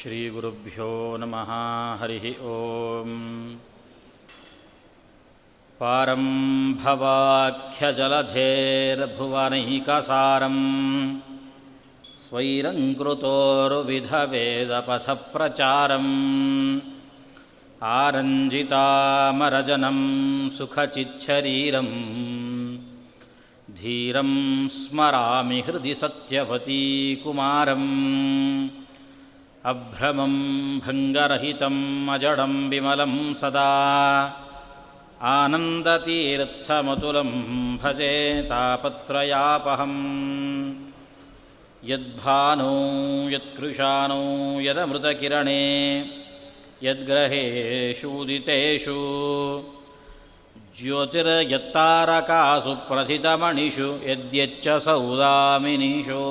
श्रीगुरुभ्यो नमः हरिः ॐ पारं भवाख्यजलधेर्भुवनैकसारं स्वैरङ्कृतोर्विधवेदपथप्रचारम् आरञ्जितामरजनं सुखचिच्छरीरम् धीरं स्मरामि हृदि सत्यवती कुमारम् अभ्रमं भङ्गरहितम् अजडं विमलं सदा। आनन्दतीर्थमतुलं भजे तापत्रयापहम्। यद्भानो यत्कृशानो यदमृतकिरणे यद्ग्रहेषूदितेषु ज्योतिर्यत्तारकासु प्रथितमणिषु यद्यच्च सौदामिनीषो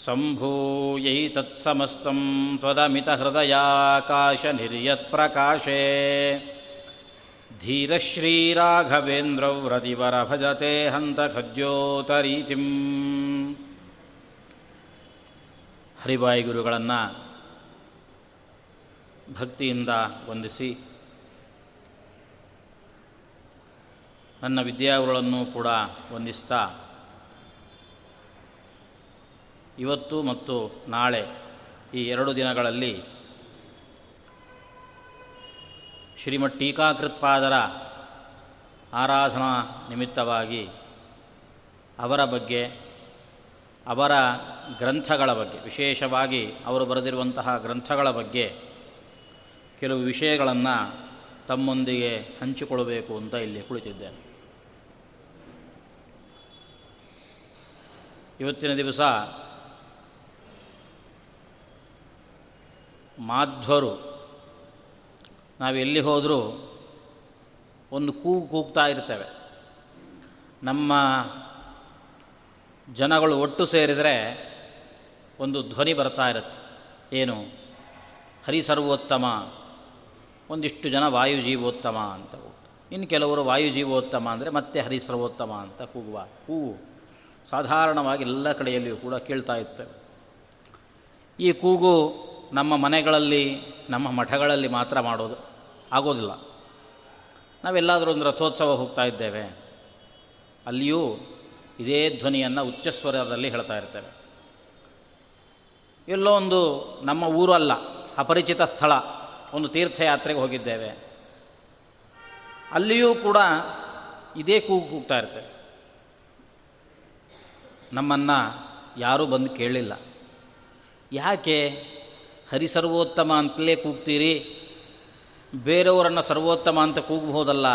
सम्भूयैतत्समस्तं त्वदमितहृदयाकाशनिर्यत्प्रकाशे धीरश्रीराघवेन्द्रव्रतिवरभजते हन्तखद्योतरीतिम् ಹರಿವಾಯಿ ಗುರುಗಳನ್ನು ಭಕ್ತಿಯಿಂದ ವಂದಿಸಿ ನನ್ನ ವಿದ್ಯಾಗುರುಗಳನ್ನು ಕೂಡ ವಂದಿಸ್ತಾ ಇವತ್ತು ಮತ್ತು ನಾಳೆ ಈ ಎರಡು ದಿನಗಳಲ್ಲಿ ಶ್ರೀಮಠ್ ಟೀಕಾಕೃತ್ಪಾದರ ಆರಾಧನಾ ನಿಮಿತ್ತವಾಗಿ ಅವರ ಬಗ್ಗೆ, ಅವರ ಗ್ರಂಥಗಳ ಬಗ್ಗೆ, ವಿಶೇಷವಾಗಿ ಅವರು ಬರೆದಿರುವಂತಹ ಗ್ರಂಥಗಳ ಬಗ್ಗೆ ಕೆಲವು ವಿಷಯಗಳನ್ನು ತಮ್ಮೊಂದಿಗೆ ಹಂಚಿಕೊಳ್ಳಬೇಕು ಅಂತ ಇಲ್ಲಿ ಕುಳಿತಿದ್ದೇನೆ. ಇವತ್ತಿನ ದಿವಸ ಮಾಧ್ವರು. ನಾವು ಎಲ್ಲಿ ಹೋದರೂ ಒಂದು ಕೂಗು ಕೂಗ್ತಾ ಇರ್ತೇವೆ. ನಮ್ಮ ಜನಗಳು ಒಟ್ಟು ಸೇರಿದರೆ ಒಂದು ಧ್ವನಿ ಬರ್ತಾ ಇರುತ್ತೆ. ಏನು? ಹರಿ ಸರ್ವೋತ್ತಮ ಒಂದಿಷ್ಟು ಜನ ವಾಯುಜೀವೋತ್ತಮ ಅಂತ ಇನ್ನು ಕೆಲವರು ವಾಯುಜೀವೋತ್ತಮ ಅಂದರೆ ಮತ್ತೆ ಹರಿ ಸರ್ವೋತ್ತಮ ಅಂತ ಕೂಗುವ ಕೂಗು. ಸಾಧಾರಣವಾಗಿ ಎಲ್ಲ ಕಡೆಯಲ್ಲಿಯೂ ಕೂಡ ಕೇಳ್ತಾ ಇರ್ತೇವೆ. ಈ ಕೂಗು ನಮ್ಮ ಮನೆಗಳಲ್ಲಿ, ನಮ್ಮ ಮಠಗಳಲ್ಲಿ ಮಾತ್ರ ಮಾಡೋದು. ಆಗೋದಿಲ್ಲ. ನಾವೆಲ್ಲಾದರೂ ಒಂದು ರಥೋತ್ಸವ ಹೋಗ್ತಾ ಇದ್ದೇವೆ. ಅಲ್ಲಿಯೂ ಇದೇ ಧ್ವನಿಯನ್ನು ಉಚ್ಚಸ್ವರದಲ್ಲಿ ಹೇಳ್ತಾ ಇರ್ತೇವೆ. ಎಲ್ಲೋ ಒಂದು ನಮ್ಮ ಊರು ಅಲ್ಲ ಅಪರಿಚಿತ ಸ್ಥಳ, ಒಂದು ತೀರ್ಥಯಾತ್ರೆಗೆ ಹೋಗಿದ್ದೇವೆ. ಅಲ್ಲಿಯೂ ಕೂಡ ಇದೇ ಕೂಗು ಕೂಗ್ತಾ ಇರ್ತೇವೆ. ನಮ್ಮನ್ನು ಯಾರೂ ಬಂದು ಕೇಳಲಿಲ್ಲ ಯಾಕೆ? ಹರಿಸರ್ವೋತ್ತಮ ಅಂತಲೇ ಕೂಗ್ತೀರಿ. ಬೇರೆಯವರನ್ನು ಸರ್ವೋತ್ತಮ ಅಂತ ಕೂಗಬಹುದಲ್ಲ.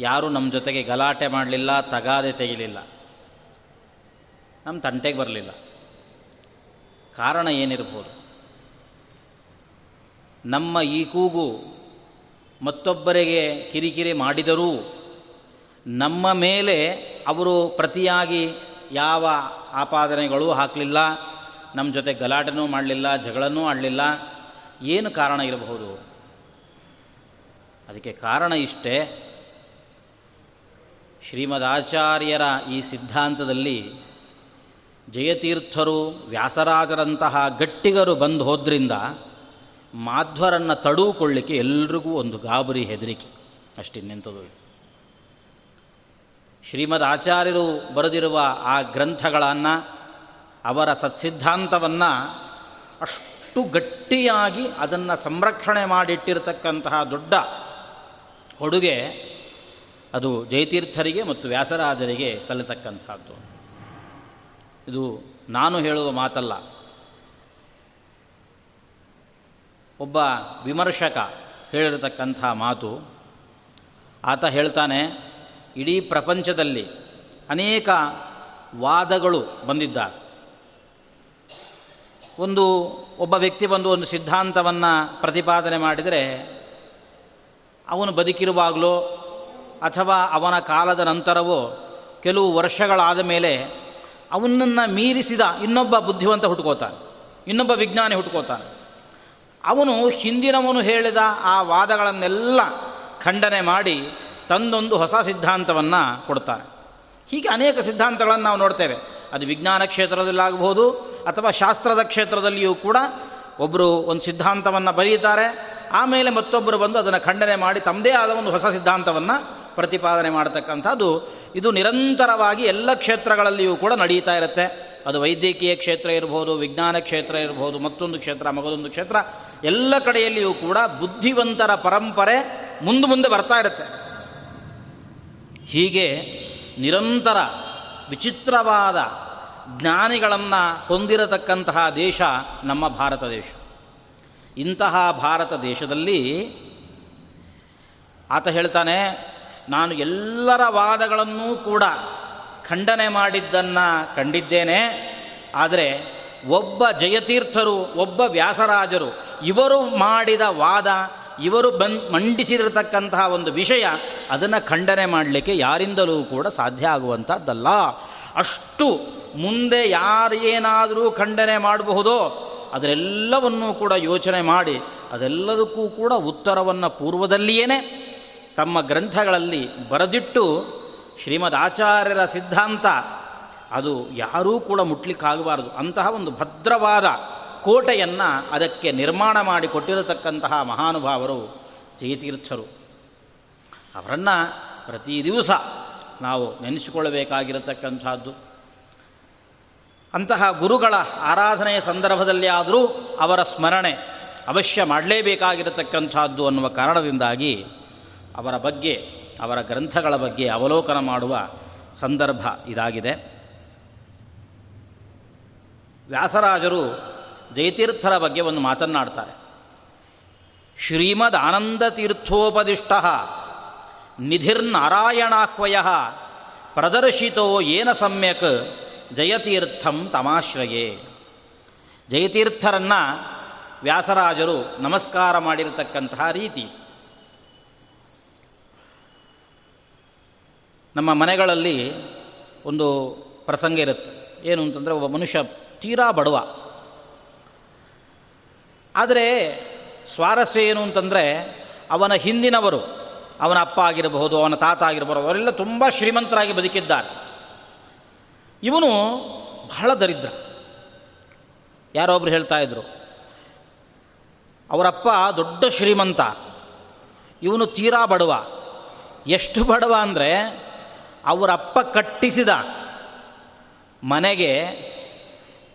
ಯಾರೂ ನಮ್ಮ ಜೊತೆಗೆ ಗಲಾಟೆ ಮಾಡಲಿಲ್ಲ, ತಗಾದೆ ತೆಗಿಲಿಲ್ಲ. ನಮ್ಮ ತಂಟೆಗೆ ಬರಲಿಲ್ಲ. ಕಾರಣ ಏನಿರ್ಬೋದು? ನಮ್ಮ ಈ ಕೂಗು ಮತ್ತೊಬ್ಬರಿಗೆ ಕಿರಿಕಿರಿ ಮಾಡಿದರೂ ನಮ್ಮ ಮೇಲೆ ಅವರು ಪ್ರತಿಯಾಗಿ ಯಾವ ಆಪಾದನೆಗಳೂ ಹಾಕಲಿಲ್ಲ. ನಮ್ಮ ಜೊತೆ ಗಲಾಟೆನೂ ಮಾಡಲಿಲ್ಲ ಜಗಳನೂ ಆಡಲಿಲ್ಲ. ಏನು ಕಾರಣ ಇರಬಹುದು? ಅದಕ್ಕೆ ಕಾರಣ ಇಷ್ಟೇ, ಶ್ರೀಮದಾಚಾರ್ಯರ ಈ ಸಿದ್ಧಾಂತದಲ್ಲಿ ಜಯತೀರ್ಥರು ವ್ಯಾಸರಾಜರಂತಹ ಗಟ್ಟಿಗರು ಬಂದು ಹೋದ್ರಿಂದ ಮಾಧ್ವರನ್ನು ತಡೂಕೊಳ್ಳಿಕ್ಕೆ ಎಲ್ರಿಗೂ ಒಂದು ಗಾಬರಿ ಹೆದರಿಕೆ. ಅಷ್ಟಿನ್ನೆಂಥದ್ದು ಶ್ರೀಮದ್ ಆಚಾರ್ಯರು ಬರೆದಿರುವ ಆ ಗ್ರಂಥಗಳನ್ನು ಅವರ ಸತ್ಸಿದ್ಧಾಂತವನ್ನು ಅಷ್ಟು ಗಟ್ಟಿಯಾಗಿ ಅದನ್ನು ಸಂರಕ್ಷಣೆ ಮಾಡಿಟ್ಟಿರತಕ್ಕಂತಹ ದೊಡ್ಡ ಕೊಡುಗೆ ಅದು ಜಯತೀರ್ಥರಿಗೆ ಮತ್ತು ವ್ಯಾಸರಾಜರಿಗೆ ಸಲ್ಲತಕ್ಕಂಥದ್ದು. ಇದು ನಾನು ಹೇಳುವ ಮಾತಲ್ಲ. ಒಬ್ಬ ವಿಮರ್ಶಕ ಹೇಳಿರತಕ್ಕಂಥ ಮಾತು. ಆತ ಹೇಳ್ತಾನೆ, ಇಡೀ ಪ್ರಪಂಚದಲ್ಲಿ ಅನೇಕ ವಾದಗಳು ಬಂದಿದ್ದಾರೆ ಒಂದು ಒಬ್ಬ ವ್ಯಕ್ತಿ ಬಂದು ಒಂದು ಸಿದ್ಧಾಂತವನ್ನು ಪ್ರತಿಪಾದನೆ ಮಾಡಿದರೆ, ಅವನು ಬದುಕಿರುವಾಗಲೋ ಅಥವಾ ಅವನ ಕಾಲದ ನಂತರವೋ ಕೆಲವು ವರ್ಷಗಳಾದ ಮೇಲೆ ಅವನನ್ನು ಮೀರಿಸಿದ ಇನ್ನೊಬ್ಬ ಬುದ್ಧಿವಂತ ಹುಟ್ಕೋತಾನೆ, ಇನ್ನೊಬ್ಬ ವಿಜ್ಞಾನಿ ಹುಟ್ಕೋತಾನೆ. ಅವನು ಹಿಂದಿನವನು ಹೇಳಿದ ಆ ವಾದಗಳನ್ನೆಲ್ಲ ಖಂಡನೆ ಮಾಡಿ ತಂದೊಂದು ಹೊಸ ಸಿದ್ಧಾಂತವನ್ನು ಕೊಡ್ತಾನೆ. ಹೀಗೆ ಅನೇಕ ಸಿದ್ಧಾಂತಗಳನ್ನು ನಾವು ನೋಡ್ತೇವೆ. ಅದು ವಿಜ್ಞಾನ ಕ್ಷೇತ್ರದಲ್ಲಾಗಬಹುದು ಅಥವಾ ಶಾಸ್ತ್ರದ ಕ್ಷೇತ್ರದಲ್ಲಿಯೂ ಕೂಡ ಒಬ್ಬರು ಒಂದು ಸಿದ್ಧಾಂತವನ್ನು ಬರೀತಾರೆ, ಆಮೇಲೆ ಮತ್ತೊಬ್ಬರು ಬಂದು ಅದನ್ನು ಖಂಡನೆ ಮಾಡಿ ತಮ್ಮದೇ ಆದ ಒಂದು ಹೊಸ ಸಿದ್ಧಾಂತವನ್ನು ಪ್ರತಿಪಾದನೆ ಮಾಡತಕ್ಕಂಥದ್ದು. ಇದು ನಿರಂತರವಾಗಿ ಎಲ್ಲ ಕ್ಷೇತ್ರಗಳಲ್ಲಿಯೂ ಕೂಡ ನಡೀತಾ ಇರುತ್ತೆ. ಅದು ವೈದ್ಯಕೀಯ ಕ್ಷೇತ್ರ ಇರ್ಬೋದು, ವಿಜ್ಞಾನ ಕ್ಷೇತ್ರ ಇರ್ಬೋದು, ಮತ್ತೊಂದು ಕ್ಷೇತ್ರ, ಮಗದೊಂದು ಕ್ಷೇತ್ರ, ಎಲ್ಲ ಕಡೆಯಲ್ಲಿಯೂ ಕೂಡ ಬುದ್ಧಿವಂತರ ಪರಂಪರೆ ಮುಂದೆ ಮುಂದೆ ಬರ್ತಾ ಇರುತ್ತೆ. ಹೀಗೆ ನಿರಂತರ ವಿಚಿತ್ರವಾದ ಜ್ಞಾನಿಗಳನ್ನು ಹೊಂದಿರತಕ್ಕಂತಹ ದೇಶ ನಮ್ಮ ಭಾರತ ದೇಶ. ಇಂತಹ ಭಾರತ ದೇಶದಲ್ಲಿ ಆತ ಹೇಳ್ತಾನೆ, ನಾನು ಎಲ್ಲರ ವಾದಗಳನ್ನೂ ಕೂಡ ಖಂಡನೆ ಮಾಡಿದ್ದನ್ನು ಕಂಡಿದ್ದೇನೆ. ಆದರೆ ಒಬ್ಬ ಜಯತೀರ್ಥರು, ಒಬ್ಬ ವ್ಯಾಸರಾಜರು, ಇವರು ಮಾಡಿದ ವಾದ ಇವರು ಬನ್ ಮಂಡಿಸಿರತಕ್ಕಂತಹ ಒಂದು ವಿಷಯ ಅದನ್ನು ಖಂಡನೆ ಮಾಡಲಿಕ್ಕೆ ಯಾರಿಂದಲೂ ಕೂಡ ಸಾಧ್ಯ ಆಗುವಂಥದ್ದಲ್ಲ ಅಷ್ಟು ಮುಂದೆ ಯಾರೇನಾದರೂ ಖಂಡನೆ ಮಾಡಬಹುದೋ ಅದರೆಲ್ಲವನ್ನೂ ಕೂಡ ಯೋಚನೆ ಮಾಡಿ ಅದೆಲ್ಲದಕ್ಕೂ ಕೂಡ ಉತ್ತರವನ್ನು ಪೂರ್ವದಲ್ಲಿಯೇ ತಮ್ಮ ಗ್ರಂಥಗಳಲ್ಲಿ ಬರೆದಿಟ್ಟು ಶ್ರೀಮದ್ ಆಚಾರ್ಯರ ಸಿದ್ಧಾಂತ ಅದು ಯಾರೂ ಕೂಡ ಮುಟ್ಲಿಕ್ಕಾಗಬಾರದು. ಅಂತಹ ಒಂದು ಭದ್ರವಾದ ಕೋಟೆಯನ್ನು ಅದಕ್ಕೆ ನಿರ್ಮಾಣ ಮಾಡಿ ಕೊಟ್ಟಿರತಕ್ಕಂತಹ ಮಹಾನುಭಾವರು ಜಯತೀರ್ಥರು. ಅವರನ್ನು ಪ್ರತಿ ದಿವಸ ನಾವು ನೆನೆಸಿಕೊಳ್ಳಬೇಕಾಗಿರತಕ್ಕಂಥದ್ದು. ಅಂತಹ ಗುರುಗಳ ಆರಾಧನೆಯ ಸಂದರ್ಭದಲ್ಲಿ ಆದರೂ ಅವರ ಸ್ಮರಣೆ ಅವಶ್ಯ ಮಾಡಲೇಬೇಕಾಗಿರತಕ್ಕಂಥದ್ದು ಅನ್ನುವ ಕಾರಣದಿಂದಾಗಿ ಅವರ ಬಗ್ಗೆ, ಅವರ ಗ್ರಂಥಗಳ ಬಗ್ಗೆ ಅವಲೋಕನ ಮಾಡುವ ಸಂದರ್ಭ ಇದಾಗಿದೆ. ವ್ಯಾಸರಾಜರು ಜಯತೀರ್ಥರ ಬಗ್ಗೆ ಒಂದು ಮಾತನ್ನಾಡ್ತಾರೆ. ಶ್ರೀಮದ್ ಆನಂದ ತೀರ್ಥೋಪದಿಷ್ಟ ನಿಧಿರ್ನಾರಾಯಣಾಹ್ವಯ ಪ್ರದರ್ಶಿತೋ ಏನ ಸಮ್ಯಕ್ ಜಯತೀರ್ಥಂ ತಮಾಶ್ರಯೇ. ಜಯತೀರ್ಥರನ್ನು ವ್ಯಾಸರಾಜರು ನಮಸ್ಕಾರ ಮಾಡಿರತಕ್ಕಂತಹ ರೀತಿ. ನಮ್ಮ ಮನೆಗಳಲ್ಲಿ ಒಂದು ಪ್ರಸಂಗ ಇರುತ್ತೆ. ಏನು ಅಂತಂದರೆ ಒಬ್ಬ ಮನುಷ್ಯ ತೀರಾ ಬಡವ. ಆದರೆ ಸ್ವಾರಸ್ಯ ಏನು ಅಂತಂದರೆ ಅವನ ಹಿಂದಿನವರು, ಅವನ ಅಪ್ಪ ಆಗಿರಬಹುದು, ಅವನ ತಾತ ಆಗಿರಬಹುದು, ಅವರೆಲ್ಲ ತುಂಬ ಶ್ರೀಮಂತರಾಗಿ ಬದುಕಿದ್ದಾರೆ. ಇವನು ಬಹಳ ದರಿದ್ರ. ಯಾರೊಬ್ರು ಹೇಳ್ತಾ ಇದ್ರು, ಅವರಪ್ಪ ದೊಡ್ಡ ಶ್ರೀಮಂತ, ಇವನು ತೀರಾ ಬಡವ. ಎಷ್ಟು ಬಡವ ಅಂದರೆ ಅವರಪ್ಪ ಕಟ್ಟಿಸಿದ ಮನೆಗೆ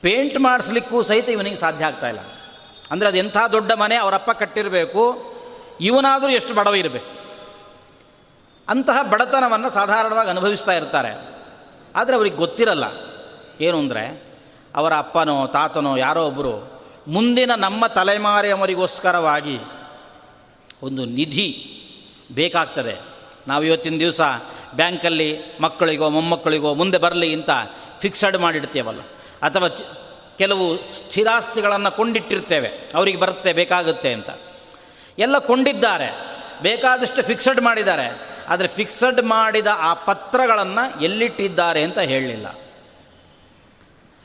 ಪೇಂಟ್ ಮಾಡಿಸ್ಲಿಕ್ಕೂ ಸಹಿತ ಇವನಿಗೆ ಸಾಧ್ಯ ಆಗ್ತಾ ಇಲ್ಲ. ಅಂದರೆ ಅದು ಎಂಥ ದೊಡ್ಡ ಮನೆ ಅವರಪ್ಪ ಕಟ್ಟಿರಬೇಕು, ಇವನಾದರೂ ಎಷ್ಟು ಬಡವ ಇರಬೇಕು. ಅಂತಹ ಬಡತನವನ್ನು ಸಾಧಾರಣವಾಗಿ ಅನುಭವಿಸ್ತಾ ಇರ್ತಾರೆ. ಆದರೆ ಅವ್ರಿಗೆ ಗೊತ್ತಿರಲ್ಲ. ಏನು ಅಂದರೆ, ಅವರ ಅಪ್ಪನೋ, ತಾತನೋ, ಯಾರೋ ಒಬ್ಬರು ಮುಂದಿನ ನಮ್ಮ ತಲೆಮಾರಿಯವರಿಗೋಸ್ಕರವಾಗಿ ಒಂದು ನಿಧಿ ಬೇಕಾಗ್ತದೆ. ನಾವು ಇವತ್ತಿನ ದಿವಸ ಬ್ಯಾಂಕಲ್ಲಿ ಮಕ್ಕಳಿಗೋ, ಮೊಮ್ಮಕ್ಕಳಿಗೋ ಮುಂದೆ ಬರಲಿ ಅಂತ ಫಿಕ್ಸಡ್ ಮಾಡಿಡ್ತೇವಲ್ಲ. ಅಥವಾ ಕೆಲವು ಸ್ಥಿರಾಸ್ತಿಗಳನ್ನು ಕೊಂಡಿಟ್ಟಿರ್ತೇವೆ. ಅವರಿಗೆ ಬರುತ್ತೆ, ಬೇಕಾಗುತ್ತೆ ಅಂತ. ಎಲ್ಲ ಕೊಂಡಿದ್ದಾರೆ. ಬೇಕಾದಷ್ಟು ಫಿಕ್ಸಡ್ ಮಾಡಿದ್ದಾರೆ. ಆದರೆ ಫಿಕ್ಸಡ್ ಮಾಡಿದ ಆ ಪತ್ರಗಳನ್ನು ಎಲ್ಲಿಟ್ಟಿದ್ದಾರೆ ಅಂತ ಹೇಳಲಿಲ್ಲ.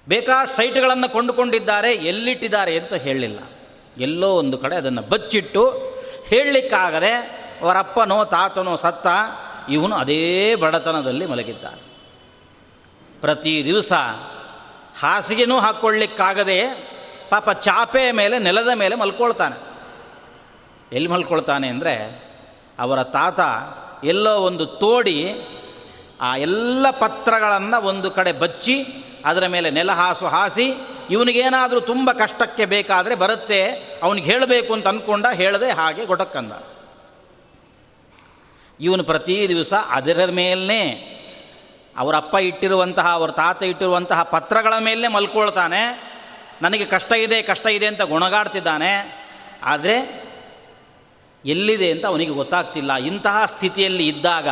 ಬೇಕಾದ ಸೈಟ್ಗಳನ್ನು ಕೊಂಡುಕೊಂಡಿದ್ದಾರೆ, ಎಲ್ಲಿಟ್ಟಿದ್ದಾರೆ ಅಂತ ಹೇಳಲಿಲ್ಲ. ಎಲ್ಲೋ ಒಂದು ಕಡೆ ಅದನ್ನು ಬಚ್ಚಿಟ್ಟು ಹೇಳಲಿಕ್ಕಾಗದೆ ಅವರಪ್ಪನೋ, ತಾತನೋ ಸತ್ತ ಇವನು ಅದೇ ಬಡತನದಲ್ಲಿ ಮಲಗಿದ್ದಾನೆ. ಪ್ರತಿ ದಿವಸ ಹಾಸಿಗೆನೂ ಹಾಕ್ಕೊಳ್ಳಿಕ್ಕಾಗದೆ ಪಾಪ ಚಾಪೆ ಮೇಲೆ, ನೆಲದ ಮೇಲೆ ಮಲ್ಕೊಳ್ತಾನೆ. ಎಲ್ಲಿ ಮಲ್ಕೊಳ್ತಾನೆ ಅಂದರೆ ಅವರ ತಾತ ಎಲ್ಲೋ ಒಂದು ತೋಡಿ ಆ ಎಲ್ಲ ಪತ್ರಗಳನ್ನು ಒಂದು ಕಡೆ ಬಚ್ಚಿ, ಅದರ ಮೇಲೆ ನೆಲ ಹಾಸು ಹಾಸಿ, ಇವನಿಗೇನಾದರೂ ತುಂಬ ಕಷ್ಟಕ್ಕೆ ಬೇಕಾದರೆ ಬರುತ್ತೆ, ಅವನಿಗೆ ಹೇಳಬೇಕು ಅಂತ ಅಂದ್ಕೊಂಡ ಹೇಳದೆ ಹಾಗೆ ಗೊಟಕ್ಕಂದ. ಇವನು ಪ್ರತಿ ದಿವಸ ಅದರ ಮೇಲೇ ಅವರಪ್ಪ ಇಟ್ಟಿರುವಂತಹ, ಅವರ ತಾತ ಇಟ್ಟಿರುವಂತಹ ಪತ್ರಗಳ ಮೇಲೆ ಮಲ್ಕೊಳ್ತಾನೆ. ನನಗೆ ಕಷ್ಟ ಇದೆ ಕಷ್ಟ ಇದೆ ಅಂತ ಗುಣಗಾಡ್ತಿದ್ದಾನೆ. ಆದರೆ ಎಲ್ಲಿದೆ ಅಂತ ಅವನಿಗೆ ಗೊತ್ತಾಗ್ತಿಲ್ಲ. ಇಂತಹ ಸ್ಥಿತಿಯಲ್ಲಿ ಇದ್ದಾಗ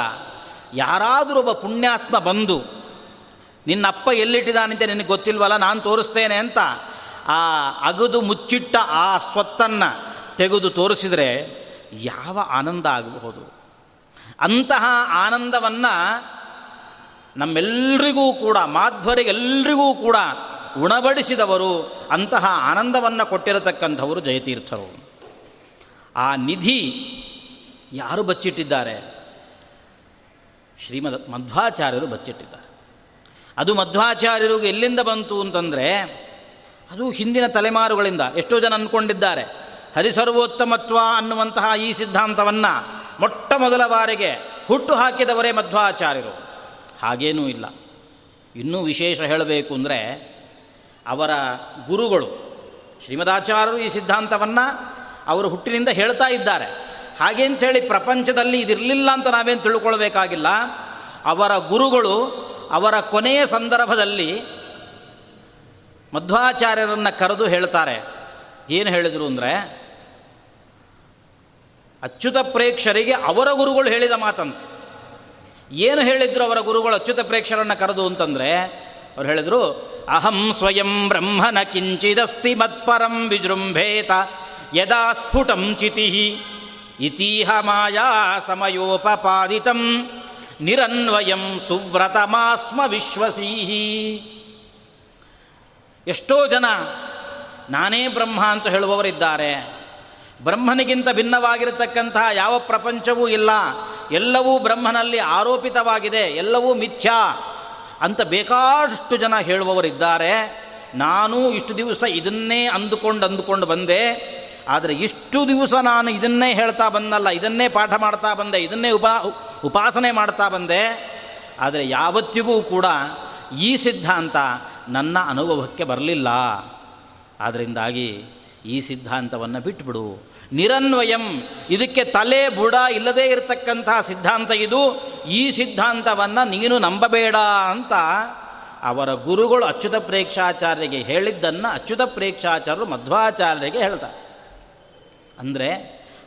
ಯಾರಾದರೂ ಒಬ್ಬ ಪುಣ್ಯಾತ್ಮ ಬಂದು, ನಿನ್ನಪ್ಪ ಎಲ್ಲಿಟ್ಟಿದ್ದಾನೆ ಅಂತ ನಿನಗೆ ಗೊತ್ತಿಲ್ವಲ್ಲ, ನಾನು ತೋರಿಸ್ತೇನೆ ಅಂತ ಆ ಅಗದು ಮುಚ್ಚಿಟ್ಟ ಆ ಸ್ವತ್ತನ್ನು ತೆಗೆದು ತೋರಿಸಿದರೆ ಯಾವ ಆನಂದ ಆಗಬಹುದು. ಅಂತಹ ಆನಂದವನ್ನು ನಮ್ಮೆಲ್ಲರಿಗೂ ಕೂಡ ಮಾಧ್ವರಿಗೆಲ್ಲರಿಗೂ ಕೂಡ ಉಣಬಡಿಸಿದವರು ಅಂತಹ ಆನಂದವನ್ನು ಕೊಟ್ಟಿರತಕ್ಕಂಥವರು ಜಯತೀರ್ಥರು. ಆ ನಿಧಿ ಯಾರು ಬಚ್ಚಿಟ್ಟಿದ್ದಾರೆ? ಶ್ರೀಮದ್ ಮಧ್ವಾಚಾರ್ಯರು ಬಚ್ಚಿಟ್ಟಿದ್ದಾರೆ. ಅದು ಮಧ್ವಾಚಾರ್ಯರಿಗೆ ಎಲ್ಲಿಂದ ಬಂತು ಅಂತಂದರೆ, ಅದು ಹಿಂದಿನ ತಲೆಮಾರುಗಳಿಂದ ಎಷ್ಟೋ ಜನ ಅಂದ್ಕೊಂಡಿದ್ದಾರೆ ಹರಿಸರ್ವೋತ್ತಮತ್ವ ಅನ್ನುವಂತಹ ಈ ಸಿದ್ಧಾಂತವನ್ನು ಮೊಟ್ಟ ಮೊದಲ ಬಾರಿಗೆ ಹುಟ್ಟು ಹಾಕಿದವರೇ ಮಧ್ವಾಚಾರ್ಯರು. ಹಾಗೇನೂ ಇಲ್ಲ. ಇನ್ನೂ ವಿಶೇಷ ಹೇಳಬೇಕು ಅಂದರೆ ಅವರ ಗುರುಗಳು, ಶ್ರೀಮದಾಚಾರ್ಯರು ಈ ಸಿದ್ಧಾಂತವನ್ನು ಅವರು ಹುಟ್ಟಿನಿಂದ ಹೇಳ್ತಾ ಇದ್ದಾರೆ. ಹಾಗೆ ಅಂತೇಳಿ ಪ್ರಪಂಚದಲ್ಲಿ ಇದಿರಲಿಲ್ಲ ಅಂತ ನಾವೇನು ತಿಳ್ಕೊಳ್ಬೇಕಾಗಿಲ್ಲ. ಅವರ ಗುರುಗಳು ಅವರ ಕೊನೆಯ ಸಂದರ್ಭದಲ್ಲಿ ಮಧ್ವಾಚಾರ್ಯರನ್ನು ಕರೆದು ಹೇಳ್ತಾರೆ. ಏನು ಹೇಳಿದರು ಅಂದರೆ, ಅಚ್ಯುತ ಪ್ರೇಕ್ಷರಿಗೆ ಅವರ ಗುರುಗಳು ಹೇಳಿದ ಮಾತಂತೆ. ಏನು ಹೇಳಿದ್ರು ಅವರ ಗುರುಗಳು ಅಚ್ಯುತ ಪ್ರೇಕ್ಷರನ್ನು ಕರೆದು ಅಂತಂದರೆ, ಅವ್ರು ಹೇಳಿದರು, ಅಹಂ ಸ್ವಯಂ ಬ್ರಹ್ಮನ ಕಿಂಚಿದಸ್ತಿ ಮತ್ಪರಂ ವಿಜೃಂಭೇತ ಯದಾ ಸ್ಫುಟಂ ಚಿತಿ ಇತಿಹ ಮಾಯಾ ಸಮಯೋಪಪಾದಿತಂ ನಿರನ್ವಯಂ ಸುವ್ರತಮಾಸ್ಮ ವಿಶ್ವಸೀಹಿ. ಎಷ್ಟೋ ಜನ ನಾನೇ ಬ್ರಹ್ಮ ಅಂತ ಹೇಳುವವರಿದ್ದಾರೆ. ಬ್ರಹ್ಮನಿಗಿಂತ ಭಿನ್ನವಾಗಿರತಕ್ಕಂತಹ ಯಾವ ಪ್ರಪಂಚವೂ ಇಲ್ಲ. ಎಲ್ಲವೂ ಬ್ರಹ್ಮನಲ್ಲಿ ಆರೋಪಿತವಾಗಿದೆ. ಎಲ್ಲವೂ ಮಿಥ್ಯಾ ಅಂತ ಬೇಕಾದಷ್ಟು ಜನ ಹೇಳುವವರಿದ್ದಾರೆ. ನಾನು ಇಷ್ಟು ದಿವಸ ಇದನ್ನೇ ಅಂದುಕೊಂಡು ಅಂದುಕೊಂಡು ಬಂದೆ. ಆದರೆ ಇಷ್ಟು ದಿವಸ ನಾನು ಇದನ್ನೇ ಹೇಳ್ತಾ ಬಂದಲ್ಲ, ಇದನ್ನೇ ಪಾಠ ಮಾಡ್ತಾ ಬಂದೆ, ಇದನ್ನೇ ಉಪಾ, ಉಪಾಸನೆ ಮಾಡ್ತಾ ಬಂದೆ. ಆದರೆ ಯಾವತ್ತಿಗೂ ಕೂಡ ಈ ಸಿದ್ಧಾಂತ ನನ್ನ ಅನುಭವಕ್ಕೆ ಬರಲಿಲ್ಲ. ಆದ್ದರಿಂದಾಗಿ ಈ ಸಿದ್ಧಾಂತವನ್ನು ಬಿಟ್ಬಿಡು. ನಿರನ್ವಯಂ, ಇದಕ್ಕೆ ತಲೆ ಬುಡ ಇಲ್ಲದೇ ಇರತಕ್ಕಂತಹ ಸಿದ್ಧಾಂತ ಇದು. ಈ ಸಿದ್ಧಾಂತವನ್ನು ನೀನು ನಂಬಬೇಡ ಅಂತ ಅವರ ಗುರುಗಳು ಅಚ್ಯುತ ಪ್ರೇಕ್ಷಾಚಾರ್ಯರಿಗೆ ಹೇಳಿದ್ದನ್ನು ಅಚ್ಯುತ ಪ್ರೇಕ್ಷಾಚಾರ್ಯರು ಮಧ್ವಾಚಾರ್ಯರಿಗೆ ಹೇಳ್ತಾರೆ. ಅಂದರೆ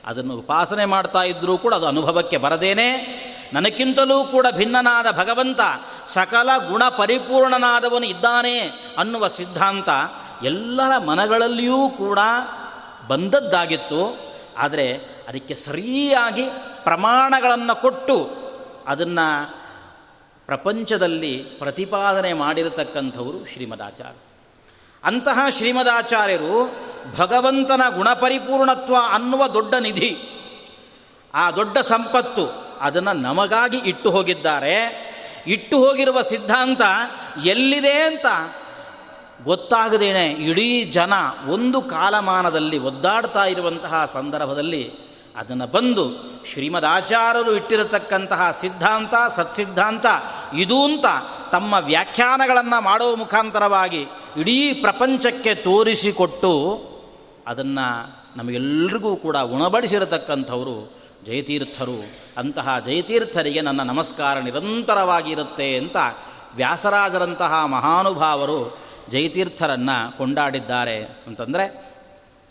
ಅದನ್ನು ಉಪಾಸನೆ ಮಾಡ್ತಾ ಇದ್ದರೂ ಕೂಡ ಅದು ಅನುಭವಕ್ಕೆ ಬರದೇನೆ. ನನಕ್ಕಿಂತಲೂ ಕೂಡ ಭಿನ್ನನಾದ ಭಗವಂತ ಸಕಲ ಗುಣ ಪರಿಪೂರ್ಣನಾದವನು ಇದ್ದಾನೆ ಅನ್ನುವ ಸಿದ್ಧಾಂತ ಎಲ್ಲರ ಮನಗಳಲ್ಲಿಯೂ ಕೂಡ ಬಂದದ್ದಾಗಿತ್ತು. ಆದರೆ ಅದಕ್ಕೆ ಸರಿಯಾಗಿ ಪ್ರಮಾಣಗಳನ್ನು ಕೊಟ್ಟು ಅದನ್ನು ಪ್ರಪಂಚದಲ್ಲಿ ಪ್ರತಿಪಾದನೆ ಮಾಡಿರತಕ್ಕಂಥವರು ಶ್ರೀಮದಾಚಾರ್ಯ ಅಂತಹ ಶ್ರೀಮದಾಚಾರ್ಯರು ಭಗವಂತನ ಗುಣಪರಿಪೂರ್ಣತ್ವ ಅನ್ನುವ ದೊಡ್ಡ ನಿಧಿ. ಆ ದೊಡ್ಡ ಸಂಪತ್ತು ಅದನ್ನು ನಮಗಾಗಿ ಇಟ್ಟು ಹೋಗಿದ್ದಾರೆ. ಇಟ್ಟು ಹೋಗಿರುವ ಸಿದ್ಧಾಂತ ಎಲ್ಲಿದೆ ಅಂತ ಗೊತ್ತಾಗದೇನೆ ಇಡೀ ಜನ ಒಂದು ಕಾಲಮಾನದಲ್ಲಿ ಒದ್ದಾಡ್ತಾ ಇರುವಂತಹ ಸಂದರ್ಭದಲ್ಲಿ ಅದನ್ನು ಬಂದು ಶ್ರೀಮದಾಚಾರ್ಯರು ಇಟ್ಟಿರತಕ್ಕಂತಹ ಸಿದ್ಧಾಂತ, ಸತ್ಸಿದ್ಧಾಂತ, ಇದು ಅಂತ ತಮ್ಮ ವ್ಯಾಖ್ಯಾನಗಳನ್ನು ಮಾಡುವ ಮುಖಾಂತರವಾಗಿ ಇಡೀ ಪ್ರಪಂಚಕ್ಕೆ ತೋರಿಸಿಕೊಟ್ಟು ಅದನ್ನು ನಮಗೆಲ್ರಿಗೂ ಕೂಡ ಉಣಬಡಿಸಿರತಕ್ಕಂಥವರು ಜಯತೀರ್ಥರು. ಅಂತಹ ಜಯತೀರ್ಥರಿಗೆ ನನ್ನ ನಮಸ್ಕಾರ ನಿರಂತರವಾಗಿರುತ್ತೆ ಅಂತ ವ್ಯಾಸರಾಜರಂತಹ ಮಹಾನುಭಾವರು ಜಯತೀರ್ಥರನ್ನು ಕೊಂಡಾಡಿದ್ದಾರೆ ಅಂತಂದರೆ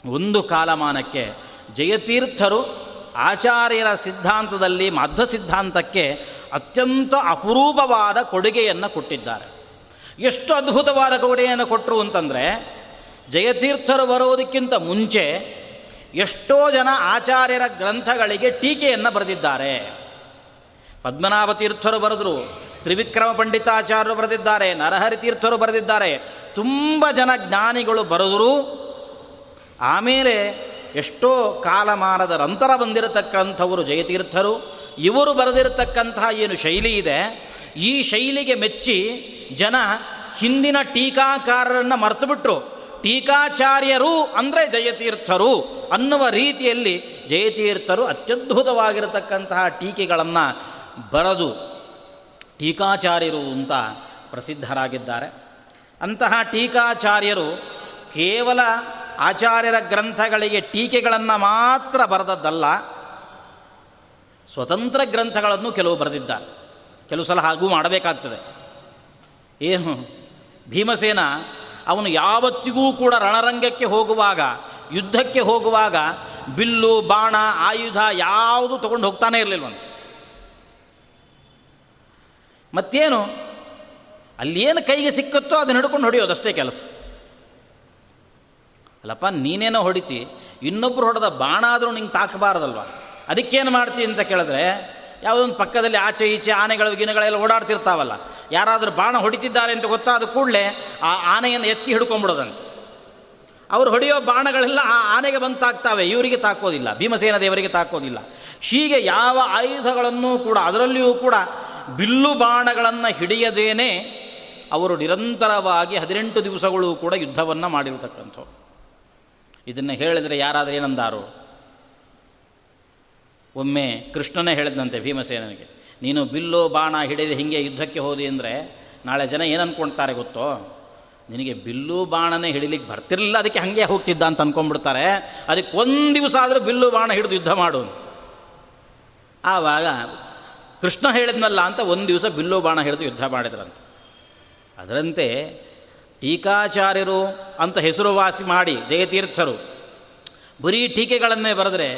ಒಂದು ಕಾಲಮಾನಕ್ಕೆ ಜಯತೀರ್ಥರು ಆಚಾರ್ಯರ ಸಿದ್ಧಾಂತದಲ್ಲಿ ಮಧ್ವ ಸಿದ್ಧಾಂತಕ್ಕೆ ಅತ್ಯಂತ ಅಪರೂಪವಾದ ಕೊಡುಗೆಯನ್ನು ಕೊಟ್ಟಿದ್ದಾರೆ. ಎಷ್ಟು ಅದ್ಭುತವಾದ ಕೊಡುಗೆಯನ್ನು ಕೊಟ್ಟರು ಅಂತಂದರೆ ಜಯತೀರ್ಥರು ಬರೋದಕ್ಕಿಂತ ಮುಂಚೆ ಎಷ್ಟೋ ಜನ ಆಚಾರ್ಯರ ಗ್ರಂಥಗಳಿಗೆ ಟೀಕೆಯನ್ನು ಬರೆದಿದ್ದಾರೆ. ಪದ್ಮನಾಭ ತೀರ್ಥರು ಬರೆದರು ತ್ರಿವಿಕ್ರಮ ಪಂಡಿತಾಚಾರ್ಯರು ಬರೆದಿದ್ದಾರೆ, ನರಹರಿ ತೀರ್ಥರು ಬರೆದಿದ್ದಾರೆ. ತುಂಬ ಜನ ಜ್ಞಾನಿಗಳು ಬರೆದರು ಆಮೇಲೆ ಎಷ್ಟೋ ಕಾಲಮಾನದ ನಂತರ ಬಂದಿರತಕ್ಕಂಥವರು ಜಯತೀರ್ಥರು. ಇವರು ಬರೆದಿರತಕ್ಕಂತಹ ಏನು ಶೈಲಿ ಇದೆ, ಈ ಶೈಲಿಗೆ ಮೆಚ್ಚಿ ಜನ ಹಿಂದಿನ ಟೀಕಾಕಾರರನ್ನು ಮರೆತುಬಿಟ್ರು. ಟೀಕಾಚಾರ್ಯರು ಅಂದರೆ ಜಯತೀರ್ಥರು ಅನ್ನುವ ರೀತಿಯಲ್ಲಿ ಜಯತೀರ್ಥರು ಅತ್ಯದ್ಭುತವಾಗಿರತಕ್ಕಂತಹ ಟೀಕೆಗಳನ್ನು ಬರೆದು ಟೀಕಾಚಾರ್ಯರು ಅಂತ ಪ್ರಸಿದ್ಧರಾಗಿದ್ದಾರೆ. ಅಂತಹ ಟೀಕಾಚಾರ್ಯರು ಕೇವಲ ಆಚಾರ್ಯರ ಗ್ರಂಥಗಳಿಗೆ ಟೀಕೆಗಳನ್ನು ಮಾತ್ರ ಬರೆದದ್ದಲ್ಲ, ಸ್ವತಂತ್ರ ಗ್ರಂಥಗಳನ್ನು ಕೆಲವು ಬರೆದಿದ್ದಾರೆ. ಕೆಲವು ಸಲ ಹಾಗೂ ಮಾಡಬೇಕಾಗ್ತದೆ. ಏನು, ಭೀಮಸೇನ ಅವನು ಯಾವತ್ತಿಗೂ ಕೂಡ ರಣರಂಗಕ್ಕೆ ಹೋಗುವಾಗ, ಯುದ್ಧಕ್ಕೆ ಹೋಗುವಾಗ ಬಿಲ್ಲು, ಬಾಣ, ಆಯುಧ ಯಾವುದು ತಗೊಂಡು ಹೋಗ್ತಾನೆ ಇರಲಿಲ್ವಂತೆ. ಮತ್ತೇನು? ಅಲ್ಲೇನು ಕೈಗೆ ಸಿಕ್ಕತ್ತೋ ಅದನ್ನು ಹಿಡ್ಕೊಂಡು ಹೊಡೆಯೋದಷ್ಟೇ ಕೆಲಸ. ಅಲ್ಲಪ್ಪ, ನೀನೇನೋ ಹೊಡಿತಿ ಇನ್ನೊಬ್ಬರು ಹೊಡೆದ ಬಾಣ ಆದರೂ ನಿಂಗೆ ತಾಕಬಾರ್ದಲ್ವ? ಅದಕ್ಕೇನು ಮಾಡ್ತಿ ಅಂತ ಕೇಳಿದ್ರೆ, ಯಾವುದೊಂದು ಪಕ್ಕದಲ್ಲಿ ಆಚೆ ಈಚೆ ಆನೆಗಳು, ಗಿನಗಳೆಲ್ಲ ಓಡಾಡ್ತಿರ್ತಾವಲ್ಲ, ಯಾರಾದರೂ ಬಾಣ ಹೊಡಿತಿದ್ದಾರೆ ಅಂತ ಗೊತ್ತಾದ ಕೂಡಲೇ ಆ ಆನೆಯನ್ನು ಎತ್ತಿ ಹಿಡ್ಕೊಂಬಿಡೋದಂತೆ. ಅವರು ಹೊಡೆಯೋ ಬಾಣಗಳೆಲ್ಲ ಆ ಆನೆಗೆ ಬಂದು ತಾಕ್ತಾವೆ ಇವರಿಗೆ ತಾಕೋದಿಲ್ಲ, ಭೀಮಸೇನ ದೇವರಿಗೆ ತಾಕೋದಿಲ್ಲ. ಹೀಗೆ ಯಾವ ಆಯುಧಗಳನ್ನು ಕೂಡ, ಅದರಲ್ಲಿಯೂ ಕೂಡ ಬಿಲ್ಲು ಬಾಣಗಳನ್ನು ಹಿಡಿಯದೇನೆ ಅವರು ನಿರಂತರವಾಗಿ ಹದಿನೆಂಟು ದಿವಸಗಳು ಕೂಡ ಯುದ್ಧವನ್ನು ಮಾಡಿರತಕ್ಕಂಥವ್ರು. ಇದನ್ನು ಹೇಳಿದರೆ ಯಾರಾದರೂ ಏನಂದಾರು? ಒಮ್ಮೆ ಕೃಷ್ಣನೇ ಹೇಳಿದಂತೆ ಭೀಮಸೇನಿಗೆ ನೀನು ಬಿಲ್ಲು ಬಾಣ ಹಿಡಿದು ಹಿಂಗೆ ಯುದ್ಧಕ್ಕೆ ಹೋದಿ ಅಂದರೆ ನಾಳೆ ಜನ ಏನು ಗೊತ್ತೋ? ನಿನಗೆ ಬಿಲ್ಲು ಬಾಣನೇ ಹಿಡಿಲಿಕ್ಕೆ ಬರ್ತಿರಲಿಲ್ಲ, ಅದಕ್ಕೆ ಹಾಗೆ ಹೋಗ್ತಿದ್ದ ಅಂತ ಅಂದ್ಕೊಂಡ್ಬಿಡ್ತಾರೆ ಅದಕ್ಕೆ ಒಂದು ದಿವಸ ಆದರೂ ಬಿಲ್ಲು ಬಾಣ ಹಿಡಿದು ಯುದ್ಧ ಮಾಡು ಆವಾಗ ಕೃಷ್ಣ ಹೇಳಿದ್ನಲ್ಲ ಅಂತ ಒಂದು ದಿವಸ ಬಿಲ್ಲೋ ಬಾಣ ಹಿಡಿದು ಯುದ್ಧ ಮಾಡಿದ್ರಂತೆ. ಅದರಂತೆ ಟೀಕಾಚಾರ್ಯರು ಅಂತ ಹೆಸರುವಾಸಿ ಮಾಡಿ ಜಯತೀರ್ಥರು, ಬರೀ ಟೀಕೆಗಳನ್ನೇ ಬರೆದ್ರೆ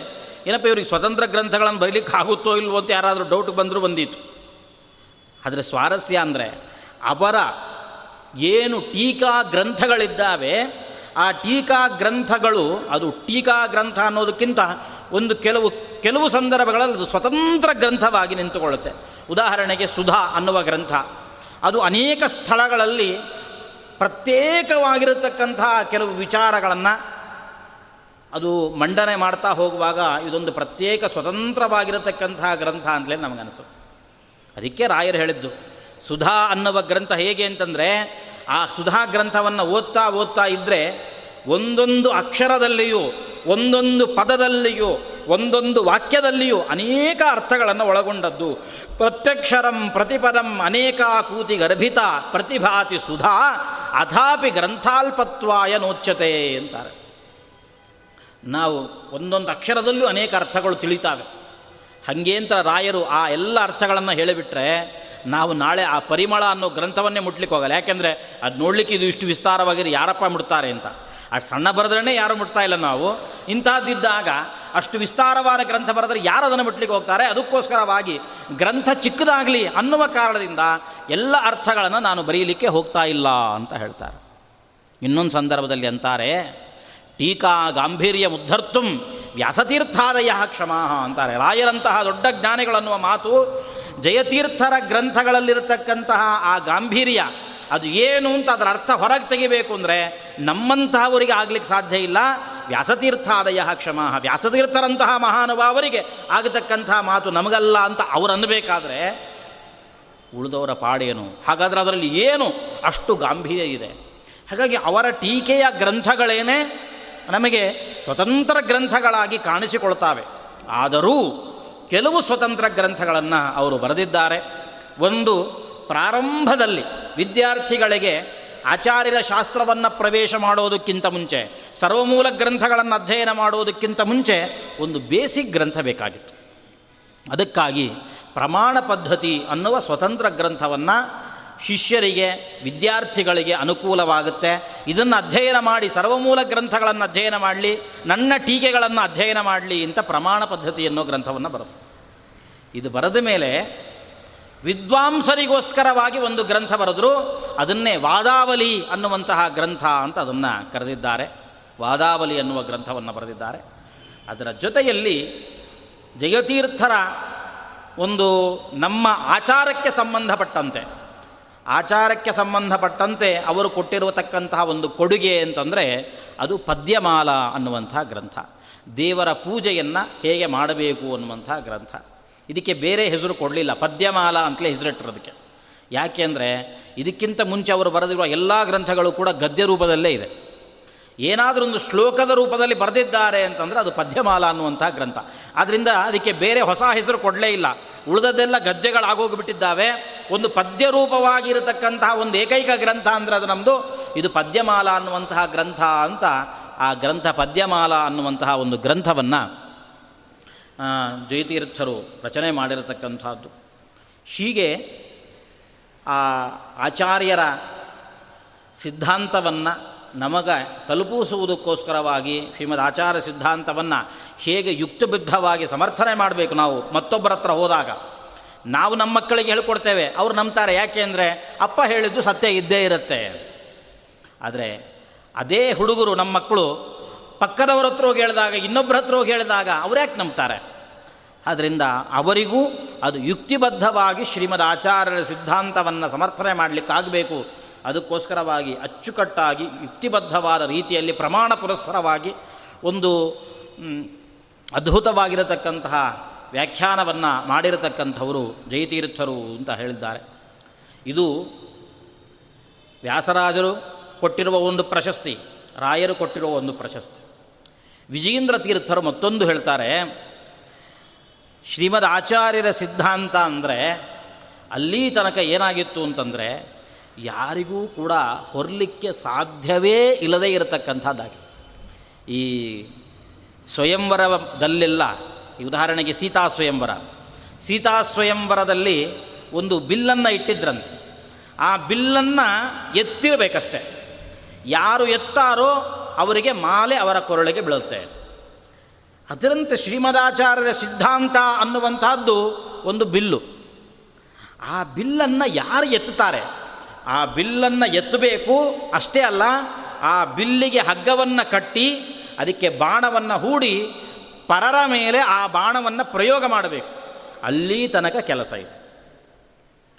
ಏನಪ್ಪ ಇವ್ರಿಗೆ ಸ್ವತಂತ್ರ ಗ್ರಂಥಗಳನ್ನು ಬರೀಲಿಕ್ಕೆ ಆಗುತ್ತೋ ಇಲ್ವೋ ಅಂತ ಯಾರಾದರೂ ಡೌಟ್ ಬಂದರೂ ಬಂದಿತ್ತು ಆದರೆ ಸ್ವಾರಸ್ಯ ಅಂದರೆ ಅವರ ಏನು ಟೀಕಾ ಗ್ರಂಥಗಳಿದ್ದಾವೆ, ಆ ಟೀಕಾ ಗ್ರಂಥಗಳು, ಅದು ಟೀಕಾ ಗ್ರಂಥ ಅನ್ನೋದಕ್ಕಿಂತ ಒಂದು ಕೆಲವು ಕೆಲವು ಸಂದರ್ಭಗಳಲ್ಲಿ ಅದು ಸ್ವತಂತ್ರ ಗ್ರಂಥವಾಗಿ ನಿಂತುಕೊಳ್ಳುತ್ತೆ. ಉದಾಹರಣೆಗೆ ಸುಧಾ ಅನ್ನುವ ಗ್ರಂಥ. ಅದು ಅನೇಕ ಸ್ಥಳಗಳಲ್ಲಿ ಪ್ರತ್ಯೇಕವಾಗಿರತಕ್ಕಂತಹ ಕೆಲವು ವಿಚಾರಗಳನ್ನು ಅದು ಮಂಡನೆ ಮಾಡ್ತಾ ಹೋಗುವಾಗ ಇದೊಂದು ಪ್ರತ್ಯೇಕ ಸ್ವತಂತ್ರವಾಗಿರತಕ್ಕಂತಹ ಗ್ರಂಥ ಅಂತಲೇ ನಮಗನಿಸುತ್ತೆ. ಅದಕ್ಕೆ ರಾಯರು ಹೇಳಿದ್ದು, ಸುಧಾ ಅನ್ನುವ ಗ್ರಂಥ ಹೇಗೆ ಅಂತಂದರೆ, ಆ ಸುಧಾ ಗ್ರಂಥವನ್ನು ಓದ್ತಾ ಓದ್ತಾ ಇದ್ದರೆ ಒಂದೊಂದು ಅಕ್ಷರದಲ್ಲಿಯೂ ಒಂದೊಂದು ಪದದಲ್ಲಿಯೂ, ಒಂದೊಂದು ವಾಕ್ಯದಲ್ಲಿಯೂ ಅನೇಕ ಅರ್ಥಗಳನ್ನು ಒಳಗೊಂಡದ್ದು. ಪ್ರತ್ಯಕ್ಷರಂ ಪ್ರತಿಪದಂ ಅನೇಕ ಕೂತಿ ಗರ್ಭಿತ ಪ್ರತಿಭಾತಿ ಸುಧಾ ಅಥಾಪಿ ಗ್ರಂಥಾಲ್ಪತ್ವಾಯ ನೋಚ್ಯತೆ ಅಂತಾರೆ. ನಾವು ಒಂದೊಂದು ಅಕ್ಷರದಲ್ಲೂ ಅನೇಕ ಅರ್ಥಗಳು ತಿಳಿತಾವೆ. ಹಂಗೇಂತ ರಾಯರು ಆ ಎಲ್ಲ ಅರ್ಥಗಳನ್ನು ಹೇಳಿಬಿಟ್ರೆ ನಾವು ನಾಳೆ ಆ ಪರಿಮಳ ಅನ್ನೋ ಗ್ರಂಥವನ್ನೇ ಮುಟ್ಲಿಕ್ಕೆ ಹೋಗಲ್ಲ. ಯಾಕೆಂದರೆ ಅದು ನೋಡಲಿಕ್ಕೆ ಇದು ಇಷ್ಟು ವಿಸ್ತಾರವಾಗಿರಿ ಯಾರಪ್ಪ ಮುಡ್ತಾರೆ ಅಂತ. ಅಷ್ಟು ಸಣ್ಣ ಬರೆದ್ರೇ ಯಾರು ಮುಟ್ತಾ ಇಲ್ಲ ನಾವು. ಇಂಥದ್ದಿದ್ದಾಗ ಅಷ್ಟು ವಿಸ್ತಾರವಾದ ಗ್ರಂಥ ಬರೆದ್ರೆ ಯಾರು ಅದನ್ನು ಮುಟ್ಲಿಕ್ಕೆ ಹೋಗ್ತಾರೆ? ಅದಕ್ಕೋಸ್ಕರವಾಗಿ ಗ್ರಂಥ ಚಿಕ್ಕದಾಗಲಿ ಅನ್ನುವ ಕಾರಣದಿಂದ ಎಲ್ಲ ಅರ್ಥಗಳನ್ನು ನಾನು ಬರೀಲಿಕ್ಕೆ ಹೋಗ್ತಾ ಇಲ್ಲ ಅಂತ ಹೇಳ್ತಾರೆ. ಇನ್ನೊಂದು ಸಂದರ್ಭದಲ್ಲಿ ಅಂತಾರೆ, ಟೀಕಾ ಗಾಂಭೀರ್ಯ ಮುದ್ಧರ್ತುಂ ವ್ಯಾಸತೀರ್ಥಾದಯ ಕ್ಷಮಾ ಅಂತಾರೆ. ರಾಯರಂತಹ ದೊಡ್ಡ ಜ್ಞಾನಿಗಳನ್ನುವ ಮಾತು ಜಯತೀರ್ಥರ ಗ್ರಂಥಗಳಲ್ಲಿರತಕ್ಕಂತಹ ಆ ಗಾಂಭೀರ್ಯ ಅದು ಏನು ಅಂತ ಅದರ ಅರ್ಥ ಹೊರಗೆ ತೆಗಿಬೇಕು ಅಂದರೆ ನಮ್ಮಂತಹವರಿಗೆ ಆಗ್ಲಿಕ್ಕೆ ಸಾಧ್ಯ ಇಲ್ಲ. ವ್ಯಾಸತೀರ್ಥಾದಯ ಕ್ಷಮ ವ್ಯಾಸತೀರ್ಥರಂತಹ ಮಹಾನುಭಾವರಿಗೆ ಆಗತಕ್ಕಂತಹ ಮಾತು ನಮಗಲ್ಲ ಅಂತ ಅವ್ರು ಅನ್ನಬೇಕಾದ್ರೆ ಉಳಿದವರ ಪಾಡೇನು ಹಾಗಾದರೆ ಅದರಲ್ಲಿ ಏನು? ಅಷ್ಟು ಗಾಂಭೀರ್ಯ ಇದೆ. ಹಾಗಾಗಿ ಅವರ ಟೀಕೆಯ ಗ್ರಂಥಗಳೇನೇ ನಮಗೆ ಸ್ವತಂತ್ರ ಗ್ರಂಥಗಳಾಗಿ ಕಾಣಿಸಿಕೊಳ್ತಾವೆ. ಆದರೂ ಕೆಲವು ಸ್ವತಂತ್ರ ಗ್ರಂಥಗಳನ್ನು ಅವರು ಬರೆದಿದ್ದಾರೆ. ಒಂದು ಪ್ರಾರಂಭದಲ್ಲಿ ವಿದ್ಯಾರ್ಥಿಗಳಿಗೆ ಆಚಾರ್ಯರ ಶಾಸ್ತ್ರವನ್ನು ಪ್ರವೇಶ ಮಾಡೋದಕ್ಕಿಂತ ಮುಂಚೆ, ಸರ್ವಮೂಲ ಗ್ರಂಥಗಳನ್ನು ಅಧ್ಯಯನ ಮಾಡೋದಕ್ಕಿಂತ ಮುಂಚೆ ಒಂದು ಬೇಸಿಕ್ ಗ್ರಂಥ ಬೇಕಾಗಿತ್ತು. ಅದಕ್ಕಾಗಿ ಪ್ರಮಾಣ ಪದ್ಧತಿ ಅನ್ನುವ ಸ್ವತಂತ್ರ ಗ್ರಂಥವನ್ನು ಶಿಷ್ಯರಿಗೆ, ವಿದ್ಯಾರ್ಥಿಗಳಿಗೆ ಅನುಕೂಲವಾಗುತ್ತೆ. ಇದನ್ನು ಅಧ್ಯಯನ ಮಾಡಿ, ಸರ್ವಮೂಲ ಗ್ರಂಥಗಳನ್ನು ಅಧ್ಯಯನ ಮಾಡಲಿ, ನನ್ನ ಟೀಕೆಗಳನ್ನು ಅಧ್ಯಯನ ಮಾಡಲಿ ಅಂತ ಪ್ರಮಾಣ ಪದ್ಧತಿ ಅನ್ನೋ ಗ್ರಂಥವನ್ನು ಬರೆದು. ಇದು ಬರೆದ ಮೇಲೆ ವಿದ್ವಾಂಸರಿಗೋಸ್ಕರವಾಗಿ ಒಂದು ಗ್ರಂಥ ಬರೆದರು. ಅದನ್ನೇ ವಾದಾವಲಿ ಅನ್ನುವಂತಹ ಗ್ರಂಥ ಅಂತ ಅದನ್ನು ಕರೆದಿದ್ದಾರೆ. ವಾದಾವಲಿ ಅನ್ನುವ ಗ್ರಂಥವನ್ನು ಬರೆದಿದ್ದಾರೆ. ಅದರ ಜೊತೆಯಲ್ಲಿ ಜಯತೀರ್ಥರ ಒಂದು ನಮ್ಮ ಆಚಾರಕ್ಕೆ ಸಂಬಂಧಪಟ್ಟಂತೆ ಆಚಾರಕ್ಕೆ ಸಂಬಂಧಪಟ್ಟಂತೆ ಅವರು ಕೊಟ್ಟಿರತಕ್ಕಂತಹ ಒಂದು ಕೊಡುಗೆ ಅಂತಂದರೆ ಅದು ಪದ್ಯಮಾಲ ಅನ್ನುವಂಥ ಗ್ರಂಥ. ದೇವರ ಪೂಜೆಯನ್ನು ಹೇಗೆ ಮಾಡಬೇಕು ಅನ್ನುವಂಥ ಗ್ರಂಥ. ಇದಕ್ಕೆ ಬೇರೆ ಹೆಸರು ಕೊಡಲಿಲ್ಲ. ಪದ್ಯಮಾಲ ಅಂತಲೇ ಹೆಸರಿಟ್ಟಿರೋದಕ್ಕೆ. ಯಾಕೆ ಅಂದರೆ ಇದಕ್ಕಿಂತ ಮುಂಚೆ ಅವರು ಬರೆದಿರುವ ಎಲ್ಲ ಗ್ರಂಥಗಳು ಕೂಡ ಗದ್ಯ ರೂಪದಲ್ಲೇ ಇದೆ. ಏನಾದರೂ ಒಂದು ಶ್ಲೋಕದ ರೂಪದಲ್ಲಿ ಬರೆದಿದ್ದಾರೆ ಅಂತಂದರೆ ಅದು ಪದ್ಯಮಾಲ ಅನ್ನುವಂಥ ಗ್ರಂಥ. ಆದ್ದರಿಂದ ಅದಕ್ಕೆ ಬೇರೆ ಹೊಸ ಹೆಸರು ಕೊಡಲೇ ಇಲ್ಲ. ಉಳಿದದ್ದೆಲ್ಲ ಗದ್ಯಗಳಾಗೋಗ್ಬಿಟ್ಟಿದ್ದಾವೆ. ಒಂದು ಪದ್ಯ ರೂಪವಾಗಿರತಕ್ಕಂತಹ ಒಂದು ಏಕೈಕ ಗ್ರಂಥ ಅಂದರೆ ಅದು ನಮ್ಮದು ಇದು ಪದ್ಯಮಾಲ ಅನ್ನುವಂತಹ ಗ್ರಂಥ ಅಂತ ಆ ಗ್ರಂಥ ಪದ್ಯಮಾಲ ಅನ್ನುವಂತಹ ಒಂದು ಗ್ರಂಥವನ್ನು ಜಯತೀರ್ಥರು ರಚನೆ ಮಾಡಿರತಕ್ಕಂಥದ್ದು. ಹೀಗೆ ಆ ಆಚಾರ್ಯರ ಸಿದ್ಧಾಂತವನ್ನು ನಮಗೆ ತಲುಪಿಸುವುದಕ್ಕೋಸ್ಕರವಾಗಿ ಶ್ರೀಮದ್ ಆಚಾರ ಸಿದ್ಧಾಂತವನ್ನು ಹೇಗೆ ಯುಕ್ತಬದ್ಧವಾಗಿ ಸಮರ್ಥನೆ ಮಾಡಬೇಕು ನಾವು ಮತ್ತೊಬ್ಬರ ಹತ್ರ ಹೋದಾಗ. ನಾವು ನಮ್ಮ ಮಕ್ಕಳಿಗೆ ಹೇಳ್ಕೊಡ್ತೇವೆ, ಅವ್ರು ನಂಬ್ತಾರೆ, ಯಾಕೆ ಅಂದರೆ ಅಪ್ಪ ಹೇಳಿದ್ದು ಸತ್ಯ ಇದ್ದೇ ಇರುತ್ತೆ ಆದರೆ ಅದೇ ಹುಡುಗರು ನಮ್ಮ ಮಕ್ಕಳು ಪಕ್ಕದವ್ರ ಹತ್ರ ಹೋಗಿ ಹೇಳಿದಾಗ ಇನ್ನೊಬ್ಬರ ಹತ್ರ ಹೋಗಿ ಹೇಳಿದಾಗ ಯಾಕೆ ನಂಬ್ತಾರೆ? ಆದ್ದರಿಂದ ಅವರಿಗೂ ಅದು ಯುಕ್ತಿಬದ್ಧವಾಗಿ ಶ್ರೀಮದ್ ಆಚಾರ್ಯರ ಸಿದ್ಧಾಂತವನ್ನು ಸಮರ್ಥನೆ ಮಾಡಲಿಕ್ಕಾಗಬೇಕು. ಅದಕ್ಕೋಸ್ಕರವಾಗಿ ಅಚ್ಚುಕಟ್ಟಾಗಿ ಯುಕ್ತಿಬದ್ಧವಾದ ರೀತಿಯಲ್ಲಿ ಪ್ರಮಾಣ ಪುರಸ್ಸರವಾಗಿ ಒಂದು ಅದ್ಭುತವಾಗಿರತಕ್ಕಂತಹ ವ್ಯಾಖ್ಯಾನವನ್ನು ಮಾಡಿರತಕ್ಕಂಥವರು ಜಯತೀರ್ಥರು ಅಂತ ಹೇಳಿದ್ದಾರೆ. ಇದು ವ್ಯಾಸರಾಜರು ಕೊಟ್ಟಿರುವ ಒಂದು ಪ್ರಶಸ್ತಿ, ರಾಯರು ಕೊಟ್ಟಿರುವ ಒಂದು ಪ್ರಶಸ್ತಿ. ವಿಜೇಂದ್ರ ತೀರ್ಥರು ಮತ್ತೊಂದು ಹೇಳ್ತಾರೆ ಶ್ರೀಮದ್ ಆಚಾರ್ಯರ ಸಿದ್ಧಾಂತ ಅಂದರೆ ಅಲ್ಲಿ ತನಕ ಏನಾಗಿತ್ತು ಅಂತಂದರೆ ಯಾರಿಗೂ ಕೂಡ ಹೊರಲಿಕ್ಕೆ ಸಾಧ್ಯವೇ ಇಲ್ಲದೇ ಇರತಕ್ಕಂಥದ್ದಾಗಿ. ಈ ಸ್ವಯಂವರದಲ್ಲೆಲ್ಲ ಉದಾಹರಣೆಗೆ ಸೀತಾ ಸ್ವಯಂವರ. ಸೀತಾ ಸ್ವಯಂವರದಲ್ಲಿ ಒಂದು ಬಿಲ್ಲನ್ನು ಇಟ್ಟಿದ್ರಂತೆ. ಆ ಬಿಲ್ಲನ್ನು ಎತ್ತಿರಬೇಕಷ್ಟೆ. ಯಾರು ಎತ್ತಾರೋ ಅವರಿಗೆ ಮಾಲೆ ಅವರ ಕೊರಳಿಗೆ ಬೀಳುತ್ತೆ. ಅದರಂತೆ ಶ್ರೀಮದಾಚಾರ್ಯರ ಸಿದ್ಧಾಂತ ಅನ್ನುವಂತಹದ್ದು ಒಂದು ಬಿಲ್ಲು. ಆ ಬಿಲ್ಲನ್ನು ಯಾರು ಎತ್ತುತ್ತಾರೆ? ಆ ಬಿಲ್ಲನ್ನು ಎತ್ತಬೇಕು ಅಷ್ಟೇ ಅಲ್ಲ, ಆ ಬಿಲ್ಲಿಗೆ ಹಗ್ಗವನ್ನು ಕಟ್ಟಿ, ಅದಕ್ಕೆ ಬಾಣವನ್ನು ಹೂಡಿ, ಪರರ ಮೇಲೆ ಆ ಬಾಣವನ್ನು ಪ್ರಯೋಗ ಮಾಡಬೇಕು. ಅಲ್ಲಿ ತನಕ ಕೆಲಸ ಇದೆ.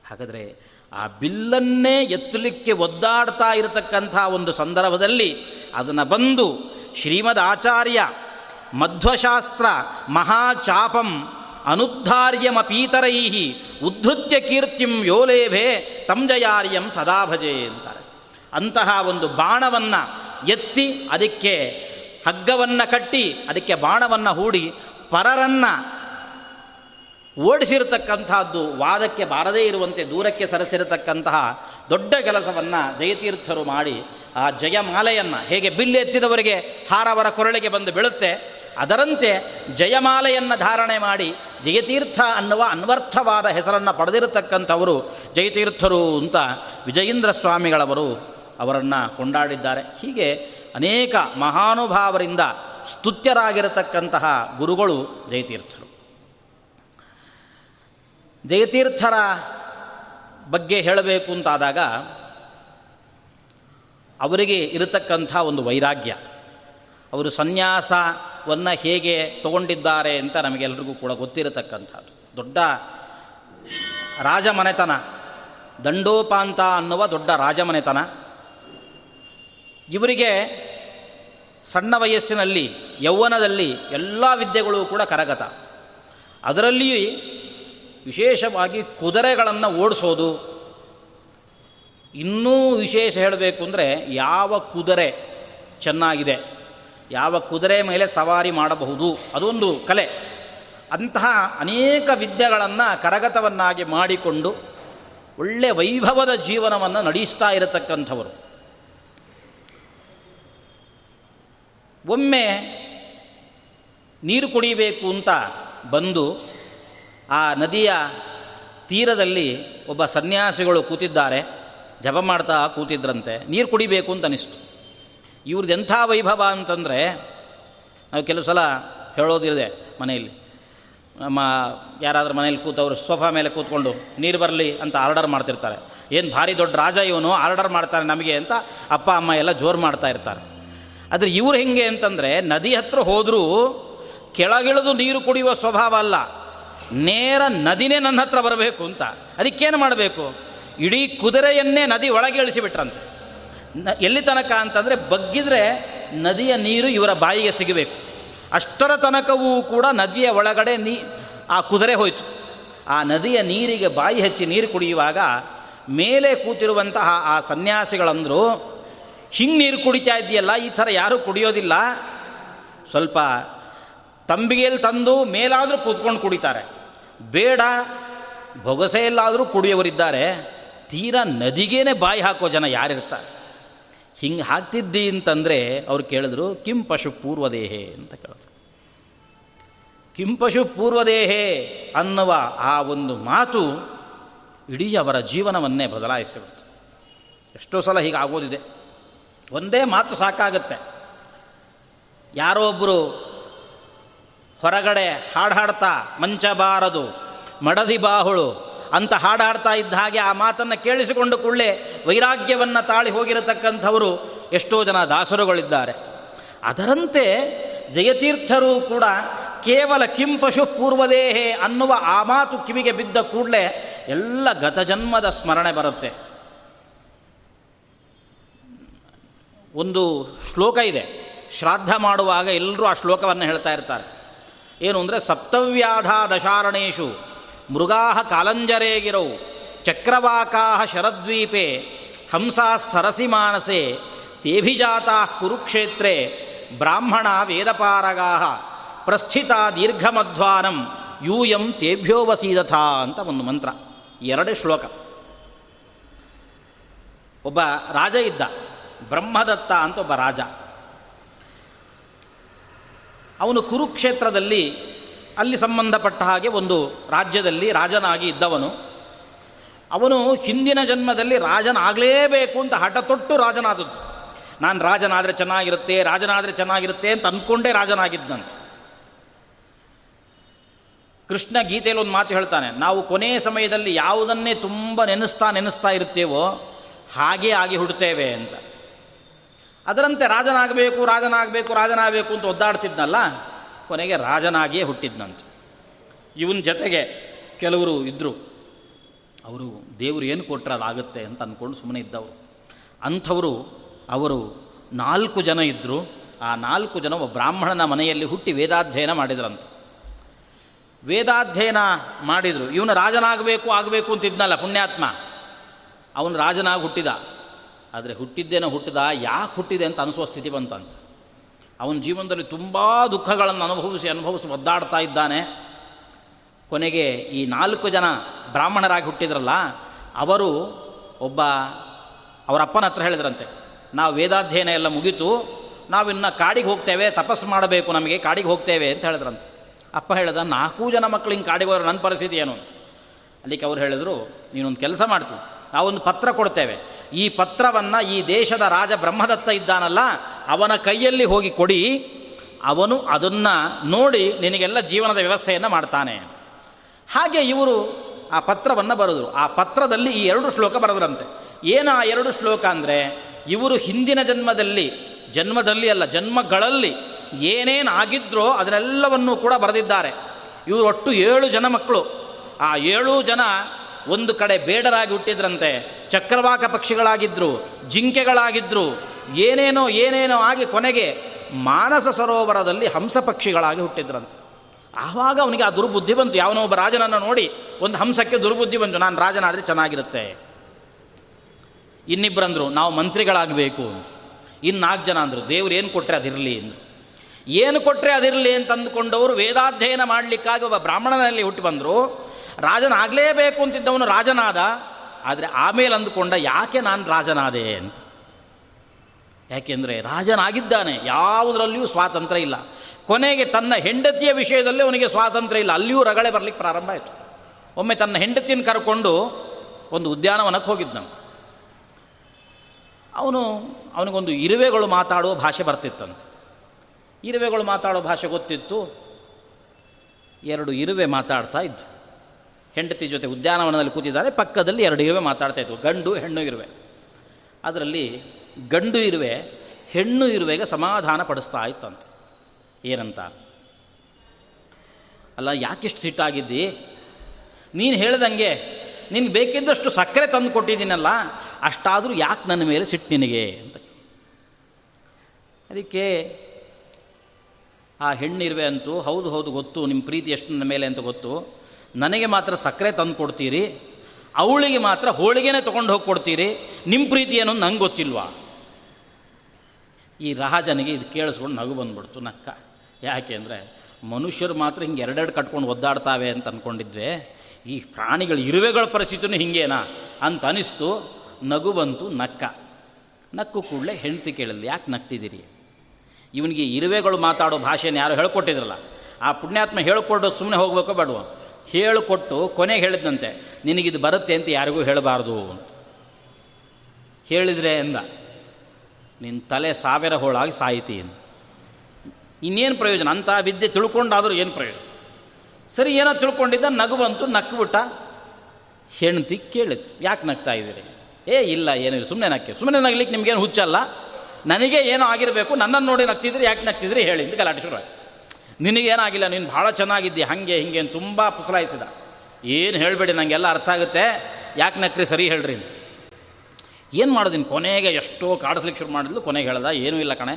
ಹಾಗಾದರೆ ಆ ಬಿಲ್ಲನ್ನೇ ಎತ್ತಲಿಕ್ಕೆ ಒದ್ದಾಡ್ತಾ ಇರತಕ್ಕಂಥ ಒಂದು ಸಂದರ್ಭದಲ್ಲಿ ಅದನ್ನು ಬಂದು ಶ್ರೀಮದ್ ಆಚಾರ್ಯ ಮಧ್ವಶಾಸ್ತ್ರ, ಮಹಾಚಾಪಂ ಅನುದ್ಧಾರ್ಯಮಪೀತರೈ ಉದ್ಧೃತ್ಯ ಕೀರ್ತಿಂ ಯೋಲೇಭೆ ತಂಜಯಾರ್ಯಂ ಸದಾ ಭಜೆ ಅಂತಾರೆ. ಅಂತಹ ಒಂದು ಬಾಣವನ್ನು ಎತ್ತಿ ಅದಕ್ಕೆ ಹಗ್ಗವನ್ನು ಕಟ್ಟಿ, ಅದಕ್ಕೆ ಬಾಣವನ್ನು ಹೂಡಿ, ಪರರನ್ನು ಓಡಿಸಿರತಕ್ಕಂಥದ್ದು ವಾದಕ್ಕೆ ಬಾರದೇ ಇರುವಂತೆ ದೂರಕ್ಕೆ ಸರಿಸಿರತಕ್ಕಂತಹ ದೊಡ್ಡ ಕೆಲಸವನ್ನು ಜಯತೀರ್ಥರು ಮಾಡಿ ಆ ಜಯಮಾಲೆಯನ್ನು ಹೇಗೆ ಬಿಲ್ಲೆತ್ತಿದವರಿಗೆ ಹಾರವರ ಕೊರಳಿಗೆ ಬಂದು ಬೀಳುತ್ತೆ ಅದರಂತೆ ಜಯಮಾಲೆಯನ್ನು ಧಾರಣೆ ಮಾಡಿ ಜಯತೀರ್ಥ ಅನ್ನುವ ಅನ್ವರ್ಥವಾದ ಹೆಸರನ್ನು ಪಡೆದಿರತಕ್ಕಂಥವರು ಜಯತೀರ್ಥರು ಅಂತ ವಿಜಯೇಂದ್ರ ಸ್ವಾಮಿಗಳವರು ಅವರನ್ನು ಕೊಂಡಾಡಿದ್ದಾರೆ. ಹೀಗೆ ಅನೇಕ ಮಹಾನುಭಾವರಿಂದ ಸ್ತುತ್ಯರಾಗಿರತಕ್ಕಂತಹ ಗುರುಗಳು ಜಯತೀರ್ಥರು. ಜಯತೀರ್ಥರ ಬಗ್ಗೆ ಹೇಳಬೇಕು ಅಂತಾದಾಗ ಅವರಿಗೆ ಇರತಕ್ಕಂಥ ಒಂದು ವೈರಾಗ್ಯ. ಅವರು ಸನ್ಯಾಸವನ್ನು ಹೇಗೆ ತಗೊಂಡಿದ್ದಾರೆ ಅಂತ ನಮಗೆಲ್ರಿಗೂ ಕೂಡ ಗೊತ್ತಿರತಕ್ಕಂಥದ್ದು. ದೊಡ್ಡ ರಾಜಮನೆತನ, ದಂಡೋಪಾಂತ ಅನ್ನುವ ದೊಡ್ಡ ರಾಜಮನೆತನ. ಇವರಿಗೆ ಸಣ್ಣ ವಯಸ್ಸಿನಲ್ಲಿ, ಯೌವನದಲ್ಲಿ ಎಲ್ಲ ವಿದ್ಯೆಗಳು ಕೂಡ ಕರಗತ. ಅದರಲ್ಲಿಯೂ ವಿಶೇಷವಾಗಿ ಕುದುರೆಗಳನ್ನು ಓಡಿಸೋದು. ಇನ್ನೂ ವಿಶೇಷ ಹೇಳಬೇಕು ಅಂದರೆ ಯಾವ ಕುದುರೆ ಚೆನ್ನಾಗಿದೆ. ಯಾವ ಕುದುರೆ ಮೇಲೆ ಸವಾರಿ ಮಾಡಬಹುದು? ಅದೊಂದು ಕಲೆ. ಅಂತಹ ಅನೇಕ ವಿದ್ಯೆಗಳನ್ನು ಕರಗತವನ್ನಾಗಿ ಮಾಡಿಕೊಂಡು ಒಳ್ಳೆ ವೈಭವದ ಜೀವನವನ್ನು ನಡೆಸ್ತಾ ಇರತಕ್ಕಂಥವರು. ಒಮ್ಮೆ ನೀರು ಕುಡಿಬೇಕು ಅಂತ ಬಂದು ಆ ನದಿಯ ತೀರದಲ್ಲಿ ಒಬ್ಬ ಸನ್ಯಾಸಿಗಳು ಕೂತಿದ್ದಾರೆ. ಜಪ ಮಾಡ್ತಾ ಕೂತಿದ್ರಂತೆ. ನೀರು ಕುಡಿಬೇಕು ಅಂತ ಅನಿಸ್ತು. ಇವ್ರದ್ದು ಎಂಥ ವೈಭವ ಅಂತಂದರೆ, ನಾವು ಕೆಲವು ಸಲ ಹೇಳೋದಿದೆ ಮನೆಯಲ್ಲಿ. ನಮ್ಮ ಯಾರಾದರೂ ಮನೇಲಿ ಕೂತವರು ಸೋಫಾ ಮೇಲೆ ಕೂತ್ಕೊಂಡು ನೀರು ಬರಲಿ ಅಂತ ಆರ್ಡರ್ ಮಾಡ್ತಿರ್ತಾರೆ. ಏನು ಭಾರಿ ದೊಡ್ಡ ರಾಜ ಇವನು, ಆರ್ಡರ್ ಮಾಡ್ತಾರೆ ನಮಗೆ ಅಂತ ಅಪ್ಪ, ಅಮ್ಮ ಎಲ್ಲ ಜೋರು ಮಾಡ್ತಾ ಇರ್ತಾರೆ. ಆದರೆ ಇವ್ರು ಹೆಂಗೆ ಅಂತಂದರೆ, ನದಿ ಹತ್ರ ಹೋದರೂ ಕೆಳಗಿಳಿದು ನೀರು ಕುಡಿಯುವ ಸ್ವಭಾವ ಅಲ್ಲ. ನೇರ ನದಿನೇ ನನ್ನ ಹತ್ರ ಬರಬೇಕು ಅಂತ. ಅದಕ್ಕೇನು ಮಾಡಬೇಕು? ಇಡೀ ಕುದುರೆಯನ್ನೇ ನದಿ ಒಳಗೆ ಇಳಿಸಿಬಿಟ್ರಂತೆ. ಎಲ್ಲಿ ತನಕ ಅಂತಂದರೆ ಬಗ್ಗಿದ್ರೆ ನದಿಯ ನೀರು ಇವರ ಬಾಯಿಗೆ ಸಿಗಬೇಕು. ಅಷ್ಟರ ತನಕವೂ ಕೂಡ ನದಿಯ ಒಳಗಡೆ ನೀ, ಆ ಕುದುರೆ ಹೋಯಿತು. ಆ ನದಿಯ ನೀರಿಗೆ ಬಾಯಿ ಹಚ್ಚಿ ನೀರು ಕುಡಿಯುವಾಗ ಮೇಲೆ ಕೂತಿರುವಂತಹ ಆ ಸನ್ಯಾಸಿಗಳಂದರು, ಹಿಂಗೆ ನೀರು ಕುಡಿತಾ ಇದೆಯಲ್ಲ ಈ ಥರ ಯಾರೂ ಕುಡಿಯೋದಿಲ್ಲ. ಸ್ವಲ್ಪ ತಂಬಿಗೆಯಲ್ಲಿ ತಂದು ಮೇಲಾದರೂ ಕೂತ್ಕೊಂಡು ಕುಡಿತಾರೆ. ಬೇಡ, ಬೊಗಸೆಯಲ್ಲಾದರೂ ಕುಡಿಯವರಿದ್ದಾರೆ ತೀರಾ ನದಿಗೇನೆ ಬಾಯಿ ಹಾಕೋ ಜನ ಯಾರಿರ್ತಾರೆ? ಹಿಂಗೆ ಹಾಕ್ತಿದ್ದಿ ಅಂತಂದರೆ ಅವ್ರು ಕೇಳಿದ್ರು, ಕಿಂ ಪಶು ಪೂರ್ವದೇಹೆ ಅಂತ ಕೇಳಿದ್ರು. ಕಿಂ ಪಶು ಪೂರ್ವದೇಹೆ ಅನ್ನುವ ಆ ಒಂದು ಮಾತು ಇಡೀ ಅವರ ಜೀವನವನ್ನೇ ಬದಲಾಯಿಸಿಬಿಡ್ತು ಎಷ್ಟೋ ಸಲ ಹೀಗೆ ಆಗೋದಿದೆ. ಒಂದೇ ಮಾತು ಸಾಕಾಗತ್ತೆ. ಯಾರೋ ಒಬ್ಬರು ಹೊರಗಡೆ ಹಾಡು ಹಾಡ್ತಾ ಮಂಚಬಾರದು ಮಡದಿ ಬಾಹುಳು ಅಂತ ಹಾಡಾಡ್ತಾ ಇದ್ದ ಹಾಗೆ ಆ ಮಾತನ್ನು ಕೇಳಿಸಿಕೊಂಡು ಕೂಡಲೇ ವೈರಾಗ್ಯವನ್ನು ತಾಳಿ ಹೋಗಿರತಕ್ಕಂಥವರು ಎಷ್ಟೋ ಜನ ದಾಸರುಗಳಿದ್ದಾರೆ. ಅದರಂತೆ ಜಯತೀರ್ಥರು ಕೂಡ ಕೇವಲ ಕಿಂಪಶು ಪೂರ್ವದೇಹೆ ಅನ್ನುವ ಆ ಮಾತು ಕಿವಿಗೆ ಬಿದ್ದ ಕೂಡಲೇ ಎಲ್ಲ ಗತಜನ್ಮದ ಸ್ಮರಣೆ ಬರುತ್ತೆ. ಒಂದು ಶ್ಲೋಕ ಇದೆ. ಶ್ರಾದ್ದ ಮಾಡುವಾಗ ಎಲ್ಲರೂ ಆ ಶ್ಲೋಕವನ್ನು ಹೇಳ್ತಾ ಇರ್ತಾರೆ. ಏನು ಅಂದರೆ ಸಪ್ತವ್ಯಾಧ ದಶಾರಣೇಶು ಮೃಗಾ ಕಾಲಂಜರೇಗಿರೌ ಚಕ್ರವಾಕಾ ಶರದ್ವೀಪೆ, ಹಂಸಾ ಸರಸಿ ಮಾನಸೆ, ತೇಭಿಜಾತಾ ಕುರುಕ್ಷೇತ್ರೇ, ಬ್ರಾಹ್ಮಣ ವೇದಪಾರಗಾ ಪ್ರಸ್ಥಿತ ದೀರ್ಘಮಧ್ವಾನಂ, ಯೂಯಂ ತೇಭ್ಯೋವಸೀದಥ ಅಂತ ಒಂದು ಮಂತ್ರ. ಎರಡೇ ಶ್ಲೋಕ. ಒಬ್ಬ ರಾಜ ಇದ್ದ, ಬ್ರಹ್ಮದತ್ತ ಅಂತ ಒಬ್ಬ ರಾಜ. ಅವನು ಕುರುಕ್ಷೇತ್ರದಲ್ಲಿ ಅಲ್ಲಿ ಸಂಬಂಧಪಟ್ಟ ಹಾಗೆ ಒಂದು ರಾಜ್ಯದಲ್ಲಿ ರಾಜನಾಗಿ ಇದ್ದವನು. ಅವನು ಹಿಂದಿನ ಜನ್ಮದಲ್ಲಿ ರಾಜನಾಗಲೇಬೇಕು ಅಂತ ಹಠ ತೊಟ್ಟು ರಾಜನಾದದ್ದು. ನಾನು ರಾಜನಾದರೆ ಚೆನ್ನಾಗಿರುತ್ತೆ ರಾಜನಾದರೆ ಚೆನ್ನಾಗಿರುತ್ತೆ ಅಂತ ಅಂದ್ಕೊಂಡೇ ರಾಜನಾಗಿದ್ದಂತೆ ಕೃಷ್ಣ ಗೀತೆಯಲ್ಲಿ ಒಂದು ಮಾತು ಹೇಳ್ತಾನೆ, ನಾವು ಕೊನೆಯ ಸಮಯದಲ್ಲಿ ಯಾವುದನ್ನೇ ತುಂಬ ನೆನೆಸ್ತಾ ನೆನೆಸ್ತಾ ಇರ್ತೇವೋ ಹಾಗೇ ಆಗಿ ಹುಡ್ತೇವೆ ಅಂತ. ಅದರಂತೆ ರಾಜನಾಗಬೇಕು ರಾಜನಾಗಬೇಕು ರಾಜನಾಗಬೇಕು ಅಂತ ಒದ್ದಾಡ್ತಿದ್ನಲ್ಲ ಕೊನೆಗೆ ರಾಜನಾಗಿಯೇ ಹುಟ್ಟಿದ್ನಂತೆ. ಇವನ ಜೊತೆಗೆ ಕೆಲವರು ಇದ್ದರು ಅವರು ದೇವರು ಏನು ಕೊಟ್ಟರೆ ಅದಾಗುತ್ತೆ ಅಂತ ಅಂದ್ಕೊಂಡು ಸುಮ್ಮನೆ ಇದ್ದವರು. ಅಂಥವರು, ಅವರು ನಾಲ್ಕು ಜನ ಇದ್ದರು ಆ ನಾಲ್ಕು ಜನ ಒಬ್ಬ ಬ್ರಾಹ್ಮಣನ ಮನೆಯಲ್ಲಿ ಹುಟ್ಟಿ ವೇದಾಧ್ಯಯನ ಮಾಡಿದ್ರಂತೆ. ವೇದಾಧ್ಯಯನ ಮಾಡಿದರು. ಇವನು ರಾಜನಾಗಬೇಕು, ಆಗಬೇಕು ಅಂತಿದ್ನಲ್ಲ ಪುಣ್ಯಾತ್ಮ. ಅವನು ರಾಜನಾಗಿ ಹುಟ್ಟಿದ. ಆದರೆ ಹುಟ್ಟಿದ್ದೇನೋ ಹುಟ್ಟಿದ, ಯಾಕೆ ಹುಟ್ಟಿದೆ ಅಂತ ಅನಿಸುವ ಸ್ಥಿತಿ ಬಂತಂತ. ಅವನ ಜೀವನದಲ್ಲಿ ತುಂಬ ದುಃಖಗಳನ್ನು ಅನುಭವಿಸಿ ಅನುಭವಿಸಿ ಒದ್ದಾಡ್ತಾ ಇದ್ದಾನೆ. ಕೊನೆಗೆ ಈ ನಾಲ್ಕು ಜನ ಬ್ರಾಹ್ಮಣರಾಗಿ ಹುಟ್ಟಿದ್ರಲ್ಲ, ಅವರು ಒಬ್ಬ ಅವರ ಅಪ್ಪನ ಹತ್ರ ಹೇಳಿದ್ರಂತೆ, ನಾವು ವೇದಾಧ್ಯಯನ ಎಲ್ಲ ಮುಗೀತು ನಾವಿನ್ನು ಕಾಡಿಗೆ ಹೋಗ್ತೇವೆ, ತಪಸ್ಸು ಮಾಡಬೇಕು ನಮಗೆ, ಕಾಡಿಗೆ ಹೋಗ್ತೇವೆ ಅಂತ ಹೇಳಿದ್ರಂತೆ. ಅಪ್ಪ ಹೇಳಿದ, ನಾಲ್ಕು ಜನ ಮಕ್ಕಳು ಕಾಡಿಗೆ ಹೋದ್ರೆ ನನ್ನ ಪರಿಸ್ಥಿತಿ ಏನು? ಅದಕ್ಕೆ ಅವ್ರು ಹೇಳಿದ್ರು, ನೀನೊಂದು ಕೆಲಸ ಮಾಡ್ತೀವಿ ನಾವೊಂದು ಪತ್ರ ಕೊಡ್ತೇವೆ. ಈ ಪತ್ರವನ್ನು ಈ ದೇಶದ ರಾಜ ಬ್ರಹ್ಮದತ್ತ ಇದ್ದಾನಲ್ಲ, ಅವನ ಕೈಯಲ್ಲಿ ಹೋಗಿ ಕೊಡಿ. ಅವನು ಅದನ್ನು ನೋಡಿ ನಿನಗೆಲ್ಲ ಜೀವನದ ವ್ಯವಸ್ಥೆಯನ್ನು ಮಾಡ್ತಾನೆ. ಹಾಗೆ ಇವರು ಆ ಪತ್ರವನ್ನು ಬರೆದರು. ಆ ಪತ್ರದಲ್ಲಿ ಈ ಎರಡು ಶ್ಲೋಕ ಬರೆದ್ರಂತೆ. ಏನು ಆ ಎರಡು ಶ್ಲೋಕ ಅಂದರೆ, ಇವರು ಹಿಂದಿನ ಜನ್ಮದಲ್ಲಿ ಜನ್ಮದಲ್ಲಿ ಅಲ್ಲ, ಜನ್ಮಗಳಲ್ಲಿ ಏನೇನು ಆಗಿದ್ರೋ ಅದನ್ನೆಲ್ಲವನ್ನೂ ಕೂಡ ಬರೆದಿದ್ದಾರೆ. ಇವರು ಒಟ್ಟು ಏಳು ಜನ ಮಕ್ಕಳು. ಆ ಏಳು ಜನ ಒಂದು ಕಡೆ ಬೇಡರಾಗಿ ಹುಟ್ಟಿದ್ರಂತೆ, ಚಕ್ರವಾಕ ಪಕ್ಷಿಗಳಾಗಿದ್ದರು ಜಿಂಕೆಗಳಾಗಿದ್ದರು ಏನೇನೋ ಏನೇನೋ ಆಗಿ ಕೊನೆಗೆ ಮಾನಸ ಸರೋವರದಲ್ಲಿ ಹಂಸ ಪಕ್ಷಿಗಳಾಗಿ ಹುಟ್ಟಿದ್ರಂತೆ. ಆವಾಗ ಅವನಿಗೆ ಆ ದುರ್ಬುದ್ಧಿ ಬಂತು. ಯಾವನೋ ಒಬ್ಬ ರಾಜನನ್ನು ನೋಡಿ, ಒಂದು ಹಂಸಕ್ಕೆ ದುರ್ಬುದ್ಧಿ ಬಂತು. ನಾನು ರಾಜನಾದರೆ ಚೆನ್ನಾಗಿರುತ್ತೆ. ಇನ್ನಿಬ್ಬರಂದರು, ನಾವು ಮಂತ್ರಿಗಳಾಗಬೇಕು ಇನ್ನು ನಾಲ್ಕು ಜನ ಅಂದರು, ದೇವ್ರು ಏನು ಕೊಟ್ಟರೆ ಅದಿರಲಿ ಅಂದರು. ಏನು ಕೊಟ್ಟರೆ ಅದಿರಲಿ ಅಂತಂದುಕೊಂಡವರು ವೇದಾಧ್ಯಯನ ಮಾಡಲಿಕ್ಕಾಗಿ ಒಬ್ಬ ಬ್ರಾಹ್ಮಣನಲ್ಲಿ ಹುಟ್ಟಿ ಬಂದರು. ರಾಜನಾಗಲೇಬೇಕು ಅಂತಿದ್ದವನು ರಾಜನಾದ, ಆದರೆ ಆಮೇಲೆ ಅಂದುಕೊಂಡ, ಯಾಕೆ ನಾನು ರಾಜನಾದೆ? ಅಂತ. ಯಾಕೆಂದರೆ ರಾಜನಾಗಿದ್ದಾನೆ, ಯಾವುದರಲ್ಲಿಯೂ ಸ್ವಾತಂತ್ರ್ಯ ಇಲ್ಲ. ಕೊನೆಗೆ ತನ್ನ ಹೆಂಡತಿಯ ವಿಷಯದಲ್ಲಿ ಅವನಿಗೆ ಸ್ವಾತಂತ್ರ್ಯ ಇಲ್ಲ. ಅಲ್ಲಿಯೂ ರಗಳೆ ಬರಲಿಕ್ಕೆ ಪ್ರಾರಂಭ ಆಯಿತು. ಒಮ್ಮೆ ತನ್ನ ಹೆಂಡತಿಯನ್ನು ಕರ್ಕೊಂಡು ಒಂದು ಉದ್ಯಾನವನಕ್ಕೆ ಹೋಗಿದ್ದನು ಅವನು. ಅವನಿಗೊಂದು ಇರುವೆಗಳು ಮಾತಾಡುವ ಭಾಷೆ ಬರ್ತಿತ್ತಂತೆ. ಇರುವೆಗಳು ಮಾತಾಡೋ ಭಾಷೆ ಗೊತ್ತಿತ್ತು. ಎರಡು ಇರುವೆ ಮಾತಾಡ್ತಾ ಇದ್ದು ಹೆಂಡತಿ ಜೊತೆ ಉದ್ಯಾನವನದಲ್ಲಿ ಕೂತಿದ್ದಾರೆ, ಪಕ್ಕದಲ್ಲಿ ಎರಡು ಇರುವೆ ಮಾತಾಡ್ತಾ ಇದ್ವು. ಗಂಡು, ಹೆಣ್ಣು ಇರುವೆ. ಅದರಲ್ಲಿ ಗಂಡು ಇರುವೆ, ಹೆಣ್ಣು ಇರುವೆಗೆ ಸಮಾಧಾನ ಪಡಿಸ್ತಾ ಇತ್ತಂತೆ. ಏನಂತ? ಅಲ್ಲ, ಯಾಕಿಷ್ಟು ಸಿಟ್ಟಾಗಿದ್ದಿ? ನೀನು ಹೇಳ್ದಂಗೆ ನಿನ್ಗೆ ಬೇಕಿದ್ದಷ್ಟು ಸಕ್ಕರೆ ತಂದು ಕೊಟ್ಟಿದ್ದೀನಲ್ಲ, ಅಷ್ಟಾದರೂ ಯಾಕೆ ನನ್ನ ಮೇಲೆ ಸಿಟ್ಟು ನಿನಗೆ ಅಂತ ಅದಕ್ಕೆ ಆ ಹೆಣ್ಣಿರುವೆ ಅಂತೂ, ಹೌದು ಹೌದು ಗೊತ್ತು ನಿಮ್ಮ ಪ್ರೀತಿ ಎಷ್ಟು ನನ್ನ ಮೇಲೆ ಅಂತ ಗೊತ್ತು. ನನಗೆ ಮಾತ್ರ ಸಕ್ಕರೆ ತಂದು ಕೊಡ್ತೀರಿ, ಅವಳಿಗೆ ಮಾತ್ರ ಹೋಳಿಗೆನೇ ತೊಗೊಂಡು ಹೋಗಿ ಕೊಡ್ತೀರಿ ನಿಮ್ಮ ಪ್ರೀತಿ ಏನೋ ನಂಗೆ ಗೊತ್ತಿಲ್ವಾ? ಈ ರಾಜನಿಗೆ ಇದು ಕೇಳಿಸ್ಕೊಂಡು ನಗು ಬಂದ್ಬಿಡ್ತು ನಕ್ಕ. ಯಾಕೆ ಅಂದರೆ ಮನುಷ್ಯರು ಮಾತ್ರ ಹಿಂಗೆ ಎರಡೆರಡು ಕಟ್ಕೊಂಡು ಒದ್ದಾಡ್ತಾವೆ ಅಂತ ಅಂದ್ಕೊಂಡಿದ್ವೆ ಈ ಪ್ರಾಣಿಗಳ ಇರುವೆಗಳ ಪರಿಸ್ಥಿತಿನೂ ಹಿಂಗೇನಾ ಅಂತ ಅನಿಸ್ತು. ನಗು ಬಂತು ನಕ್ಕ. ನಕ್ಕು ಕೂಡಲೇ ಹೆಂಡತಿ ಕೇಳಲಿ ಯಾಕೆ ನಗ್ತಿದ್ದೀರಿ? ಇವನಿಗೆ ಇರುವೆಗಳು ಮಾತಾಡೋ ಭಾಷೆಯನ್ನು ಯಾರು ಹೇಳ್ಕೊಟ್ಟಿದ್ರಲ್ಲ, ಆ ಪುಣ್ಯಾತ್ಮ ಹೇಳ್ಕೊಡೋದು ಸುಮ್ಮನೆ ಹೋಗ್ಬೇಕೋ ಬೇಡವ? ಹೇಳಿಕೊಟ್ಟು ಕೊನೆಗೆ ಹೇಳಿದಂತೆ ನಿನಗಿದು ಬರುತ್ತೆ ಅಂತ ಯಾರಿಗೂ ಹೇಳಬಾರ್ದು. ಅಂತ ಹೇಳಿದರೆ ಎಂದ ನಿನ್ನ ತಲೆ ಸಾವಿರ ಹೋಳಾಗಿ ಸಾಯಿತಿ ಅಂತ ಇನ್ನೇನು ಪ್ರಯೋಜನ? ಅಂತ ವಿದ್ಯೆ ತಿಳ್ಕೊಂಡಾದರೂ ಏನು ಪ್ರಯೋಜನ? ಸರಿ, ಏನೋ ತಿಳ್ಕೊಂಡಿದ್ದ, ನಗು ಬಂತು, ನಕ್ಬಿಟ್ಟ ಹೆಣ್ತಿ ಕೇಳಿತು. ಯಾಕೆ ನಗ್ತಾ ಇದ್ದೀರಿ? ಏ, ಇಲ್ಲ ಏನಿಲ್ಲ ಸುಮ್ಮನೆ ನಕ್ಕೆ ಸುಮ್ಮನೆ ನಗ್ಲಿಕ್ಕೆ ನಿಮಗೇನು ಹುಚ್ಚಲ್ಲ? ನನಗೆ ಏನೋ ಆಗಿರಬೇಕು, ನನ್ನನ್ನು ನೋಡಿ ನಗ್ತಿದ್ರಿ ಯಾಕೆ ನಗ್ತಿದ್ರಿ ಹೇಳಿ ಅಂತ ಗಲಾಟೆ ಶುರು ಆಯ್ತು ನಿನಗೇನಾಗಿಲ್ಲ, ನೀನು ಭಾಳ ಚೆನ್ನಾಗಿದ್ದಿ, ಹಾಗೆ ಹಿಂಗೆ ತುಂಬ ಪುಸಲಾಯಿಸಿದ. ಏನು ಹೇಳಬೇಡಿ ನನಗೆಲ್ಲ ಅರ್ಥ ಆಗುತ್ತೆ. ಯಾಕೆ ನಕ್ರಿ ಸರಿ ಹೇಳ್ರಿ ಏನು ಮಾಡೋದಿನ ಕೊನೆಗೆ ಎಷ್ಟೋ ಕಾಡಿಸ್ಲಿಕ್ಕೆ ಶುರು ಮಾಡಿದ್ಲು, ಕೊನೆಗೆ ಹೇಳ್ದ, ಏನೂ ಇಲ್ಲ ಕಣೆ.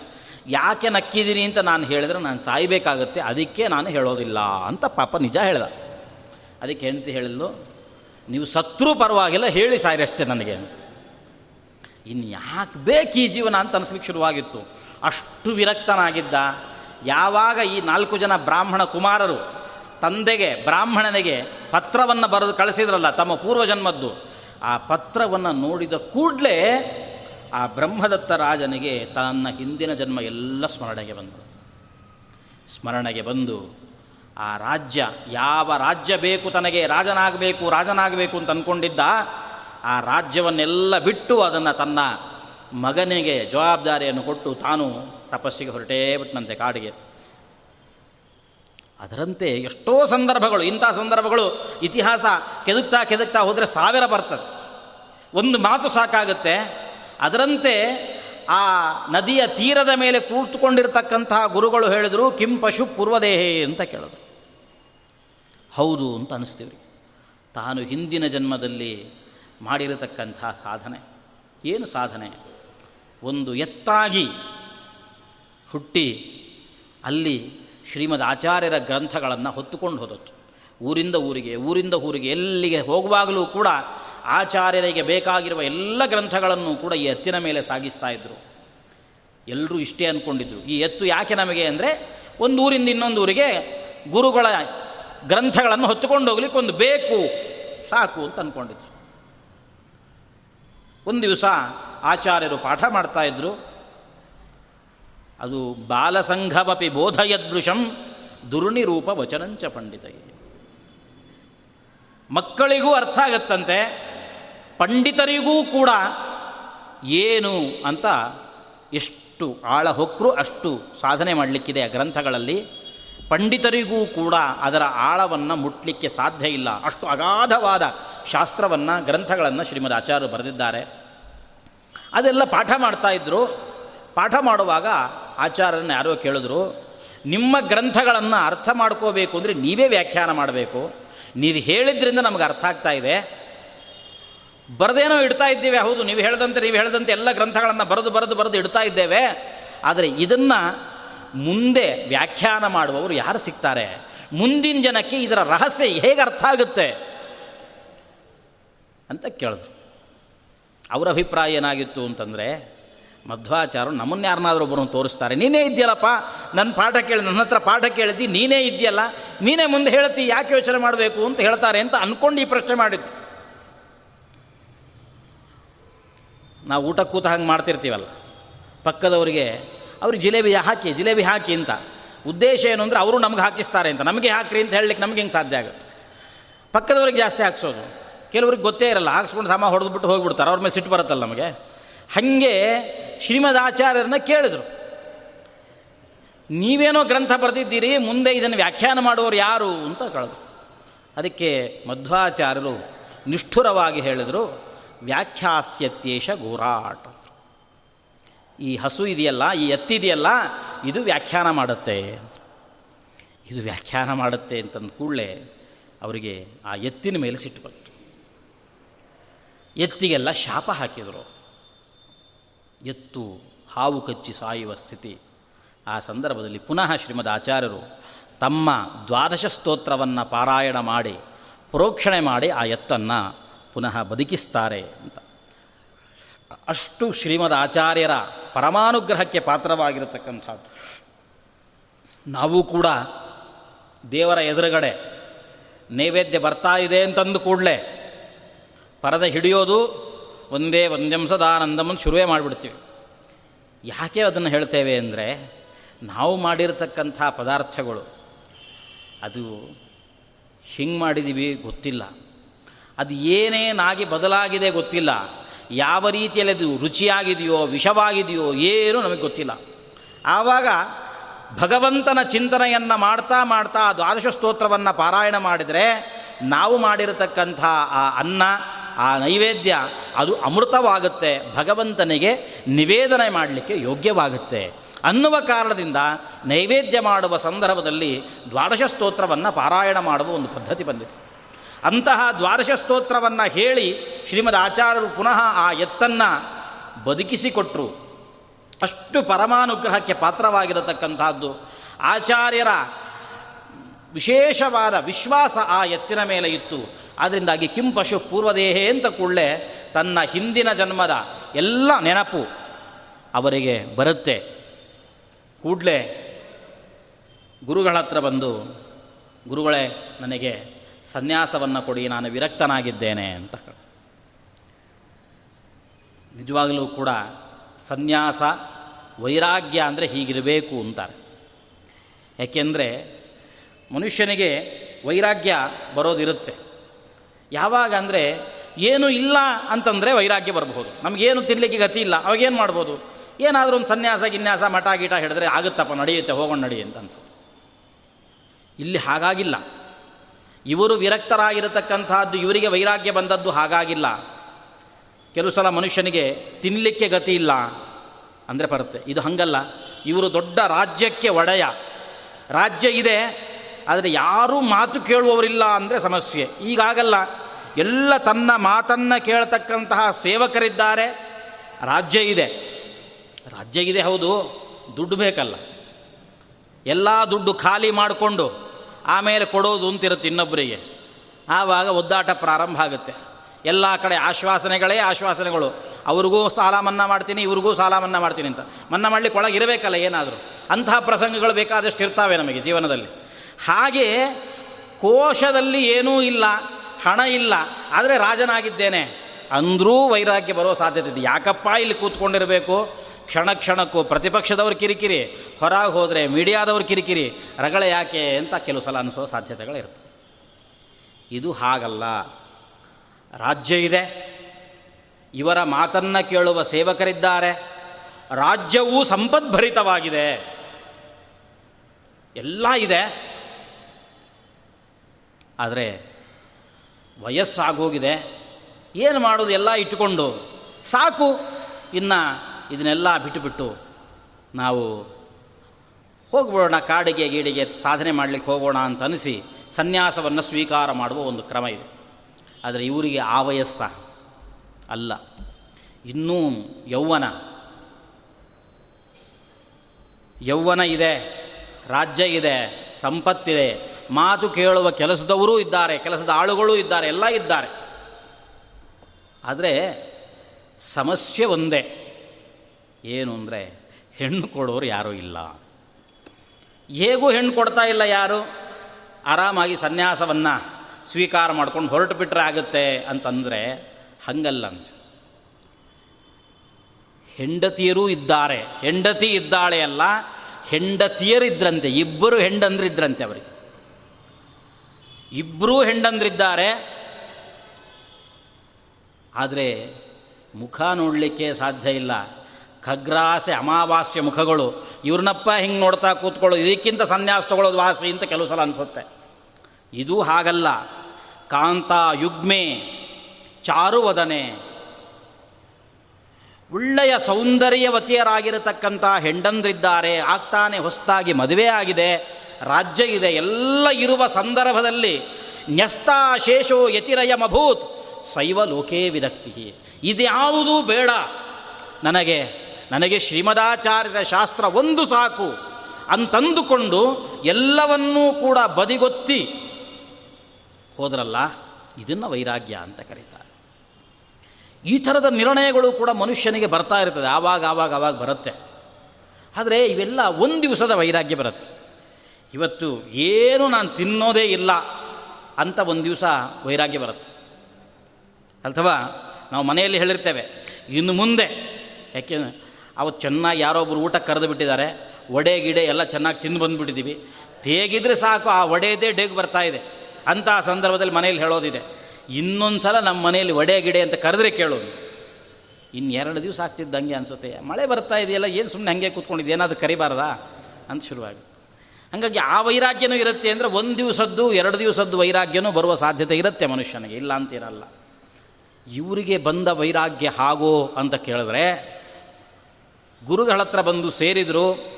ಯಾಕೆ ನಕ್ಕಿದ್ದೀನಿ ಅಂತ ನಾನು ಹೇಳಿದ್ರೆ ನಾನು ಸಾಯಬೇಕಾಗುತ್ತೆ, ಅದಕ್ಕೆ ನಾನು ಹೇಳೋದಿಲ್ಲ ಅಂತ ಪಾಪ ನಿಜ ಹೇಳ್ದ. ಅದಕ್ಕೆ ಹೆಂಡತಿ ಹೇಳಿದ್ಲು, ನೀವು ಸತ್ರೂ ಪರವಾಗಿಲ್ಲ, ಹೇಳಿ ಸಾಯಿರಿ ಅಷ್ಟೇ ನನಗೆ. ಇನ್ನು ಯಾಕೆ ಬೇಕು ಈ ಜೀವನ ಅಂತ ಅನಿಸ್ಲಿಕ್ಕೆ ಶುರುವಾಗಿತ್ತು. ಅಷ್ಟು ವಿರಕ್ತನಾಗಿದ್ದ. ಯಾವಾಗ ಈ ನಾಲ್ಕು ಜನ ಬ್ರಾಹ್ಮಣ ಕುಮಾರರು ತಂದೆಗೆ, ಬ್ರಾಹ್ಮಣನಿಗೆ ಪತ್ರವನ್ನು ಬರೆದು ಕಳಿಸಿದ್ರಲ್ಲ, ತಮ್ಮ ಪೂರ್ವಜನ್ಮದ್ದು, ಆ ಪತ್ರವನ್ನು ನೋಡಿದ ಕೂಡಲೇ ಆ ಬ್ರಹ್ಮದತ್ತ ರಾಜನಿಗೆ ತನ್ನ ಹಿಂದಿನ ಜನ್ಮ ಎಲ್ಲ ಸ್ಮರಣೆಗೆ ಬಂತು ಸ್ಮರಣೆಗೆ ಬಂದು ಆ ರಾಜ್ಯ, ಯಾವ ರಾಜ್ಯ ಬೇಕು ತನಗೆ, ರಾಜನಾಗಬೇಕು ರಾಜನಾಗಬೇಕು ಅಂತ ಅಂದ್ಕೊಂಡಿದ್ದ ಆ ರಾಜ್ಯವನ್ನೆಲ್ಲ ಬಿಟ್ಟು ಅದನ್ನು ತನ್ನ ಮಗನಿಗೆ ಜವಾಬ್ದಾರಿಯನ್ನು ಕೊಟ್ಟು ತಾನು ತಪಸ್ಸಿಗೆ ಹೊರಟೇ ಬಿಟ್ಟನಂತೆ ಕಾಡಿಗೆ. ಅದರಂತೆ ಎಷ್ಟೋ ಸಂದರ್ಭಗಳು, ಇಂಥ ಸಂದರ್ಭಗಳು ಇತಿಹಾಸ ಕೆದಕ್ತಾ ಕೆದಕ್ತಾ ಹೋದರೆ ಸಾವಿರ ಬರ್ತದೆ. ಒಂದು ಮಾತು ಸಾಕಾಗುತ್ತೆ. ಅದರಂತೆ ಆ ನದಿಯ ತೀರದ ಮೇಲೆ ಕೂತ್ಕೊಂಡಿರ್ತಕ್ಕಂತಹ ಗುರುಗಳು ಹೇಳಿದರು, ಕಿಂ ಪಶು ಪೂರ್ವದೇಹೇ ಅಂತ ಕೇಳಿದ್ರು. ಹೌದು ಅಂತ ಅನ್ನಿಸ್ತೀವಿ ತಾನು ಹಿಂದಿನ ಜನ್ಮದಲ್ಲಿ ಮಾಡಿರತಕ್ಕಂಥ ಸಾಧನೆ. ಏನು ಸಾಧನೆ? ಒಂದು ಎತ್ತಾಗಿ ಹುಟ್ಟಿ ಅಲ್ಲಿ ಶ್ರೀಮದ್ ಆಚಾರ್ಯರ ಗ್ರಂಥಗಳನ್ನು ಹೊತ್ತುಕೊಂಡು ಹೋದತ್ತು ಊರಿಂದ ಊರಿಗೆ ಊರಿಂದ ಊರಿಗೆ, ಎಲ್ಲಿಗೆ ಹೋಗುವಾಗಲೂ ಕೂಡ ಆಚಾರ್ಯರಿಗೆ ಬೇಕಾಗಿರುವ ಎಲ್ಲ ಗ್ರಂಥಗಳನ್ನು ಕೂಡ ಈ ಎತ್ತಿನ ಮೇಲೆ ಸಾಗಿಸ್ತಾ ಇದ್ದರು ಎಲ್ಲರೂ ಇಷ್ಟೇ ಅಂದ್ಕೊಂಡಿದ್ರು ಈ ಎತ್ತು ಯಾಕೆ ನಮಗೆ ಅಂದರೆ ಒಂದು ಊರಿಂದ ಇನ್ನೊಂದು ಊರಿಗೆ ಗುರುಗಳ ಗ್ರಂಥಗಳನ್ನು ಹೊತ್ತುಕೊಂಡು ಹೋಗ್ಲಿಕ್ಕೆ ಒಂದು ಬೇಕು, ಸಾಕು ಅಂತ ಅಂದ್ಕೊಂಡಿದ್ರು ಒಂದು ದಿವಸ ಆಚಾರ್ಯರು ಪಾಠ ಮಾಡ್ತಾ ಇದ್ರು. ಅದು ಬಾಲಸಂಘವಪಿ ಬೋಧಯದೃಶಂ ದುರ್ನಿರೂಪ ವಚನಂಚ ಪಂಡಿತ ಮಕ್ಕಳಿಗೂ ಅರ್ಥ ಆಗತ್ತಂತೆ, ಪಂಡಿತರಿಗೂ ಕೂಡ ಏನು ಅಂತ ಎಷ್ಟು ಆಳ ಹೊಕ್ಕರು ಅಷ್ಟು ಸಾಧನೆ ಮಾಡಲಿಕ್ಕಿದೆ ಆ ಗ್ರಂಥಗಳಲ್ಲಿ. ಪಂಡಿತರಿಗೂ ಕೂಡ ಅದರ ಆಳವನ್ನು ಮುಟ್ಲಿಕ್ಕೆ ಸಾಧ್ಯ ಇಲ್ಲ. ಅಷ್ಟು ಅಗಾಧವಾದ ಶಾಸ್ತ್ರವನ್ನು, ಗ್ರಂಥಗಳನ್ನು ಶ್ರೀಮದ್ ಆಚಾರ್ಯರು ಬರೆದಿದ್ದಾರೆ. ಅದೆಲ್ಲ ಪಾಠ ಮಾಡ್ತಾ ಇದ್ದರು ಪಾಠ ಮಾಡುವಾಗ ಆಚಾರ್ಯರನ್ನ ಯಾರೋ ಕೇಳಿದ್ರು, ನಿಮ್ಮ ಗ್ರಂಥಗಳನ್ನು ಅರ್ಥ ಮಾಡ್ಕೋಬೇಕು ಅಂದರೆ ನೀವೇ ವ್ಯಾಖ್ಯಾನ ಮಾಡಬೇಕು. ನೀವು ಹೇಳಿದ್ರಿಂದ ನಮಗೆ ಅರ್ಥ ಆಗ್ತಾ ಇದೆ. ಬರದೇನೋ ಇಡ್ತಾ ಇದ್ದೀವಿ, ಹೌದು, ನೀವು ಹೇಳ್ದಂತೆ ನೀವು ಹೇಳ್ದಂತೆ ಎಲ್ಲ ಗ್ರಂಥಗಳನ್ನು ಬರೆದು ಬರೆದು ಬರೆದು ಇಡ್ತಾ ಇದ್ದೇವೆ. ಆದರೆ ಇದನ್ನು ಮುಂದೆ ವ್ಯಾಖ್ಯಾನ ಮಾಡುವವರು ಯಾರು ಸಿಗ್ತಾರೆ? ಮುಂದಿನ ಜನಕ್ಕೆ ಇದರ ರಹಸ್ಯ ಹೇಗೆ ಅರ್ಥ ಆಗುತ್ತೆ? ಅಂತ ಕೇಳಿದ್ರು. ಅವರ ಅಭಿಪ್ರಾಯ ಏನಾಗಿತ್ತು ಅಂತಂದರೆ ಮಧ್ವಾಚಾರ್ಯರು ನಮ್ಮನ್ನು ಯಾರನ್ನಾದರೂ ಒಬ್ಬರನ್ನು ತೋರಿಸ್ತಾರೆ. ನೀನೇ ಇದೆಯಲ್ಲಪ್ಪ ನನ್ನ ಪಾಠ ಕೇಳಿ ನನ್ನ ಹತ್ರ ಪಾಠ ಕೇಳಿದ್ದಿ, ನೀನೇ ಇದೆಯಲ್ಲ ನೀನೇ ಮುಂದೆ ಹೇಳ್ತಿ, ಯಾಕೆ ಯೋಚನೆ ಮಾಡಬೇಕು ಅಂತ ಹೇಳ್ತಾರೆ ಅಂತ ಅಂದ್ಕೊಂಡು ಈ ಪ್ರಶ್ನೆ ಮಾಡಿದ್ದು ನಾವು ಊಟ ಕೂತ ಹಂಗೆ ಮಾಡ್ತಿರ್ತೀವಲ್ಲ. ಪಕ್ಕದವರಿಗೆ, ಅವ್ರಿಗೆ ಜಿಲೇಬಿ ಹಾಕಿ ಜಿಲೇಬಿ ಹಾಕಿ ಅಂತ. ಉದ್ದೇಶ ಏನು ಅಂದರೆ ಅವರು ನಮ್ಗೆ ಹಾಕಿಸ್ತಾರೆ ಅಂತ. ನಮಗೆ ಹಾಕ್ರಿ ಅಂತ ಹೇಳಲಿಕ್ಕೆ ನಮ್ಗೆ ಹೆಂಗೆ ಸಾಧ್ಯ ಆಗುತ್ತೆ? ಪಕ್ಕದವ್ರಿಗೆ ಜಾಸ್ತಿ ಹಾಕ್ಸೋದು. ಕೆಲವ್ರಿಗೆ ಗೊತ್ತೇ ಇರಲ್ಲ. ಹಾಕ್ಸ್ಕೊಂಡು ಸಮ ಹೊಡೆದ್ಬಿಟ್ಟು ಹೋಗ್ಬಿಡ್ತಾರೆ. ಅವ್ರ ಮೇಲೆ ಸಿಟ್ಟು ಬರುತ್ತಲ್ಲ ನಮಗೆ. ಹಾಗೆ ಶ್ರೀಮದ್ ಆಚಾರ್ಯರನ್ನ ಕೇಳಿದರು. ನೀವೇನೋ ಗ್ರಂಥ ಬರೆದಿದ್ದೀರಿ, ಮುಂದೆ ಇದನ್ನು ವ್ಯಾಖ್ಯಾನ ಮಾಡುವವರು ಯಾರು ಅಂತ ಕೇಳಿದ್ರು. ಅದಕ್ಕೆ ಮಧ್ವಾಚಾರ್ಯರು ನಿಷ್ಠುರವಾಗಿ ಹೇಳಿದರು, ವ್ಯಾಖ್ಯಾಸ್ಯತ್ಯೇಷ ಅಂತ ಈ ಹಸು ಇದೆಯಲ್ಲ, ಈ ಎತ್ತಿದೆಯಲ್ಲ ಇದು ವ್ಯಾಖ್ಯಾನ ಮಾಡುತ್ತೆ ಇದು ವ್ಯಾಖ್ಯಾನ ಮಾಡುತ್ತೆ ಅಂತಂದ ಕೂಡಲೇ ಅವರಿಗೆ ಆ ಎತ್ತಿನ ಮೇಲೆ ಸಿಟ್ಟು ಬಂತು. ಎತ್ತಿಗೆಲ್ಲ ಶಾಪ ಹಾಕಿದರು. ಎತ್ತು ಹಾವು ಕಚ್ಚಿ ಸಾಯುವ ಸ್ಥಿತಿ. ಆ ಸಂದರ್ಭದಲ್ಲಿ ಪುನಃ ಶ್ರೀಮದ್ ಆಚಾರ್ಯರು ತಮ್ಮ ದ್ವಾದಶ ಸ್ತೋತ್ರವನ್ನು ಪಾರಾಯಣ ಮಾಡಿ, ಪ್ರೋಕ್ಷಣೆ ಮಾಡಿ ಆ ಎತ್ತನ್ನು ಪುನಃ ಬದುಕಿಸ್ತಾರೆ ಅಂತ. ಅಷ್ಟು ಶ್ರೀಮದ್ ಆಚಾರ್ಯರ ಪರಮಾನುಗ್ರಹಕ್ಕೆ ಪಾತ್ರವಾಗಿರತಕ್ಕಂಥದ್ದು. ನಾವು ಕೂಡ ದೇವರ ಎದುರುಗಡೆ ನೈವೇದ್ಯ ಬರ್ತಾ ಇದೆ ಅಂತಂದು ಕೂಡಲೇ ಪರದೆ ಹಿಡಿಯೋದು ಒಂದೇ ಒಂದಂಸದಾನಂದಮನ್ನು ಶುರುವೇ ಮಾಡಿಬಿಡ್ತೀವಿ. ಯಾಕೆ ಅದನ್ನು ಹೇಳ್ತೇವೆ ಅಂದರೆ, ನಾವು ಮಾಡಿರತಕ್ಕಂಥ ಪದಾರ್ಥಗಳು, ಅದು ಹಿಂಗೆ ಮಾಡಿದ್ದೀವಿ ಗೊತ್ತಿಲ್ಲ. ಅದು ಏನೇನಾಗಿ ಬದಲಾಗಿದೆ ಗೊತ್ತಿಲ್ಲ. ಯಾವ ರೀತಿಯಲ್ಲಿ ಅದು ರುಚಿಯಾಗಿದೆಯೋ, ವಿಷವಾಗಿದೆಯೋ ಏನೂ ನಮಗೆ ಗೊತ್ತಿಲ್ಲ. ಆವಾಗ ಭಗವಂತನ ಚಿಂತನೆಯನ್ನು ಮಾಡ್ತಾ ಮಾಡ್ತಾ ದ್ವಾದಶ ಸ್ತೋತ್ರವನ್ನು ಪಾರಾಯಣ ಮಾಡಿದರೆ, ನಾವು ಮಾಡಿರತಕ್ಕಂಥ ಆ ಅನ್ನ ಆ ನೈವೇದ್ಯ ಅದು ಅಮೃತವಾಗುತ್ತೆ, ಭಗವಂತನಿಗೆ ನಿವೇದನೆ ಮಾಡಲಿಕ್ಕೆ ಯೋಗ್ಯವಾಗುತ್ತೆ. ಅನ್ನುವ ಕಾರಣದಿಂದ ನೈವೇದ್ಯ ಮಾಡುವ ಸಂದರ್ಭದಲ್ಲಿ ದ್ವಾದಶ ಸ್ತೋತ್ರವನ್ನು ಪಾರಾಯಣ ಮಾಡುವ ಒಂದು ಪದ್ಧತಿ ಬಂದಿದೆ. ಅಂತಹ ದ್ವಾದಶ ಸ್ತೋತ್ರವನ್ನು ಹೇಳಿ ಶ್ರೀಮದ್ ಆಚಾರ್ಯರು ಪುನಃ ಆ ಎತ್ತನ್ನು ಬದುಕಿಸಿಕೊಟ್ರು. ಅಷ್ಟು ಪರಮಾನುಗ್ರಹಕ್ಕೆ ಪಾತ್ರವಾಗಿರತಕ್ಕಂಥದ್ದು ಆಚಾರ್ಯರ ವಿಶೇಷವಾದ ವಿಶ್ವಾಸ ಆ ಎತ್ತಿನ ಮೇಲೆ ಇತ್ತು. ಆದ್ದರಿಂದಾಗಿ ಕಿಂ ಪಶು ಪೂರ್ವದೇಹೇ ಅಂತ ಕೂಡಲೇ ತನ್ನ ಹಿಂದಿನ ಜನ್ಮದ ಎಲ್ಲ ನೆನಪು ಅವರಿಗೆ ಬರುತ್ತೆ. ಕೂಡಲೇ ಗುರುಗಳ ಹತ್ರ ಬಂದು, ಗುರುಗಳೇ, ನನಗೆ ಸನ್ಯಾಸವನ್ನು ಕೊಡಿ, ನಾನು ವಿರಕ್ತನಾಗಿದ್ದೇನೆ ಅಂತ ನಿಜವಾಗಲೂ ಕೂಡ ಸನ್ಯಾಸ ವೈರಾಗ್ಯ ಅಂದರೆ ಹೀಗಿರಬೇಕು ಅಂತಾರೆ. ಯಾಕೆಂದರೆ ಮನುಷ್ಯನಿಗೆ ವೈರಾಗ್ಯ ಬರೋದಿರುತ್ತೆ. ಯಾವಾಗ ಅಂದರೆ ಏನು ಇಲ್ಲ ಅಂತಂದರೆ ವೈರಾಗ್ಯ ಬರಬಹುದು. ನಮಗೇನು ತಿನ್ನಲಿಕ್ಕೆ ಗತಿ ಇಲ್ಲ, ಅವಾಗೇನು ಮಾಡ್ಬೋದು? ಏನಾದರೂ ಒಂದು ಸನ್ಯಾಸ, ಗಿನ್ಯಾಸ, ಮಠ ಗೀಟ ಹಿಡಿದ್ರೆ ಆಗುತ್ತಪ್ಪ, ನಡೆಯುತ್ತೆ, ಹೋಗೋಣ ನಡಿ ಅಂತ ಅನ್ಸುತ್ತೆ. ಇಲ್ಲಿ ಹಾಗಾಗಿಲ್ಲ. ಇವರು ವಿರಕ್ತರಾಗಿರತಕ್ಕಂಥದ್ದು ಇವರಿಗೆ ವೈರಾಗ್ಯ ಬಂದದ್ದು ಹಾಗಾಗಿಲ್ಲ. ಕೆಲವು ಸಲ ಮನುಷ್ಯನಿಗೆ ತಿನ್ನಲಿಕ್ಕೆ ಗತಿ ಇಲ್ಲ ಅಂದರೆ ಬರುತ್ತೆ. ಇದು ಹಂಗಲ್ಲ. ಇವರು ದೊಡ್ಡ ರಾಜ್ಯಕ್ಕೆ ಒಡೆಯ. ರಾಜ್ಯ ಇದೆ, ಆದರೆ ಯಾರೂ ಮಾತು ಕೇಳುವವರಿಲ್ಲ ಅಂದರೆ ಸಮಸ್ಯೆ. ಈಗಾಗಲ್ಲ ಎಲ್ಲ ತನ್ನ ಮಾತನ್ನು ಕೇಳತಕ್ಕಂತಹ ಸೇವಕರಿದ್ದಾರೆ. ರಾಜ್ಯ ಇದೆ. ರಾಜ್ಯ ಇದೆ ಹೌದು, ದುಡ್ಡು ಬೇಕಲ್ಲ. ಎಲ್ಲ ದುಡ್ಡು ಖಾಲಿ ಮಾಡಿಕೊಂಡು ಆಮೇಲೆ ಕೊಡೋದು ಅಂತಿರುತ್ತೆ ಇನ್ನೊಬ್ಬರಿಗೆ ಆವಾಗ ಒದ್ದಾಟ ಪ್ರಾರಂಭ ಆಗುತ್ತೆ. ಎಲ್ಲ ಕಡೆ ಆಶ್ವಾಸನೆಗಳೇ ಆಶ್ವಾಸನೆಗಳು. ಅವ್ರಿಗೂ ಸಾಲ ಮನ್ನಾ ಮಾಡ್ತೀನಿ, ಇವ್ರಿಗೂ ಸಾಲ ಮನ್ನಾ ಮಾಡ್ತೀನಿ ಅಂತ. ಮನ್ನಾ ಮಾಡಲಿಕ್ಕೆ ಒಳಗೆ ಇರಬೇಕಲ್ಲ ಏನಾದರೂ. ಅಂತಹ ಪ್ರಸಂಗಗಳು ಬೇಕಾದಷ್ಟು ಇರ್ತಾವೆ ನಮಗೆ ಜೀವನದಲ್ಲಿ. ಹಾಗೆ ಕೋಶದಲ್ಲಿ ಏನೂ ಇಲ್ಲ. ಹಣ ಇಲ್ಲ, ಆದರೆ ರಾಜನಾಗಿದ್ದೇನೆ. ಅಂದರೂ ವೈರಾಗ್ಯ ಬರೋ ಸಾಧ್ಯತೆ ಇದೆ. ಯಾಕಪ್ಪ ಇಲ್ಲಿ ಕೂತ್ಕೊಂಡಿರಬೇಕು? ಕ್ಷಣ ಕ್ಷಣಕ್ಕೂ ಪ್ರತಿಪಕ್ಷದವ್ರ ಕಿರಿಕಿರಿ, ಹೊರಗೆ ಹೋದರೆ ಮೀಡಿಯಾದವ್ರ ಕಿರಿಕಿರಿ, ರಗಳೆ ಯಾಕೆ ಅಂತ ಕೆಲವು ಸಲ ಅನಿಸೋ ಸಾಧ್ಯತೆಗಳಿರ್ತದೆ ಇದು ಹಾಗಲ್ಲ. ರಾಜ್ಯ ಇದೆ. ಇವರ ಮಾತನ್ನು ಕೇಳುವ ಸೇವಕರಿದ್ದಾರೆ. ರಾಜ್ಯವೂ ಸಂಪದ್ಭರಿತವಾಗಿದೆ. ಎಲ್ಲ ಇದೆ. ಆದರೆ ವಯಸ್ಸಾಗೋಗಿದೆ. ಏನು ಮಾಡೋದು? ಎಲ್ಲ ಇಟ್ಟುಕೊಂಡು ಸಾಕು. ಇನ್ನು ಇದನ್ನೆಲ್ಲ ಬಿಟ್ಟುಬಿಟ್ಟು ನಾವು ಹೋಗ್ಬಿಡೋಣ, ಕಾಡಿಗೆ ಗೀಡಿಗೆ ಸಾಧನೆ ಮಾಡಲಿಕ್ಕೆ ಹೋಗೋಣ ಅಂತ ಅನಿಸಿ ಸನ್ಯಾಸವನ್ನು ಸ್ವೀಕಾರ ಮಾಡುವ ಒಂದು ಕ್ರಮ ಇದೆ. ಆದರೆ ಇವರಿಗೆ ಆ ವಯಸ್ಸ ಅಲ್ಲ. ಇನ್ನೂ ಯೌವನ ಯೌವನ ಇದೆ, ರಾಜ್ಯ ಇದೆ, ಸಂಪತ್ತಿದೆ. ಮಾತು ಕೇಳುವ ಕೆಲಸದವರೂ ಇದ್ದಾರೆ, ಕೆಲಸದ ಆಳುಗಳೂ ಇದ್ದಾರೆ, ಎಲ್ಲ ಇದ್ದಾರೆ. ಆದರೆ ಸಮಸ್ಯೆ ಒಂದೇ. ಏನು ಅಂದರೆ ಹೆಣ್ಣು ಕೊಡೋರು ಯಾರೂ ಇಲ್ಲ. ಹೇಗೂ ಹೆಣ್ಣು ಕೊಡ್ತಾ ಇಲ್ಲ ಯಾರು? ಆರಾಮಾಗಿ ಸನ್ಯಾಸವನ್ನು ಸ್ವೀಕಾರ ಮಾಡ್ಕೊಂಡು ಹೊರಟು ಬಿಟ್ಟರೆ ಆಗುತ್ತೆ ಅಂತಂದರೆ ಹಂಗಲ್ಲ ಅಂತ ಹೆಂಡತಿಯರೂ ಇದ್ದಾರೆ. ಹೆಂಡತಿ ಇದ್ದಾಳೆ ಅಲ್ಲ, ಹೆಂಡತಿಯರಿದ್ರಂತೆ, ಇಬ್ಬರು ಹೆಂಡಂದ್ರಿದ್ರಂತೆ ಅವರಿಗೆ. ಇಬ್ಬರೂ ಹೆಂಡಂದ್ರಿದ್ದಾರೆ. ಆದರೆ ಮುಖ ನೋಡಲಿಕ್ಕೆ ಸಾಧ್ಯ ಇಲ್ಲ. ಖಗ್ರಾಸೆ ಅಮಾವಾಸ್ಯ ಮುಖಗಳು. ಇವ್ರನ್ನಪ್ಪ ಹಿಂಗೆ ನೋಡ್ತಾ ಕೂತ್ಕೊಳ್ಳೋದು, ಇದಕ್ಕಿಂತ ಸನ್ಯಾಸ ತಗೊಳ್ಳೋದು ವಾಸಿ ಅಂತ ಕೆಲವು ಸಲ ಅನಿಸುತ್ತೆ. ಇದು ಹಾಗಲ್ಲ. ಕಾಂತ ಯುಗ್ಮೆ, ಚಾರುವದನೆ. ಒಳ್ಳೆಯ ಸೌಂದರ್ಯವತಿಯರಾಗಿರತಕ್ಕಂಥ ಹೆಂಡಂದ್ರಿದ್ದಾರೆ. ಆಗ್ತಾನೆ ಹೊಸದಾಗಿ ಮದುವೆ ಆಗಿದೆ. ರಾಜ್ಯ ಇದೆ, ಎಲ್ಲ ಇರುವ ಸಂದರ್ಭದಲ್ಲಿ ನ್ಯಸ್ತಾಶೇಷೋ ಯತಿರಯಮಭೂತ್ ಶೈವ ಲೋಕೇ ವಿರಕ್ತಿ ಇದ್ಯಾವುದೂ ಬೇಡ. ನನಗೆ ನನಗೆ ಶ್ರೀಮದಾಚಾರ್ಯರ ಶಾಸ್ತ್ರ ಒಂದು ಸಾಕು. ಅಂತಂದುಕೊಂಡು ಎಲ್ಲವನ್ನೂ ಕೂಡ ಬದಿಗೊತ್ತಿ. ಹೋದ್ರಲ್ಲ, ಇದನ್ನು ವೈರಾಗ್ಯ ಅಂತ ಕರೀತಾರೆ. ಈ ಥರದ ನಿರ್ಣಯಗಳು ಕೂಡ ಮನುಷ್ಯನಿಗೆ ಬರ್ತಾ ಇರ್ತದೆ, ಆವಾಗ ಆವಾಗ ಆವಾಗ ಬರುತ್ತೆ. ಆದರೆ ಇವೆಲ್ಲ ಒಂದು ದಿವಸದ ವೈರಾಗ್ಯ ಬರುತ್ತೆ. ಇವತ್ತು ಏನು ನಾನು ತಿನ್ನೋದೇ ಇಲ್ಲ ಅಂತ ಒಂದು ದಿವಸ ವೈರಾಗ್ಯ ಬರುತ್ತೆ. ಅಥವಾ ನಾವು ಮನೆಯಲ್ಲಿ ಹೇಳಿರ್ತೇವೆ, ಇನ್ನು ಮುಂದೆ, ಯಾಕೆ ಅವತ್ತು ಚೆನ್ನಾಗಿ ಯಾರೊಬ್ಬರು ಊಟ ಕರೆದು ಬಿಟ್ಟಿದ್ದಾರೆ ಒಡೆ ಗಿಡೆ ಎಲ್ಲ ಚೆನ್ನಾಗಿ ತಿಂದು ಬಂದುಬಿಟ್ಟಿದ್ದೀವಿ ತೇಗಿದ್ರೆ ಸಾಕು, ಆ ಒಡೆಯದೇ ಡೇಗ್ ಬರ್ತಾ ಇದೆ ಆ ಸಂದರ್ಭದಲ್ಲಿ ಮನೆಯಲ್ಲಿ ಹೇಳೋದಿದೆ. ಇನ್ನೊಂದು ಸಲ ನಮ್ಮ ಮನೆಯಲ್ಲಿ ಒಡೆ ಗಿಡೆ ಅಂತ ಕರೆದ್ರೆ ಕೇಳೋದು ಇನ್ನು ಎರಡು ದಿವಸ ಆಗ್ತಿದ್ದಂಗೆ ಅನಿಸುತ್ತೆ, ಮಳೆ ಬರ್ತಾ ಇದೆಯಲ್ಲ, ಏನು ಸುಮ್ಮನೆ ಹಾಗೆ ಕೂತ್ಕೊಂಡಿದ್ದು, ಏನಾದರೂ ಕರಿಬಾರ್ದಾ? ಅಂತ ಶುರುವಾಗಿ ಹಾಗಾಗಿ ಆ ವೈರಾಗ್ಯನೂ ಇರುತ್ತೆ ಅಂದರೆ ಒಂದು ದಿವಸದ್ದು, ಎರಡು ದಿವಸದ್ದು ವೈರಾಗ್ಯನೂ ಬರುವ ಸಾಧ್ಯತೆ ಇರುತ್ತೆ ಮನುಷ್ಯನಿಗೆ, ಇಲ್ಲ ಅಂತಿರಲ್ಲ ಇವರಿಗೆ ಬಂದ ವೈರಾಗ್ಯ ಹಾಗೋ ಅಂತ ಕೇಳಿದ್ರೆ, ಗುರುಗಳ ಹತ್ರ ಬಂದು ಸೇರಿದರು,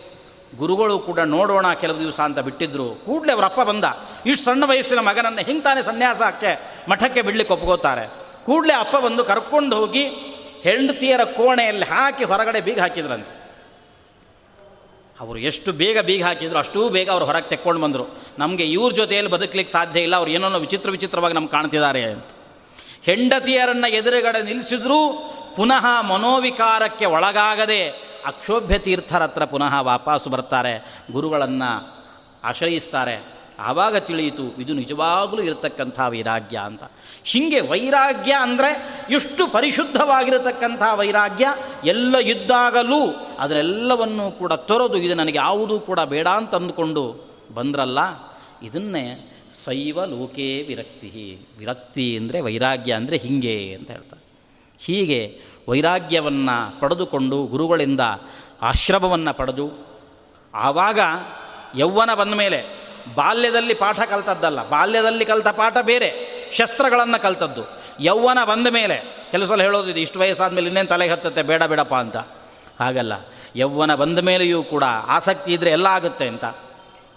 ಗುರುಗಳು ಕೂಡ ನೋಡೋಣ ಕೆಲವು ದಿವಸ ಅಂತ ಬಿಟ್ಟಿದ್ರು, ಕೂಡಲೇ ಅವರಪ್ಪ ಬಂದ, ಇಷ್ಟು ಸಣ್ಣ ವಯಸ್ಸಿನ ಮಗನನ್ನು ಹಿಂಗೆ ತಾನೇ ಸನ್ಯಾಸಕ್ಕೆ ಮಠಕ್ಕೆ ಬಿಡ್ಲಿಕ್ಕೆ ಒಪ್ಕೋತಾರೆ. ಕೂಡಲೇ ಅಪ್ಪ ಬಂದು ಕರ್ಕೊಂಡು ಹೋಗಿ ಹೆಂಡತಿಯರ ಕೋಣೆಯಲ್ಲಿ ಹಾಕಿ ಹೊರಗಡೆ ಬೀಗ ಹಾಕಿದ್ರಂತೆ. ಅವರು ಎಷ್ಟು ಬೇಗ ಬೀಗ ಹಾಕಿದ್ರು ಅಷ್ಟೂ ಬೇಗ ಅವ್ರು ಹೊರಗೆ ತೆಕ್ಕೊಂಡು ಬಂದರು. ನಮಗೆ ಇವ್ರ ಜೊತೆಯಲ್ಲಿ ಬದುಕಲಿಕ್ಕೆ ಸಾಧ್ಯ ಇಲ್ಲ, ಅವ್ರು ಏನೋ ವಿಚಿತ್ರ ವಿಚಿತ್ರವಾಗಿ ನಮ್ಗೆ ಕಾಣ್ತಿದ್ದಾರೆ ಅಂತ. ಹೆಂಡತಿಯರನ್ನು ಎದುರುಗಡೆ ನಿಲ್ಲಿಸಿದ್ರೂ ಪುನಃ ಮನೋವಿಕಾರಕ್ಕೆ ಒಳಗಾಗದೆ ಅಕ್ಷೋಭ್ಯ ತೀರ್ಥರ ಹತ್ರ ಪುನಃ ವಾಪಸ್ಸು ಬರ್ತಾರೆ, ಗುರುಗಳನ್ನು ಆಶ್ರಯಿಸ್ತಾರೆ. ಆವಾಗ ತಿಳಿಯಿತು, ಇದು ನಿಜವಾಗಲೂ ಇರತಕ್ಕಂಥ ವೈರಾಗ್ಯ ಅಂತ. ಹೀಗೆ ವೈರಾಗ್ಯ ಅಂದರೆ ಎಷ್ಟು ಪರಿಶುದ್ಧವಾಗಿರತಕ್ಕಂಥ ವೈರಾಗ್ಯ? ಎಲ್ಲ ಇದ್ದಾಗಲೂ ಅದರೆಲ್ಲವನ್ನು ಕೂಡ ತೊರೆದು ಇದು ನನಗೆ ಯಾವುದೂ ಕೂಡ ಬೇಡ ಅಂತ ಅಂದುಕೊಂಡು ಬಂದ್ರಲ್ಲ, ಇದನ್ನೇ ಶೈವ ಲೋಕೇ ವಿರಕ್ತಿ. ವಿರಕ್ತಿ ಅಂದರೆ ವೈರಾಗ್ಯ ಅಂದರೆ ಹೀಗೆ ಅಂತ ಹೇಳ್ತಾರೆ. ಹೀಗೆ ವೈರಾಗ್ಯವನ್ನು ಪಡೆದುಕೊಂಡು ಗುರುಗಳಿಂದ ಆಶ್ರಮವನ್ನು ಪಡೆದು ಆವಾಗ ಯೌವನ ಬಂದ ಮೇಲೆ ಬಾಲ್ಯದಲ್ಲಿ ಪಾಠ ಕಲ್ತದ್ದಲ್ಲ. ಬಾಲ್ಯದಲ್ಲಿ ಕಲಿತ ಪಾಠ ಬೇರೆ. ಶಸ್ತ್ರಗಳನ್ನು ಕಲ್ತದ್ದು. ಯೌವನ ಬಂದ ಮೇಲೆ, ಕೆಲವು ಸಲ ಹೇಳೋದು ಇದು ಇಷ್ಟು ವಯಸ್ಸಾದ ಮೇಲೆ ಇನ್ನೇನು ತಲೆಗೆ ಹತ್ತತ್ತೆ, ಬೇಡ, ಬೇಡಪ್ಪ ಅಂತ. ಹಾಗಲ್ಲ. ಯೌವನ ಬಂದ ಮೇಲೆಯೂ ಕೂಡ ಆಸಕ್ತಿ ಇದ್ದರೆ ಎಲ್ಲ ಆಗುತ್ತೆ ಅಂತ.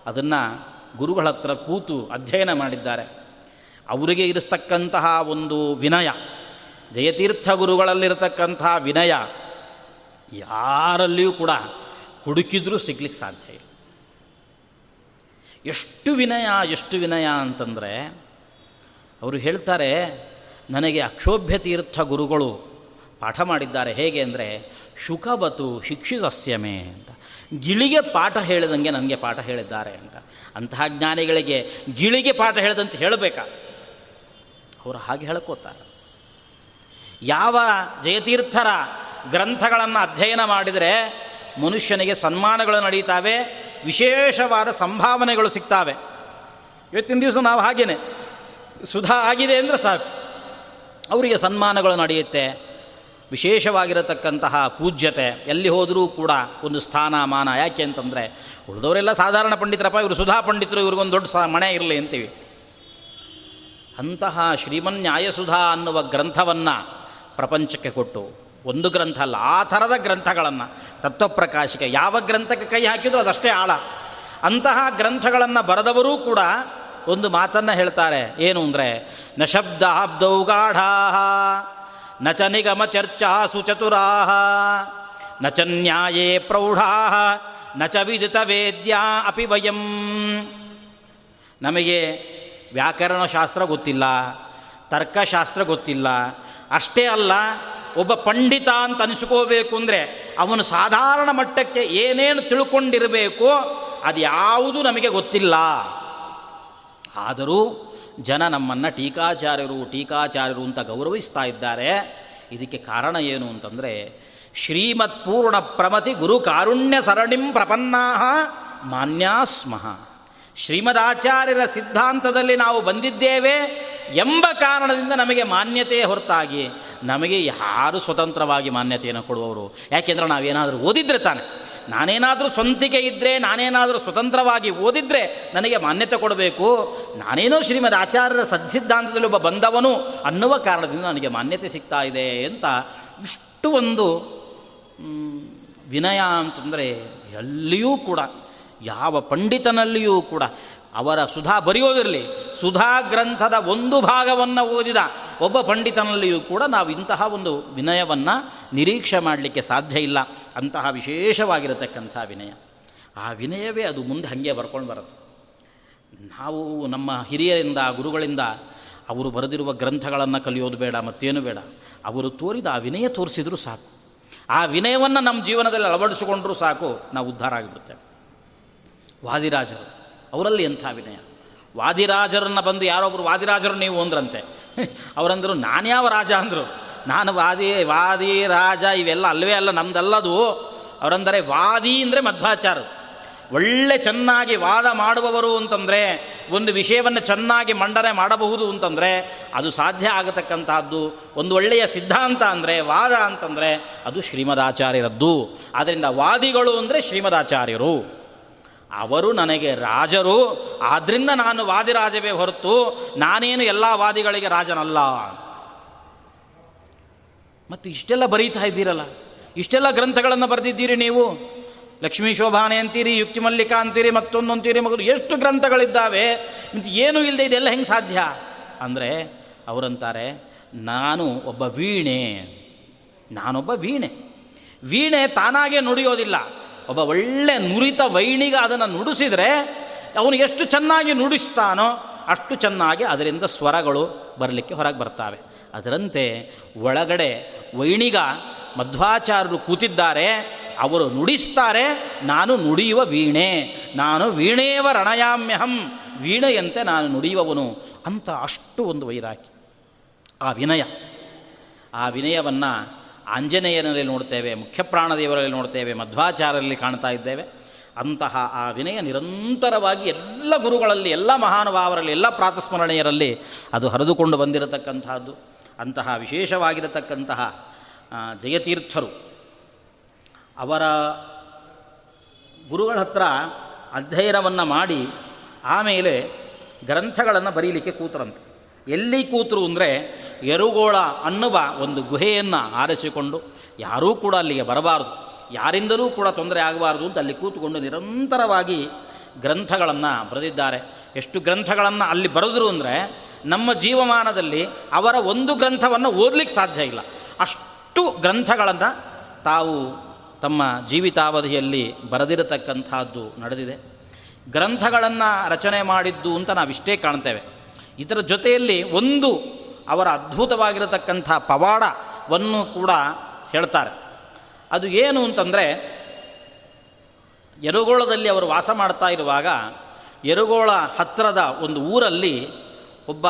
ಅದನ್ನು ಗುರುಗಳ ಹತ್ರ ಕೂತು ಅಧ್ಯಯನ ಮಾಡಿದ್ದಾರೆ. ಅವರಿಗೆ ಇರಿಸ್ತಕ್ಕಂತಹ ಒಂದು ವಿನಯ, ಜಯತೀರ್ಥ ಗುರುಗಳಲ್ಲಿರತಕ್ಕಂತಹ ವಿನಯ, ಯಾರಲ್ಲಿಯೂ ಕೂಡ ಹುಡುಕಿದ್ರೂ ಸಿಗ್ಲಿಕ್ಕೆ ಸಾಧ್ಯ ಇಲ್ಲ. ಎಷ್ಟು ವಿನಯ ಎಷ್ಟು ವಿನಯ ಅಂತಂದರೆ ಅವರು ಹೇಳ್ತಾರೆ, ನನಗೆ ಅಕ್ಷೋಭ್ಯ ತೀರ್ಥ ಗುರುಗಳು ಪಾಠ ಮಾಡಿದ್ದಾರೆ ಹೇಗೆ ಅಂದರೆ, ಶುಕವತು ಶಿಕ್ಷಿತಸ್ಯಮೆ ಅಂತ. ಗಿಳಿಗೆ ಪಾಠ ಹೇಳಿದಂಗೆ ನನಗೆ ಪಾಠ ಹೇಳಿದ್ದಾರೆ ಅಂತ. ಅಂತಹ ಜ್ಞಾನಿಗಳಿಗೆ ಗಿಳಿಗೆ ಪಾಠ ಹೇಳಿದಂತೆ ಹೇಳಬೇಕಾ? ಅವರು ಹಾಗೆ ಹೇಳ್ಕೋತಾರೆ. ಯಾವ ಜಯತೀರ್ಥರ ಗ್ರಂಥಗಳನ್ನು ಅಧ್ಯಯನ ಮಾಡಿದರೆ ಮನುಷ್ಯನಿಗೆ ಸನ್ಮಾನಗಳು ನಡೀತಾವೆ, ವಿಶೇಷವಾದ ಸಂಭಾವನೆಗಳು ಸಿಗ್ತಾವೆ. ಇವತ್ತಿನ ದಿವಸ ನಾವು ಹಾಗೇನೆ. ಸುಧಾ ಆಗಿದೆ ಅಂದರೆ ಸಾಕು. ಅವರಿಗೆ ಸನ್ಮಾನಗಳು ನಡೆಯುತ್ತೆ. ವಿಶೇಷವಾಗಿರತಕ್ಕಂತಹ ಪೂಜ್ಯತೆ, ಎಲ್ಲಿ ಹೋದರೂ ಕೂಡ ಒಂದು ಸ್ಥಾನ ಮಾನ ಯಾಕೆ ಅಂತಂದರೆ, ಉಳಿದವರೆಲ್ಲ ಸಾಧಾರಣ ಪಂಡಿತರಪ್ಪ, ಇವರು ಸುಧಾ ಪಂಡಿತರು, ಇವ್ರಿಗೊಂದು ದೊಡ್ಡ ಸ, ಮಣೆ ಇರಲಿ ಅಂತೀವಿ. ಅಂತಹ ಶ್ರೀಮನ್ ನ್ಯಾಯಸುಧಾ ಅನ್ನುವ ಗ್ರಂಥವನ್ನು ಪ್ರಪಂಚಕ್ಕೆ ಕೊಟ್ಟು ಒಂದು ಗ್ರಂಥ ಅಲ್ಲ, ಆ ಥರದ ಗ್ರಂಥಗಳನ್ನು, ತತ್ವಪ್ರಕಾಶಿಕೆ ಯಾವ ಗ್ರಂಥಕ್ಕೆ ಕೈ ಹಾಕಿದರೂ ಅದಷ್ಟೇ ಆಳ. ಅಂತಹ ಗ್ರಂಥಗಳನ್ನು ಬರೆದವರೂ ಕೂಡ ಒಂದು ಮಾತನ್ನು ಹೇಳ್ತಾರೆ, ಏನು ಅಂದರೆ, ನ ಶಬ್ದ ಗಾಢಾ ನ ಚ ನಿಗಮ ಚರ್ಚಾ ಸುಚತುರಾ ನ ಚ ನ್ಯಾಯೇ ಪ್ರೌಢಾ ನ ಚ ವಿದಿತ ವೇದ್ಯಾ ಅಪಿ ವಯಂ. ನಮಗೆ ವ್ಯಾಕರಣಶಾಸ್ತ್ರ ಗೊತ್ತಿಲ್ಲ, ತರ್ಕಶಾಸ್ತ್ರ ಗೊತ್ತಿಲ್ಲ, ಅಷ್ಟೇ ಅಲ್ಲ ಒಬ್ಬ ಪಂಡಿತ ಅಂತ ಅನಿಸ್ಕೋಬೇಕು ಅಂದರೆ ಅವನು ಸಾಧಾರಣ ಮಟ್ಟಕ್ಕೆ ಏನೇನು ತಿಳ್ಕೊಂಡಿರಬೇಕು ಅದು ಯಾವುದು ನಮಗೆ ಗೊತ್ತಿಲ್ಲ. ಆದರೂ ಜನ ನಮ್ಮನ್ನು ಟೀಕಾಚಾರ್ಯರು ಟೀಕಾಚಾರ್ಯರು ಅಂತ ಗೌರವಿಸ್ತಾ ಇದ್ದಾರೆ. ಇದಕ್ಕೆ ಕಾರಣ ಏನು ಅಂತಂದರೆ ಶ್ರೀಮತ್ ಪೂರ್ಣ ಪ್ರಮತಿ ಗುರು ಕಾರುಣ್ಯ ಸರಣಿಂ ಪ್ರಪನ್ನಾ ಮಾನ್ಯಾಸ್ಮಃ ಶ್ರೀಮದಾಚಾರ್ಯರ ಸಿದ್ಧಾಂತದಲ್ಲಿ ನಾವು ಬಂದಿದ್ದೇವೆ ಎಂಬ ಕಾರಣದಿಂದ ನಮಗೆ ಮಾನ್ಯತೆ ಹೊರತಾಗಿ ನಮಗೆ ಯಾರು ಸ್ವತಂತ್ರವಾಗಿ ಮಾನ್ಯತೆಯನ್ನು ಕೊಡುವವರು? ಯಾಕೆಂದರೆ ನಾವೇನಾದರೂ ಓದಿದ್ರೆ ತಾನೆ. ನಾನೇನಾದರೂ ಸ್ವಂತಿಕೆ ಇದ್ದರೆ ನಾನೇನಾದರೂ ಸ್ವತಂತ್ರವಾಗಿ ಓದಿದರೆ ನನಗೆ ಮಾನ್ಯತೆ ಕೊಡಬೇಕು. ನಾನೇನೋ ಶ್ರೀಮದ್ ಆಚಾರ್ಯರ ಸದ್ಸಿದ್ಧಾಂತದಲ್ಲಿ ಒಬ್ಬ ಬಂದವನು ಅನ್ನುವ ಕಾರಣದಿಂದ ನನಗೆ ಮಾನ್ಯತೆ ಸಿಗ್ತಾ ಇದೆ ಅಂತ ಇಷ್ಟು ಒಂದು ವಿನಯ ಅಂತಂದರೆ ಎಲ್ಲಿಯೂ ಕೂಡ, ಯಾವ ಪಂಡಿತನಲ್ಲಿಯೂ ಕೂಡ ಅವರ ಸುಧಾ ಬರೆಯೋದಿರಲಿ. ಸುಧಾ ಗ್ರಂಥದ ಒಂದು ಭಾಗವನ್ನು ಓದಿದ ಒಬ್ಬ ಪಂಡಿತನಲ್ಲಿಯೂ ಕೂಡ ನಾವು ಇಂತಹ ಒಂದು ವಿನಯವನ್ನು ನಿರೀಕ್ಷೆ ಮಾಡಲಿಕ್ಕೆ ಸಾಧ್ಯ ಇಲ್ಲ. ಅಂತಹ ವಿಶೇಷವಾಗಿರತಕ್ಕಂಥ ವಿನಯ. ಆ ವಿನಯವೇ ಅದು ಮುಂದೆ ಹಾಗೆ ಬರ್ಕೊಂಡು ಬರುತ್ತೆ. ನಾವು ನಮ್ಮ ಹಿರಿಯರಿಂದ, ಗುರುಗಳಿಂದ ಅವರು ಬರೆದಿರುವ ಗ್ರಂಥಗಳನ್ನು ಕಲಿಯೋದು ಬೇಡ, ಮತ್ತೇನು ಬೇಡ. ಅವರು ತೋರಿದ ಆ ವಿನಯ ತೋರಿಸಿದರೂ ಸಾಕು. ಆ ವಿನಯವನ್ನು ನಮ್ಮ ಜೀವನದಲ್ಲಿ ಅಳವಡಿಸಿಕೊಂಡ್ರೂ ಸಾಕು. ನಾವು ಉದ್ಧಾರ ಆಗಿಬಿಡ್ತೇವೆ. ವಾದಿರಾಜರು ಅವರಲ್ಲಿ ಎಂಥ ವಿನಯ? ವಾದಿರಾಜರನ್ನು ಬಂದು ಯಾರೊಬ್ಬರು ವಾದಿರಾಜರು ನೀವು ಅಂದ್ರಂತೆ. ಅವರಂದರು, ನಾನ್ಯಾವ ರಾಜ ಅಂದರು. ನಾನು ವಾದಿ ವಾದಿ ರಾಜ ಇವೆಲ್ಲ ಅಲ್ಲವೇ ಅಲ್ಲ, ನಮ್ದಲ್ಲದು. ಅವರಂದರೆ ವಾದಿ ಅಂದರೆ ಮಧ್ವಾಚಾರ ಒಳ್ಳೆ ಚೆನ್ನಾಗಿ ವಾದ ಮಾಡುವವರು ಅಂತಂದರೆ, ಒಂದು ವಿಷಯವನ್ನು ಚೆನ್ನಾಗಿ ಮಂಡನೆ ಮಾಡಬಹುದು ಅಂತಂದರೆ, ಅದು ಸಾಧ್ಯ ಆಗತಕ್ಕಂಥದ್ದು. ಒಂದು ಒಳ್ಳೆಯ ಸಿದ್ಧಾಂತ ಅಂದರೆ, ವಾದ ಅಂತಂದರೆ, ಅದು ಶ್ರೀಮದಾಚಾರ್ಯರದ್ದು. ಆದ್ದರಿಂದ ವಾದಿಗಳು ಅಂದರೆ ಶ್ರೀಮದಾಚಾರ್ಯರು. ಅವರು ನನಗೆ ರಾಜರು ಆದ್ದರಿಂದ ನಾನು ವಾದಿರಾಜವೇ ಹೊರತು ನಾನೇನು ಎಲ್ಲ ವಾದಿಗಳಿಗೆ ರಾಜನಲ್ಲ. ಮತ್ತು ಇಷ್ಟೆಲ್ಲ ಬರೀತಾ ಇದ್ದೀರಲ್ಲ, ಇಷ್ಟೆಲ್ಲ ಗ್ರಂಥಗಳನ್ನು ಬರೆದಿದ್ದೀರಿ ನೀವು? ಲಕ್ಷ್ಮೀ ಶೋಭಾನೆ ಅಂತೀರಿ, ಯುಕ್ತಿ ಮಲ್ಲಿಕ ಅಂತೀರಿ, ಮತ್ತೊಂದು ಅಂತೀರಿ ಮಗು ಎಷ್ಟು ಗ್ರಂಥಗಳಿದ್ದಾವೆ? ಏನೂ ಇಲ್ಲದೆ ಇದೆಲ್ಲ ಹೆಂಗೆ ಸಾಧ್ಯ? ಅಂದರೆ ಅವರಂತಾರೆ, ನಾನು ಒಬ್ಬ ವೀಣೆ. ನಾನೊಬ್ಬ ವೀಣೆ. ವೀಣೆ ತಾನಾಗೆ ನುಡಿಯೋದಿಲ್ಲ. ಒಬ್ಬ ಒಳ್ಳೆ ನುರಿತ ವೈಣಿಗ ಅದನ್ನು ನುಡಿಸಿದರೆ ಅವನು ಎಷ್ಟು ಚೆನ್ನಾಗಿ ನುಡಿಸ್ತಾನೋ ಅಷ್ಟು ಚೆನ್ನಾಗಿ ಅದರಿಂದ ಸ್ವರಗಳು ಬರಲಿಕ್ಕೆ ಹೊರಗೆ ಬರ್ತಾವೆ. ಅದರಂತೆ ಒಳಗಡೆ ವೈಣಿಗ ಮಧ್ವಾಚಾರ್ಯರು ಕೂತಿದ್ದಾರೆ, ಅವರು ನುಡಿಸ್ತಾರೆ, ನಾನು ನುಡಿಯುವ ವೀಣೆ, ನಾನು ವೀಣೇವ ರಣಯಾಮ್ಯಹಂ, ವೀಣೆಯಂತೆ ನಾನು ನುಡಿಯುವವನು ಅಂತ ಅಷ್ಟು ಒಂದು ವೈರಾಗ್ಯ. ಆ ವಿನಯ, ಆ ವಿನಯವನ್ನು ಆಂಜನೇಯನಲ್ಲಿ ನೋಡ್ತೇವೆ, ಮುಖ್ಯ ಪ್ರಾಣದೇವರಲ್ಲಿ ನೋಡ್ತೇವೆ, ಮಧ್ವಾಚಾರ್ಯರಲ್ಲಿ ಕಾಣ್ತಾ ಇದ್ದೇವೆ. ಅಂತಹ ಆ ವಿನಯ ನಿರಂತರವಾಗಿ ಎಲ್ಲ ಗುರುಗಳಲ್ಲಿ, ಎಲ್ಲ ಮಹಾನುಭಾವರಲ್ಲಿ, ಎಲ್ಲ ಪ್ರಾತಸ್ಮರಣೆಯರಲ್ಲಿ ಅದು ಹರಿದುಕೊಂಡು ಬಂದಿರತಕ್ಕಂತಹದ್ದು. ಅಂತಹ ವಿಶೇಷವಾಗಿರತಕ್ಕಂತಹ ಜಯತೀರ್ಥರು. ಅವರ ಗುರುಗಳ ಹತ್ರ ಅಧ್ಯಯನವನ್ನು ಮಾಡಿ, ಆಮೇಲೆ ಗ್ರಂಥಗಳನ್ನು ಬರೀಲಿಕ್ಕೆ ಕೂತರಂತೆ. ಎಲ್ಲಿ ಕೂತರು ಅಂದರೆ ಎರುಗೋಳ ಅನ್ನುವ ಒಂದು ಗುಹೆಯನ್ನು ಆರಿಸಿಕೊಂಡು ಯಾರೂ ಕೂಡ ಅಲ್ಲಿಗೆ ಬರಬಾರದು. ಯಾರಿಂದಲೂ ಕೂಡ ತೊಂದರೆ ಆಗಬಾರ್ದು ಅಂತ ಅಲ್ಲಿ ಕೂತ್ಕೊಂಡು ನಿರಂತರವಾಗಿ ಗ್ರಂಥಗಳನ್ನು ಬರೆದಿದ್ದಾರೆ. ಎಷ್ಟು ಗ್ರಂಥಗಳನ್ನು ಅಲ್ಲಿ ಬರೆದರು ಅಂದರೆ ನಮ್ಮ ಜೀವಮಾನದಲ್ಲಿ ಅವರ ಒಂದು ಗ್ರಂಥವನ್ನು ಓದಲಿಕ್ಕೆ ಸಾಧ್ಯ ಇಲ್ಲ. ಅಷ್ಟು ಗ್ರಂಥಗಳನ್ನು ತಾವು ತಮ್ಮ ಜೀವಿತಾವಧಿಯಲ್ಲಿ ಬರೆದಿರತಕ್ಕಂಥದ್ದು ನಡೆದಿದೆ. ಗ್ರಂಥಗಳನ್ನು ರಚನೆ ಮಾಡಿದ್ದು ಅಂತ ನಾವಿಷ್ಟೇ ಕಾಣ್ತೇವೆ. ಇದರ ಜೊತೆಯಲ್ಲಿ ಒಂದು ಅವರ ಅದ್ಭುತವಾಗಿರತಕ್ಕಂಥ ಪವಾಡವನ್ನು ಕೂಡ ಹೇಳ್ತಾರೆ. ಅದು ಏನು ಅಂತಂದರೆ, ಯರುಗೋಳದಲ್ಲಿ ಅವರು ವಾಸ ಮಾಡ್ತಾ ಇರುವಾಗ ಯರುಗೋಳ ಹತ್ತಿರದ ಒಂದು ಊರಲ್ಲಿ ಒಬ್ಬ,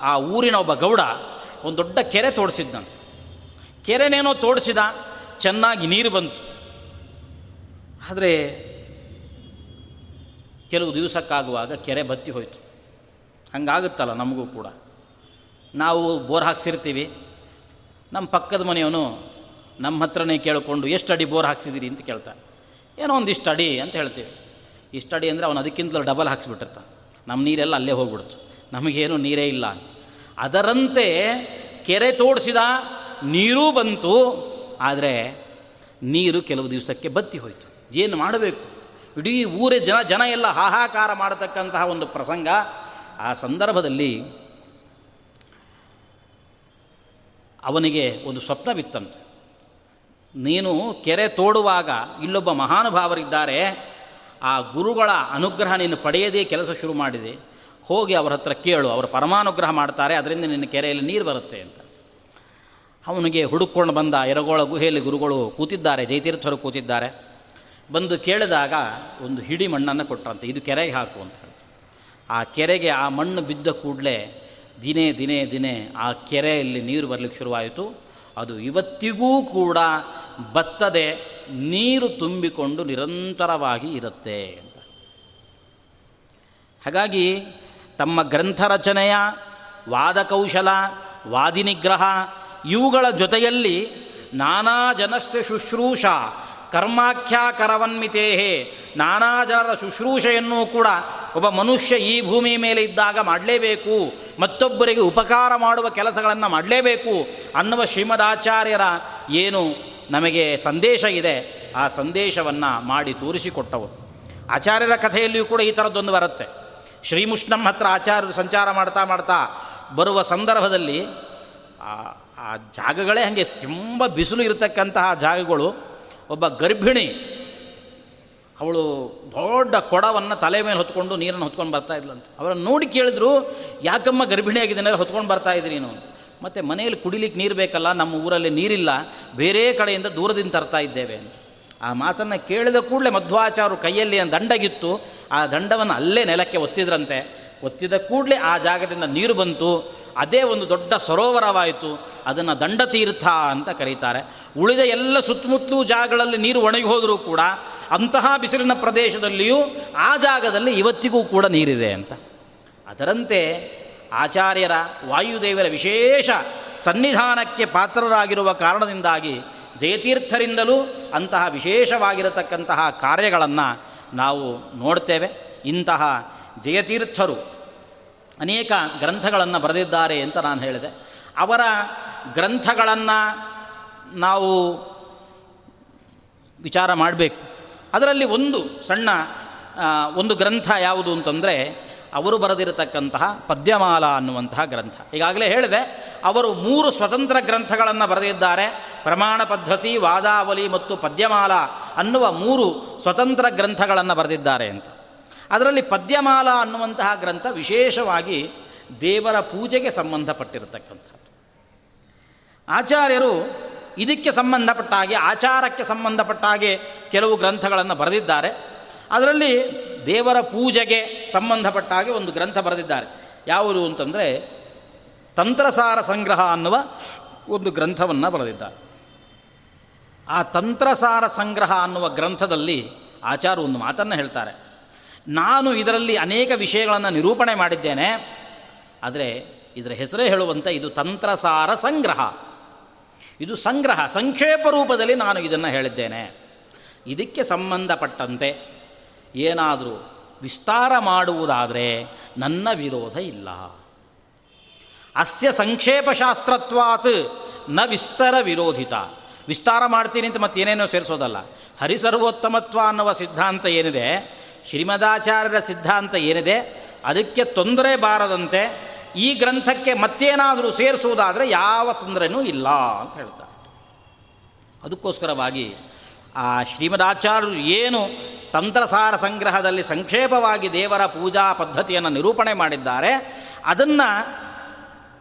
ಆ ಊರಿನ ಒಬ್ಬ ಗೌಡ ಒಂದು ದೊಡ್ಡ ಕೆರೆ ತೋಡಿಸಿದ್ದಂತೆ ಕೆರೆನೇನೋ ತೋಡಿಸಿದ, ಚೆನ್ನಾಗಿ ನೀರು ಬಂತು. ಆದರೆ, ಕೆಲವು ದಿವಸಕ್ಕಾಗುವಾಗ ಕೆರೆ ಬತ್ತಿ ಹೋಯಿತು. ಹಂಗಾಗುತ್ತಲ್ಲ ನಮಗೂ ಕೂಡ. ನಾವು ಬೋರ್ ಹಾಕ್ಸಿರ್ತೀವಿ. ನಮ್ಮ ಪಕ್ಕದ ಮನೆಯವನು ನಮ್ಮ ಹತ್ರನೇ ಕೇಳಿಕೊಂಡು ಎಷ್ಟು ಅಡಿ ಬೋರ್ ಹಾಕ್ಸಿದ್ದೀರಿ ಅಂತ ಕೇಳ್ತಾನೆ. ಏನೋ ಒಂದಿಷ್ಟು ಅಡಿ ಅಂತ ಹೇಳ್ತೀವಿ. ಇಷ್ಟು ಅಡಿ ಅಂದರೆ ಅವನು ಅದಕ್ಕಿಂತಲೂ ಡಬಲ್ ಹಾಕ್ಸಿಬಿಟ್ಟಿರ್ತಾನೆ. ನಮ್ಮ ನೀರೆಲ್ಲ ಅಲ್ಲೇ ಹೋಗ್ಬಿಡ್ತು. ನಮಗೇನು ನೀರೇ ಇಲ್ಲ ಅದರಂತೆ ಕೆರೆ ತೋಡಿಸಿದ ನೀರೂ ಬಂತು. ಆದರೆ ನೀರು ಕೆಲವು ದಿವಸಕ್ಕೆ ಬತ್ತಿ ಹೋಯಿತು. ಏನು ಮಾಡಬೇಕು? ಇಡೀ ಊರೇ ಜನ ಜನ ಎಲ್ಲ ಹಾಹಾಕಾರ ಮಾಡತಕ್ಕಂತಹ ಒಂದು ಪ್ರಸಂಗ. ಆ ಸಂದರ್ಭದಲ್ಲಿ ಅವನಿಗೆ ಒಂದು ಸ್ವಪ್ನವಿತ್ತಂತೆ ನೀನು ಕೆರೆ ತೋಡುವಾಗ ಇಲ್ಲೊಬ್ಬ ಮಹಾನುಭಾವರಿದ್ದಾರೆ, ಆ ಗುರುಗಳ ಅನುಗ್ರಹ ನೀನು ಪಡೆಯದೇ ಕೆಲಸ ಶುರು ಮಾಡಿದೆ. ಹೋಗಿ ಅವರ ಹತ್ರ ಕೇಳು, ಅವರು ಪರಮಾನುಗ್ರಹ ಮಾಡ್ತಾರೆ, ಅದರಿಂದ ನಿನ್ನ ಕೆರೆಯಲ್ಲಿ ನೀರು ಬರುತ್ತೆ ಅಂತ. ಅವನಿಗೆ ಹುಡುಕೊಂಡು ಬಂದ ಎರಗೋಳ ಗುಹೆಯಲ್ಲಿ ಗುರುಗಳು ಕೂತಿದ್ದಾರೆ, ಜೈತೀರ್ಥರು ಕೂತಿದ್ದಾರೆ. ಬಂದು ಕೇಳಿದಾಗ ಒಂದು ಹಿಡಿ ಮಣ್ಣನ್ನು ಕೊಟ್ಟರಂತೆ ಇದು ಕೆರೆಗೆ ಹಾಕು ಅಂತ ಆ ಕೆರೆಗೆ ಆ ಮಣ್ಣು ಬಿದ್ದ ಕೂಡಲೇ ದಿನೇ ದಿನೇ ದಿನೇ ಆ ಕೆರೆಯಲ್ಲಿ ನೀರು ಬರಲಿಕ್ಕೆ ಶುರುವಾಯಿತು. ಅದು ಇವತ್ತಿಗೂ ಕೂಡ ಬತ್ತದೆ, ನೀರು ತುಂಬಿಕೊಂಡು ನಿರಂತರವಾಗಿ ಇರುತ್ತೆ ಅಂತ. ಹಾಗಾಗಿ ತಮ್ಮ ಗ್ರಂಥ ರಚನೆಯ ವಾದಕೌಶಲ ವಾದಿನಿಗ್ರಹ ಇವುಗಳ ಜೊತೆಯಲ್ಲಿ ನಾನಾ ಜನಸ್ಯ ಶುಶ್ರೂಷ ಕರ್ಮಾಖ್ಯ ಕರವನ್ಮಿತೇಹೇ ನಾನಾ ಜನರ ಶುಶ್ರೂಷೆಯನ್ನು ಕೂಡ ಒಬ್ಬ ಮನುಷ್ಯ ಈ ಭೂಮಿ ಮೇಲೆ ಇದ್ದಾಗ ಮಾಡಲೇಬೇಕು. ಮತ್ತೊಬ್ಬರಿಗೆ ಉಪಕಾರ ಮಾಡುವ ಕೆಲಸಗಳನ್ನು ಮಾಡಲೇಬೇಕು ಅನ್ನುವ ಶ್ರೀಮದಾಚಾರ್ಯರ ಏನು ನಮಗೆ ಸಂದೇಶ ಇದೆ, ಆ ಸಂದೇಶವನ್ನು ಮಾಡಿ ತೋರಿಸಿಕೊಟ್ಟವು ಆಚಾರ್ಯರ ಕಥೆಯಲ್ಲಿಯೂ ಕೂಡ ಈ ಥರದ್ದೊಂದು ಬರುತ್ತೆ. ಶ್ರೀಮುಷ್ಣಂ ಹತ್ರ ಆಚಾರ್ಯರು ಸಂಚಾರ ಮಾಡ್ತಾ ಮಾಡ್ತಾ ಬರುವ ಸಂದರ್ಭದಲ್ಲಿ ಆ ಜಾಗಗಳೇ ಹಾಗೆ ತುಂಬ ಬಿಸಿಲು ಇರತಕ್ಕಂತಹ ಜಾಗಗಳು ಒಬ್ಬ ಗರ್ಭಿಣಿ, ಅವಳು ದೊಡ್ಡ ಕೊಡವನ್ನು ತಲೆ ಮೇಲೆ ಹೊತ್ಕೊಂಡು ನೀರನ್ನು ಹೊತ್ಕೊಂಡು ಬರ್ತಾ ಇದ್ಲಂತ. ಅವರನ್ನು ನೋಡಿ ಕೇಳಿದ್ರು, ಯಾಕಮ್ಮ ಗರ್ಭಿಣಿ ಗರ್ಭಿಣಿಯಾಗಿದ್ದೇನೆ ಹೊತ್ಕೊಂಡು ಬರ್ತಾ ಇದ್ರಿ ನೀನು ಮತ್ತು ಮನೆಯಲ್ಲಿ ಕುಡಿಲಿಕ್ಕೆ ನೀರು ಬೇಕಲ್ಲ, ನಮ್ಮ ಊರಲ್ಲಿ ನೀರಿಲ್ಲ, ಬೇರೆ ಕಡೆಯಿಂದ ದೂರದಿಂದ ತರ್ತಾ ಇದ್ದೇವೆ ಅಂತ. ಆ ಮಾತನ್ನು ಕೇಳಿದ ಕೂಡಲೇ ಮಧ್ವಾಚಾರ್ಯರು ಕೈಯಲ್ಲಿ ದಂಡಗಿತ್ತು. ಆ ದಂಡವನ್ನು ಅಲ್ಲೇ ನೆಲಕ್ಕೆ ಒತ್ತಿದ್ರಂತೆ. ಒತ್ತಿದ ಕೂಡಲೇ ಆ ಜಾಗದಿಂದ ನೀರು ಬಂತು. ಅದೇ ಒಂದು ದೊಡ್ಡ ಸರೋವರವಾಯಿತು. ಅದನ್ನು ದಂಡತೀರ್ಥ ಅಂತ ಕರೀತಾರೆ. ಉಳಿದ ಎಲ್ಲ ಸುತ್ತಮುತ್ತಲೂ ಜಾಗಗಳಲ್ಲಿ ನೀರು ಒಣಗಿ ಹೋದರೂ ಕೂಡ ಅಂತಹ ಬಿಸಿಲಿನ ಪ್ರದೇಶದಲ್ಲಿಯೂ ಆ ಜಾಗದಲ್ಲಿ ಇವತ್ತಿಗೂ ಕೂಡ ನೀರಿದೆ ಅಂತ. ಅದರಂತೆ ಆಚಾರ್ಯರ ವಾಯುದೇವರ ವಿಶೇಷ ಸನ್ನಿಧಾನಕ್ಕೆ ಪಾತ್ರರಾಗಿರುವ ಕಾರಣದಿಂದಾಗಿ ಜಯತೀರ್ಥರಿಂದಲೂ ಅಂತಹ ವಿಶೇಷವಾಗಿರತಕ್ಕಂತಹ ಕಾರ್ಯಗಳನ್ನು ನಾವು ನೋಡ್ತೇವೆ. ಇಂತಹ ಜಯತೀರ್ಥರು ಅನೇಕ ಗ್ರಂಥಗಳನ್ನು ಬರೆದಿದ್ದಾರೆ ಅಂತ ನಾನು ಹೇಳಿದೆ. ಅವರ ಗ್ರಂಥಗಳನ್ನು ನಾವು ವಿಚಾರ ಮಾಡಬೇಕು. ಅದರಲ್ಲಿ ಒಂದು ಸಣ್ಣ ಒಂದು ಗ್ರಂಥ ಯಾವುದು ಅಂತಂದರೆ ಅವರು ಬರೆದಿರತಕ್ಕಂತಹ ಪದ್ಯಮಾಲ ಅನ್ನುವಂತಹ ಗ್ರಂಥ. ಈಗಾಗಲೇ ಹೇಳಿದೆ, ಅವರು ಮೂರು ಸ್ವತಂತ್ರ ಗ್ರಂಥಗಳನ್ನು ಬರೆದಿದ್ದಾರೆ. ಪ್ರಮಾಣ ಪದ್ಧತಿ, ವಾದಾವಲಿ ಮತ್ತು ಪದ್ಯಮಾಲ ಅನ್ನುವ ಮೂರು ಸ್ವತಂತ್ರ ಗ್ರಂಥಗಳನ್ನು ಬರೆದಿದ್ದಾರೆ ಅಂತ. ಅದರಲ್ಲಿ ಪದ್ಯಮಾಲ ಅನ್ನುವಂತಹ ಗ್ರಂಥ ವಿಶೇಷವಾಗಿ ದೇವರ ಪೂಜೆಗೆ ಸಂಬಂಧಪಟ್ಟಿರತಕ್ಕಂಥದ್ದು. ಆಚಾರ್ಯರು ಇದಕ್ಕೆ ಸಂಬಂಧಪಟ್ಟ ಹಾಗೆ, ಆಚಾರಕ್ಕೆ ಸಂಬಂಧಪಟ್ಟ ಹಾಗೆ ಕೆಲವು ಗ್ರಂಥಗಳನ್ನು ಬರೆದಿದ್ದಾರೆ. ಅದರಲ್ಲಿ ದೇವರ ಪೂಜೆಗೆ ಸಂಬಂಧಪಟ್ಟ ಹಾಗೆ ಒಂದು ಗ್ರಂಥ ಬರೆದಿದ್ದಾರೆ. ಯಾವುದು ಅಂತಂದರೆ, ತಂತ್ರಸಾರ ಸಂಗ್ರಹ ಅನ್ನುವ ಒಂದು ಗ್ರಂಥವನ್ನು ಬರೆದಿದ್ದಾರೆ. ಆ ತಂತ್ರಸಾರ ಸಂಗ್ರಹ ಅನ್ನುವ ಗ್ರಂಥದಲ್ಲಿ ಆಚಾರ ಒಂದು ಮಾತನ್ನು ಹೇಳ್ತಾರೆ. ನಾನು ಇದರಲ್ಲಿ ಅನೇಕ ವಿಷಯಗಳನ್ನು ನಿರೂಪಣೆ ಮಾಡಿದ್ದೇನೆ, ಆದರೆ ಇದರ ಹೆಸರೇ ಹೇಳುವಂಥ ಇದು ತಂತ್ರಸಾರ ಸಂಗ್ರಹ. ಇದು ಸಂಗ್ರಹ, ಸಂಕ್ಷೇಪ ರೂಪದಲ್ಲಿ ನಾನು ಇದನ್ನು ಹೇಳಿದ್ದೇನೆ. ಇದಕ್ಕೆ ಸಂಬಂಧಪಟ್ಟಂತೆ ಏನಾದರೂ ವಿಸ್ತಾರ ಮಾಡುವುದಾದರೆ ನನ್ನ ವಿರೋಧ ಇಲ್ಲ. ಅಸ್ಯ ಸಂಕ್ಷೇಪ ಶಾಸ್ತ್ರತ್ವಾತ್ನ ವಿಸ್ತಾರ ವಿರೋಧಿತ. ವಿಸ್ತಾರ ಮಾಡ್ತೀನಿ ಅಂತ ಮತ್ತೇನೇನೋ ಸೇರಿಸೋದಲ್ಲ. ಹರಿಸರ್ವೋತ್ತಮತ್ವ ಅನ್ನುವ ಸಿದ್ಧಾಂತ ಏನಿದೆ ಶ್ರೀಮದಾಚಾರ್ಯರ ಸಿದ್ಧಾಂತ ಏನಿದೆ? ಅದಕ್ಕೆ ತೊಂದರೆ ಬಾರದಂತೆ ಈ ಗ್ರಂಥಕ್ಕೆ ಮತ್ತೇನಾದರೂ ಸೇರಿಸುವುದಾದರೆ ಯಾವ ತೊಂದರೆನೂ ಇಲ್ಲ ಅಂತ ಹೇಳ್ತಾರೆ. ಅದಕ್ಕೋಸ್ಕರವಾಗಿ ಆ ಶ್ರೀಮದಾಚಾರ್ಯರು ಏನು ತಂತ್ರಸಾರ ಸಂಗ್ರಹದಲ್ಲಿ ಸಂಕ್ಷೇಪವಾಗಿ ದೇವರ ಪೂಜಾ ಪದ್ಧತಿಯನ್ನು ನಿರೂಪಣೆ ಮಾಡಿದ್ದಾರೆ, ಅದನ್ನು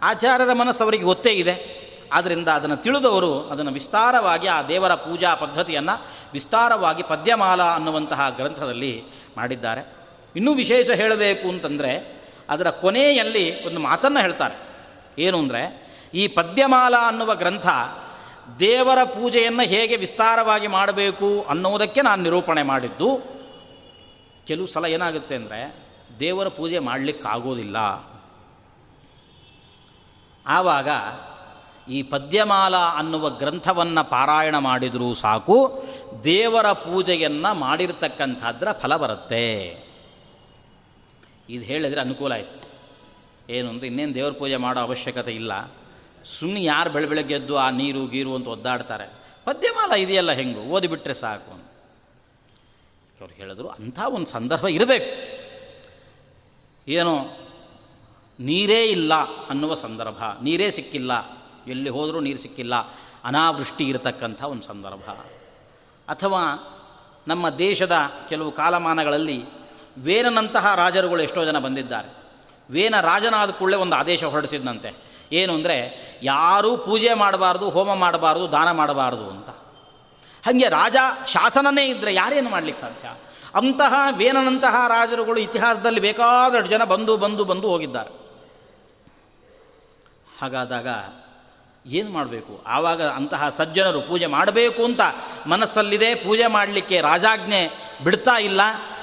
ಆಚಾರ್ಯರ ಮನಸ್ಸು ಅವರಿಗೆ ಗೊತ್ತೇ ಇದೆ. ಆದ್ದರಿಂದ ಅದನ್ನು ತಿಳಿದವರು ಅದನ್ನು ವಿಸ್ತಾರವಾಗಿ ಆ ದೇವರ ಪೂಜಾ ಪದ್ಧತಿಯನ್ನು ವಿಸ್ತಾರವಾಗಿ ಪದ್ಯಮಾಲ ಅನ್ನುವಂತಹ ಗ್ರಂಥದಲ್ಲಿ ಮಾಡಿದ್ದಾರೆ. ಇನ್ನೂ ವಿಶೇಷ ಹೇಳಬೇಕು ಅಂತಂದರೆ, ಅದರ ಕೊನೆಯಲ್ಲಿ ಒಂದು ಮಾತನ್ನು ಹೇಳ್ತಾರೆ. ಏನು ಅಂದರೆ, ಈ ಪದ್ಯಮಾಲ ಅನ್ನುವ ಗ್ರಂಥ ದೇವರ ಪೂಜೆಯನ್ನು ಹೇಗೆ ವಿಸ್ತಾರವಾಗಿ ಮಾಡಬೇಕು ಅನ್ನೋದಕ್ಕೆ ನಾನು ನಿರೂಪಣೆ ಮಾಡಿದ್ದು. ಕೆಲವು ಸಲ ಏನಾಗುತ್ತೆ ಅಂದರೆ, ದೇವರ ಪೂಜೆ ಮಾಡಲಿಕ್ಕಾಗೋದಿಲ್ಲ. ಆವಾಗ ಈ ಪದ್ಯಮಾಲ ಅನ್ನುವ ಗ್ರಂಥವನ್ನು ಪಾರಾಯಣ ಮಾಡಿದರೂ ಸಾಕು, ದೇವರ ಪೂಜೆಯನ್ನು ಮಾಡಿರ್ತಕ್ಕಂಥದ್ರ ಫಲ ಬರುತ್ತೆ. ಇದು ಹೇಳಿದರೆ ಅನುಕೂಲ ಆಯಿತು. ಏನು ಅಂದರೆ ಇನ್ನೇನು ದೇವ್ರ ಪೂಜೆ ಮಾಡೋ ಅವಶ್ಯಕತೆ ಇಲ್ಲ. ಸುಮ್ಮನೆ ಯಾರು ಬೆಳೆ ಬೆಳಗ್ಗೆ ಎದ್ದು ಆ ನೀರು ಗೀರು ಅಂತ ಒದ್ದಾಡ್ತಾರೆ. ಪದ್ಯಮಾಲ ಇದೆಯಲ್ಲ ಹೆಂಗು? ಓದಿಬಿಟ್ರೆ ಸಾಕು ಅಂತ. ಅವ್ರು ಹೇಳಿದ್ರು, ಅಂಥ ಒಂದು ಸಂದರ್ಭ ಇರಬೇಕು. ಏನೋ? ನೀರೇ ಇಲ್ಲ ಅನ್ನುವ ಸಂದರ್ಭ. ನೀರೇ ಸಿಕ್ಕಿಲ್ಲ. ಎಲ್ಲಿ ಹೋದರೂ ನೀರು ಸಿಕ್ಕಿಲ್ಲ, ಅನಾವೃಷ್ಟಿ ಇರತಕ್ಕಂಥ ಒಂದು ಸಂದರ್ಭ. ಅಥವಾ ನಮ್ಮ ದೇಶದ ಕೆಲವು ಕಾಲಮಾನಗಳಲ್ಲಿ ವೇನನಂತಹ ರಾಜರುಗಳು ಎಷ್ಟೋ ಜನ ಬಂದಿದ್ದಾರೆ. ವೇನ ರಾಜನಾದ ಕೂಡಲೇ ಒಂದು ಆದೇಶ ಹೊರಡಿಸಿದಂತೆ ಏನು ಅಂದರೆ, ಯಾರೂ ಪೂಜೆ ಮಾಡಬಾರ್ದು, ಹೋಮ ಮಾಡಬಾರ್ದು, ದಾನ ಮಾಡಬಾರ್ದು ಅಂತ. ಹಾಗೆ ರಾಜ ಶಾಸನನೇ ಇದ್ದರೆ ಯಾರೇನು ಮಾಡಲಿಕ್ಕೆ ಸಾಧ್ಯ? ಅಂತಹ ವೇನನಂತಹ ರಾಜರುಗಳು ಇತಿಹಾಸದಲ್ಲಿ ಬೇಕಾದಷ್ಟು ಜನ ಬಂದು ಬಂದು ಬಂದು ಹೋಗಿದ್ದಾರೆ. ಹಾಗಾದಾಗ ಏನು ಮಾಡಬೇಕು? ಆವಾಗ ಅಂತಹ ಸಜ್ಜನರು ಪೂಜೆ ಮಾಡಬೇಕು ಅಂತ ಮನಸ್ಸಲ್ಲಿದೆ, ಪೂಜೆ ಮಾಡಲಿಕ್ಕೆ ರಾಜಾಜ್ಞೆ ಬಿಡ್ತಾ ಇಲ್ಲ.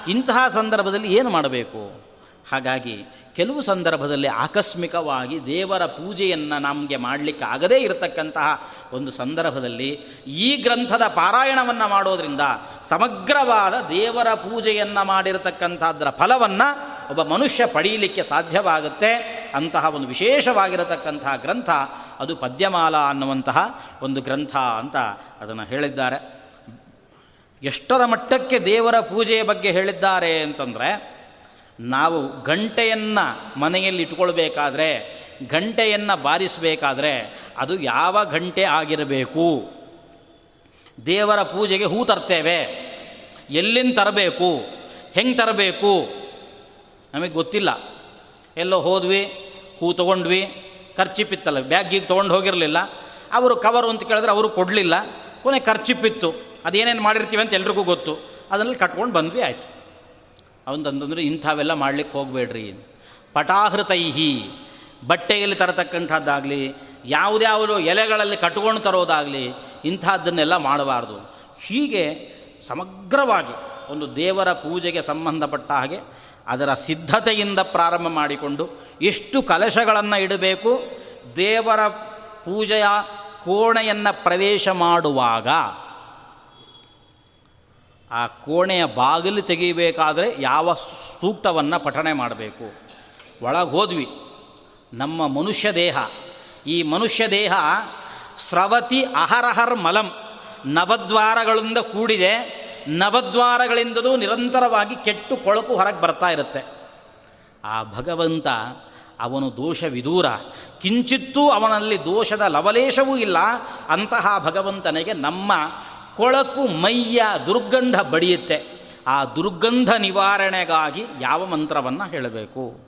ಇಂತಹ ಸಂದರ್ಭದಲ್ಲಿ ಏನು ಮಾಡಬೇಕು? ಹಾಗಾಗಿ ಕೆಲವು ಸಂದರ್ಭದಲ್ಲಿ ಆಕಸ್ಮಿಕವಾಗಿ ದೇವರ ಪೂಜೆಯನ್ನು ನಮಗೆ ಮಾಡಲಿಕ್ಕೆ ಆಗದೇ ಇರತಕ್ಕಂತಹ ಒಂದು ಸಂದರ್ಭದಲ್ಲಿ ಈ ಗ್ರಂಥದ ಪಾರಾಯಣವನ್ನು ಮಾಡೋದರಿಂದ ಸಮಗ್ರವಾದ ದೇವರ ಪೂಜೆಯನ್ನು ಮಾಡಿರತಕ್ಕಂಥದ್ರ ಫಲವನ್ನು ಒಬ್ಬ ಮನುಷ್ಯ ಪಡೀಲಿಕ್ಕೆ ಸಾಧ್ಯವಾಗುತ್ತೆ ಅಂತಹ ಒಂದು ವಿಶೇಷವಾಗಿರತಕ್ಕಂತಹ ಗ್ರಂಥ, ಅದು ಪದ್ಯಮಾಲ ಅನ್ನುವಂತಹ ಒಂದು ಗ್ರಂಥ ಅಂತ ಅದನ್ನು ಹೇಳಿದ್ದಾರೆ. ಎಷ್ಟರ ಮಟ್ಟಕ್ಕೆ ದೇವರ ಪೂಜೆಯ ಬಗ್ಗೆ ಹೇಳಿದ್ದಾರೆ ಅಂತಂದರೆ, ನಾವು ಗಂಟೆಯನ್ನು ಮನೆಯಲ್ಲಿ ಇಟ್ಕೊಳ್ಬೇಕಾದ್ರೆ, ಗಂಟೆಯನ್ನು ಬಾರಿಸಬೇಕಾದ್ರೆ ಅದು ಯಾವ ಗಂಟೆ ಆಗಿರಬೇಕು? ದೇವರ ಪೂಜೆಗೆ ಹೂ ತರ್ತೇವೆ. ಎಲ್ಲಿಂದ ತರಬೇಕು? ಹೆಂಗೆ ತರಬೇಕು? ನಮಗೆ ಗೊತ್ತಿಲ್ಲ. ಎಲ್ಲೋ ಹೋದ್ವಿ, ಹೂ ತೊಗೊಂಡ್ವಿ ಖರ್ಚಿಪ್ಪಿತ್ತಲ್ಲ ಬ್ಯಾಗಿಗೆ ತೊಗೊಂಡು ಹೋಗಿರಲಿಲ್ಲ. ಅವರು ಕವರು ಅಂತ ಕೇಳಿದ್ರೆ ಅವರು ಕೊಡಲಿಲ್ಲ. ಕೊನೆ ಖರ್ಚಿಪ್ಪಿತ್ತು ಅದೇನೇನು ಮಾಡಿರ್ತೀವಿ ಅಂತ ಎಲ್ರಿಗೂ ಗೊತ್ತು. ಅದನ್ನಲ್ಲಿ ಕಟ್ಕೊಂಡು ಬಂದ್ವಿ, ಆಯಿತು. ಅವಂತಂತಂದ್ರೆ ಇಂಥವೆಲ್ಲ ಮಾಡಲಿಕ್ಕೆ ಹೋಗಬೇಡ್ರಿ ಪಟಾಹೃತೈಹಿ, ಬಟ್ಟೆಯಲ್ಲಿ ತರತಕ್ಕಂಥದ್ದಾಗಲಿ ಯಾವುದ್ಯಾವುದು ಎಲೆಗಳಲ್ಲಿ ಕಟ್ಕೊಂಡು ತರೋದಾಗಲಿ, ಇಂಥದ್ದನ್ನೆಲ್ಲ ಮಾಡಬಾರ್ದು. ಹೀಗೆ ಸಮಗ್ರವಾಗಿ ಒಂದು ದೇವರ ಪೂಜೆಗೆ ಸಂಬಂಧಪಟ್ಟ ಹಾಗೆ ಅದರ ಸಿದ್ಧತೆಯಿಂದ ಪ್ರಾರಂಭ ಮಾಡಿಕೊಂಡು ಎಷ್ಟು ಕಲಶಗಳನ್ನು ಇಡಬೇಕು, ದೇವರ ಪೂಜೆಯ ಕೋಣೆಯನ್ನು ಪ್ರವೇಶ ಮಾಡುವಾಗ ಆ ಕೋಣೆಯ ಬಾಗಿಲು ತೆಗಿಬೇಕಾದರೆ ಯಾವ ಸೂಕ್ತವನ್ನು ಪಠಣೆ ಮಾಡಬೇಕು. ಒಳಗೆ ಹೋದ್ವಿ. ನಮ್ಮ ಮನುಷ್ಯ ದೇಹ. ಈ ಮನುಷ್ಯ ದೇಹ ಸ್ರವತಿ ಅಹರಹರ್ ಮಲಂ ನವದ್ವಾರಗಳಿಂದ ಕೂಡಿದೆ. ನವದ್ವಾರಗಳಿಂದಲೂ ನಿರಂತರವಾಗಿ ಕೆಟ್ಟು ಕೊಳಕು ಹೊರಗೆ ಬರ್ತಾ ಇರುತ್ತೆ. ಆ ಭಗವಂತ ಅವನು ದೋಷ ವಿದೂರ. ಕಿಂಚಿತ್ತೂ ಅವನಲ್ಲಿ ದೋಷದ ಲವಲೇಶವೂ ಇಲ್ಲ. ಅಂತಹ ಭಗವಂತನಿಗೆ ನಮ್ಮ ಕೊಳಕು ಮೈಯ ದುರ್ಗಂಧ ಬಡಿಯುತ್ತೆ. ಆ ದುರ್ಗಂಧ ನಿವಾರಣೆಗಾಗಿ ಯಾವ ಮಂತ್ರವನ್ನು ಹೇಳಬೇಕು?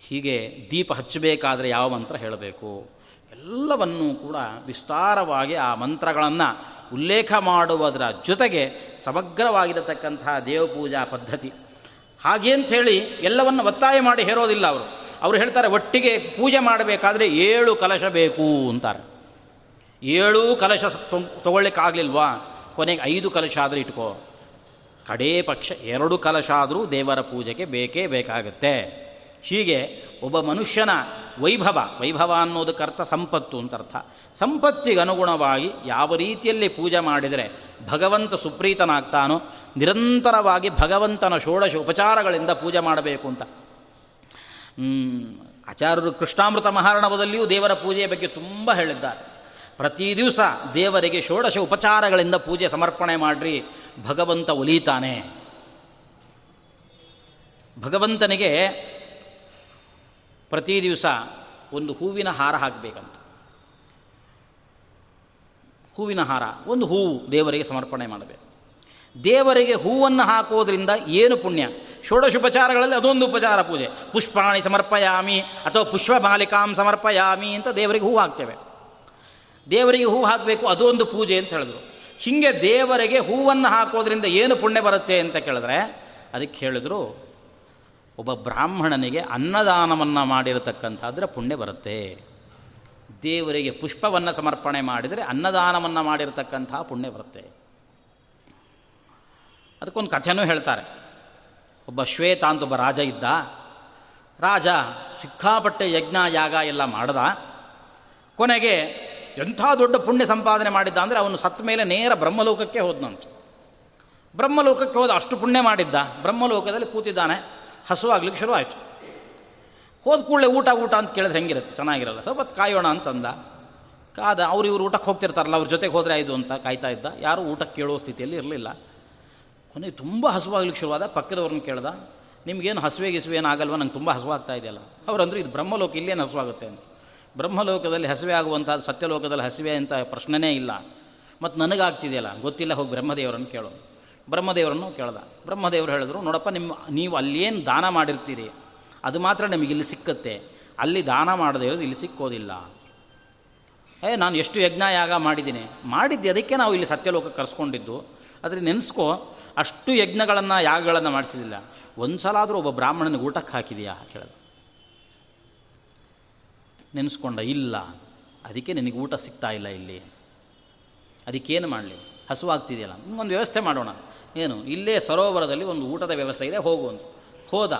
ಹೀಗೆ ದೀಪ ಹಚ್ಚಬೇಕಾದರೆ ಯಾವ ಮಂತ್ರ ಹೇಳಬೇಕು? ಎಲ್ಲವನ್ನೂ ಕೂಡ ವಿಸ್ತಾರವಾಗಿ ಆ ಮಂತ್ರಗಳನ್ನು ಉಲ್ಲೇಖ ಮಾಡುವುದರ ಜೊತೆಗೆ ಸಮಗ್ರವಾಗಿರತಕ್ಕಂತಹ ದೇವಪೂಜಾ ಪದ್ಧತಿ. ಹಾಗೆ ಹೇಳಿ ಎಲ್ಲವನ್ನು ಒತ್ತಾಯ ಮಾಡಿ ಹೇರೋದಿಲ್ಲ ಅವರು. ಅವರು ಹೇಳ್ತಾರೆ, ಒಟ್ಟಿಗೆ ಪೂಜೆ ಮಾಡಬೇಕಾದ್ರೆ ಏಳು ಕಲಶ ಬೇಕು ಅಂತಾರೆ. ಏಳು ಕಲಶ ತೊಗೊಳ್ಳಿಕ್ಕಾಗಲಿಲ್ವಾ? ಕೊನೆಗೆ ಐದು ಕಲಶ ಆದರೂ ಇಟ್ಕೋ. ಕಡೇ ಪಕ್ಷ ಎರಡು ಕಲಶ ಆದರೂ ದೇವರ ಪೂಜೆಗೆ ಬೇಕೇ ಬೇಕಾಗುತ್ತೆ. ಹೀಗೆ ಒಬ್ಬ ಮನುಷ್ಯನ ವೈಭವ ವೈಭವ ಅನ್ನೋದಕ್ಕೆ ಅರ್ಥ ಸಂಪತ್ತು ಅಂತ ಅರ್ಥ. ಸಂಪತ್ತಿಗೆ ಅನುಗುಣವಾಗಿ ಯಾವ ರೀತಿಯಲ್ಲಿ ಪೂಜೆ ಮಾಡಿದರೆ ಭಗವಂತ ಸುಪ್ರೀತನಾಗ್ತಾನೋ, ನಿರಂತರವಾಗಿ ಭಗವಂತನ ಷೋಡಶ ಉಪಚಾರಗಳಿಂದ ಪೂಜೆ ಮಾಡಬೇಕು ಅಂತ. ಆಚಾರ್ಯರು ಕೃಷ್ಣಾಮೃತ ಮಹಾರಣವದಲ್ಲಿಯೂ ದೇವರ ಪೂಜೆಯ ಬಗ್ಗೆ ತುಂಬ ಹೇಳಿದ್ದಾರೆ. ಪ್ರತಿ ದಿವಸ ದೇವರಿಗೆ ಷೋಡಶ ಉಪಚಾರಗಳಿಂದ ಪೂಜೆ ಸಮರ್ಪಣೆ ಮಾಡ್ರಿ, ಭಗವಂತ ಒಲಿತಾನೆ. ಭಗವಂತನಿಗೆ ಪ್ರತಿ ದಿವಸ ಒಂದು ಹೂವಿನ ಹಾರ ಹಾಕಬೇಕಂತ. ಹೂವಿನ ಹಾರ, ಒಂದು ಹೂವು ದೇವರಿಗೆ ಸಮರ್ಪಣೆ ಮಾಡಬೇಕು. ದೇವರಿಗೆ ಹೂವನ್ನು ಹಾಕೋದ್ರಿಂದ ಏನು ಪುಣ್ಯ? ಷೋಡಶೋಪಚಾರಗಳಲ್ಲಿ ಅದೊಂದು ಉಪಚಾರ ಪೂಜೆ. ಪುಷ್ಪಾಣಿ ಸಮರ್ಪಯಾಮಿ ಅಥವಾ ಪುಷ್ಪ ಮಾಲಿಕಾಂ ಸಮರ್ಪಯಾಮಿ ಅಂತ ದೇವರಿಗೆ ಹೂ ಹಾಕ್ತೇವೆ. ದೇವರಿಗೆ ಹೂ ಹಾಕಬೇಕು, ಅದೊಂದು ಪೂಜೆ ಅಂತ ಹೇಳಿದ್ರು. ಹೀಗೆ ದೇವರಿಗೆ ಹೂವನ್ನು ಹಾಕೋದ್ರಿಂದ ಏನು ಪುಣ್ಯ ಬರುತ್ತೆ ಅಂತ ಕೇಳಿದ್ರೆ, ಅದಕ್ಕೆ ಹೇಳಿದ್ರು ಒಬ್ಬ ಬ್ರಾಹ್ಮಣನಿಗೆ ಅನ್ನದಾನವನ್ನು ಮಾಡಿರತಕ್ಕಂಥದ್ರೆ ಪುಣ್ಯ ಬರುತ್ತೆ. ದೇವರಿಗೆ ಪುಷ್ಪವನ್ನು ಸಮರ್ಪಣೆ ಮಾಡಿದರೆ ಅನ್ನದಾನವನ್ನು ಮಾಡಿರತಕ್ಕಂತಹ ಪುಣ್ಯ ಬರುತ್ತೆ. ಅದಕ್ಕೊಂದು ಕಥೆನೂ ಹೇಳ್ತಾರೆ. ಒಬ್ಬ ಶ್ವೇತ ಅಂತ ಒಬ್ಬ ರಾಜ ಇದ್ದ. ರಾಜ ಸಿಕ್ಕಾಪಟ್ಟೆ ಯಜ್ಞ, ಯಾಗ ಎಲ್ಲ ಮಾಡ್ದ. ಕೊನೆಗೆ ಎಂಥ ದೊಡ್ಡ ಪುಣ್ಯ ಸಂಪಾದನೆ ಮಾಡಿದ್ದ ಅಂದರೆ ಅವನು ಸತ್ತ ಮೇಲೆ ನೇರ ಬ್ರಹ್ಮಲೋಕಕ್ಕೆ ಹೋದನಂತ. ಬ್ರಹ್ಮಲೋಕಕ್ಕೆ ಹೋದ ಅಷ್ಟು ಪುಣ್ಯ ಮಾಡಿದ್ದ. ಬ್ರಹ್ಮಲೋಕದಲ್ಲಿ ಕೂತಿದ್ದಾನೆ. ಹಸುವಾಗ್ಲಿಕ್ಕೆ ಶುರುವಾಯಿತು. ಹೋದ ಕೂಡಲೇ ಊಟ ಊಟ ಅಂತ ಕೇಳಿದ್ರೆ ಹೆಂಗಿರುತ್ತೆ? ಚೆನ್ನಾಗಿರಲ್ಲ. ಸ್ವಲ್ಪ ಕಾಯೋಣ ಅಂತಂದ. ಕಾದ, ಅವ್ರು ಇವ್ರು ಊಟಕ್ಕೆ ಹೋಗ್ತಿರ್ತಾರಲ್ಲ, ಅವ್ರ ಜೊತೆಗೆ ಹೋದರೆ ಆಯಿತು ಅಂತ ಕಾಯ್ತಾ ಇದ್ದ. ಯಾರೂ ಊಟಕ್ಕೆ ಕೇಳೋ ಸ್ಥಿತಿಯಲ್ಲಿ ಇರಲಿಲ್ಲ. ಕೊನೆಗೆ ತುಂಬ ಹಸುವಾಗ್ಲಿಕ್ಕೆ ಶುರುವಾದ. ಪಕ್ಕದವ್ರನ್ನ ಕೇಳ್ದ, ನಿಮಗೇನು ಹಸುವೆ, ಗಿಸುವೆ ಏನು ಆಗಲ್ವ? ನಂಗೆ ತುಂಬ ಹಸುವಾಗ್ತಾ ಇದೆಯಲ್ಲ? ಅವ್ರಂದ್ರೆ, ಇದು ಬ್ರಹ್ಮಲೋಕ, ಇಲ್ಲೇನು ಹಸುವಾಗುತ್ತೆ? ಅಂತ ಬ್ರಹ್ಮಲೋಕದಲ್ಲಿ ಹಸುವೆ ಆಗುವಂಥ ಸತ್ಯಲೋಕದಲ್ಲಿ ಹಸಿವೆ ಅಂತ ಪ್ರಶ್ನೆನೇ ಇಲ್ಲ. ಮತ್ತು ನನಗಾಗ್ತಿದೆಯಲ್ಲ? ಗೊತ್ತಿಲ್ಲ, ಹೋಗಿ ಬ್ರಹ್ಮದೇವರನ್ನು ಕೇಳೋದು ಬ್ರಹ್ಮದೇವರನ್ನು ಕೇಳ್ದ. ಬ್ರಹ್ಮದೇವರು ಹೇಳಿದ್ರು, ನೋಡಪ್ಪ, ನಿಮ್ಮ, ನೀವು ಅಲ್ಲೇನು ದಾನ ಮಾಡಿರ್ತೀರಿ? ಅದು ಮಾತ್ರ ನಿಮಗೆ ಇಲ್ಲಿ ಸಿಕ್ಕತ್ತೆ. ಅಲ್ಲಿ ದಾನ ಮಾಡದೇ ಇರೋದು ಇಲ್ಲಿ ಸಿಕ್ಕೋದಿಲ್ಲ. ಏ, ನಾನು ಎಷ್ಟು ಯಜ್ಞ ಯಾಗ ಮಾಡಿದ್ದೀನಿ. ಮಾಡಿದ್ದೆ, ಅದಕ್ಕೆ ನಾವು ಇಲ್ಲಿ ಸತ್ಯಲೋಕ ಕರೆಸ್ಕೊಂಡಿದ್ದು. ಆದರೆ ನೆನೆಸ್ಕೋ, ಅಷ್ಟು ಯಜ್ಞಗಳನ್ನು, ಯಾಗಗಳನ್ನು ಮಾಡಿಸಿದಿಲ್ಲ. ಒಂದು ಸಲ ಆದರೂ ಒಬ್ಬ ಬ್ರಾಹ್ಮಣನಿಗೆ ಊಟಕ್ಕೆ ಹಾಕಿದೆಯಾ? ಕೇಳಿದ. ನೆನೆಸ್ಕೊಂಡ, ಇಲ್ಲ. ಅದಕ್ಕೆ ನಿನಗೆ ಊಟ ಸಿಗ್ತಾ ಇಲ್ಲ ಇಲ್ಲಿ. ಅದಕ್ಕೇನು ಮಾಡಲಿ? ಹಸುವಾಗ್ತಿದೆಯಲ್ಲ. ನಿಮಗೊಂದು ವ್ಯವಸ್ಥೆ ಮಾಡೋಣ. ಏನು? ಇಲ್ಲೇ ಸರೋವರದಲ್ಲಿ ಒಂದು ಊಟದ ವ್ಯವಸ್ಥೆ ಇದೆ ಹೋಗುವಂತ ಹೋದ.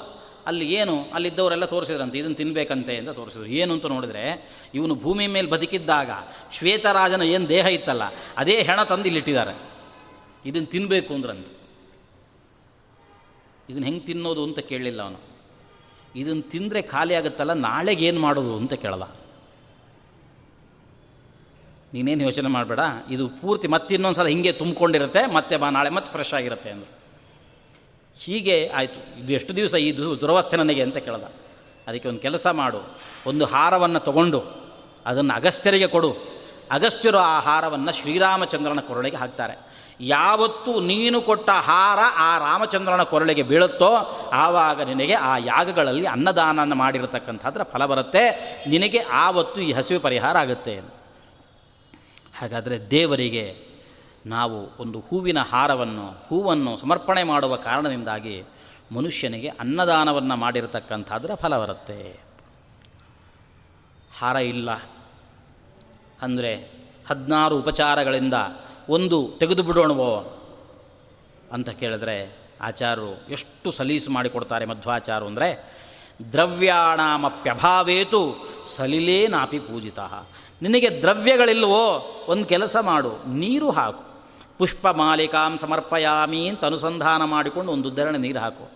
ಅಲ್ಲಿ ಏನು? ಅಲ್ಲಿದ್ದವರೆಲ್ಲ ತೋರಿಸಿದ್ರಂತೆ, ಇದನ್ನು ತಿನ್ನಬೇಕಂತೆ ಅಂತ ತೋರಿಸಿದ್ರು. ಏನು ಅಂತ ನೋಡಿದ್ರೆ, ಇವನು ಭೂಮಿ ಮೇಲೆ ಬದುಕಿದ್ದಾಗ ಶ್ವೇತರಾಜನ ಏನು ದೇಹ ಇತ್ತಲ್ಲ, ಅದೇ ಹೆಣ ತಂದು ಇಲ್ಲಿಟ್ಟಿದ್ದಾರೆ. ಇದನ್ನು ತಿನ್ನಬೇಕು ಅಂದ್ರಂತೆ. ಇದನ್ನು ಹೆಂಗೆ ತಿನ್ನೋದು ಅಂತ ಕೇಳಲಿಲ್ಲ ಅವನು. ಇದನ್ನು ತಿಂದರೆ ಖಾಲಿ ಆಗುತ್ತಲ್ಲ ನಾಳೆಗೇನು ಮಾಡೋದು ಅಂತ ಕೇಳಲ್ಲ. ನೀನೇನು ಯೋಚನೆ ಮಾಡಬೇಡ, ಇದು ಪೂರ್ತಿ ಮತ್ತೆ ಇನ್ನೊಂದು ಸಲ ಹಿಂಗೆ ತುಂಬಿಕೊಂಡಿರುತ್ತೆ, ಮತ್ತೆ ಬಾ, ನಾಳೆ ಮತ್ತೆ ಫ್ರೆಶ್ ಆಗಿರುತ್ತೆ ಅಂದರು. ಹೀಗೆ ಆಯಿತು. ಇದು ಎಷ್ಟು ದಿವಸ ಇದು ದುರವಸ್ಥೆ ನನಗೆ ಅಂತ ಕೇಳ್ದ. ಅದಕ್ಕೆ ಒಂದು ಕೆಲಸ ಮಾಡು, ಒಂದು ಹಾರವನ್ನು ತಗೊಂಡು, ಅದನ್ನು ಅಗಸ್ತ್ಯರಿಗೆ ಕೊಡು. ಅಗಸ್ತ್ಯರು ಆ ಹಾರವನ್ನು ಶ್ರೀರಾಮಚಂದ್ರನ ಕೊರಳಿಗೆ ಹಾಕ್ತಾರೆ. ಯಾವತ್ತು ನೀನು ಕೊಟ್ಟ ಹಾರ ಆ ರಾಮಚಂದ್ರನ ಕೊರಳಿಗೆ ಬೀಳುತ್ತೋ, ಆವಾಗ ನಿನಗೆ ಆ ಯಾಗಗಳಲ್ಲಿ ಅನ್ನದಾನ ಮಾಡಿರತಕ್ಕಂಥದ್ರ ಫಲ ಬರುತ್ತೆ. ನಿನಗೆ ಆವತ್ತು ಈ ಹಸಿವು ಪರಿಹಾರ ಆಗುತ್ತೆ ಹಾಗಾದರೆ ದೇವರಿಗೆ ನಾವು ಒಂದು ಹೂವಿನ ಹಾರವನ್ನು, ಹೂವನ್ನು ಸಮರ್ಪಣೆ ಮಾಡುವ ಕಾರಣದಿಂದಾಗಿ ಮನುಷ್ಯನಿಗೆ ಅನ್ನದಾನವನ್ನು ಮಾಡಿರತಕ್ಕಂಥದ್ರ ಫಲ ಬರುತ್ತೆ. ಹಾರ ಇಲ್ಲ ಅಂದರೆ ಹದಿನಾರು ಉಪಚಾರಗಳಿಂದ ಒಂದು ತೆಗೆದು ಬಿಡೋಣವೋ ಅಂತ ಕೇಳಿದ್ರೆ ಆಚಾರ್ಯರು ಎಷ್ಟು ಸಲೀಸು ಮಾಡಿಕೊಡ್ತಾರೆ ಮಧ್ವಾಚಾರು ಅಂದರೆ ದ್ರವ್ಯಾಣಾಮಪ್ಯಭಾವೇತು ಸಲಿಲೇನಾಪಿ ಪೂಜಿತ. ನಿನಗೆ ದ್ರವ್ಯಗಳಿಲ್ವೋ ಒಂದು ಕೆಲಸ ಮಾಡು, ನೀರು ಹಾಕು. ಪುಷ್ಪ ಮಾಲಿಕಾಂ ಸಮರ್ಪಯಾಮಿ ಅಂತ ಅನುಸಂಧಾನ ಮಾಡಿಕೊಂಡು ಒಂದು ಉದ್ಧರಣೆ ನೀರು ಹಾಕು.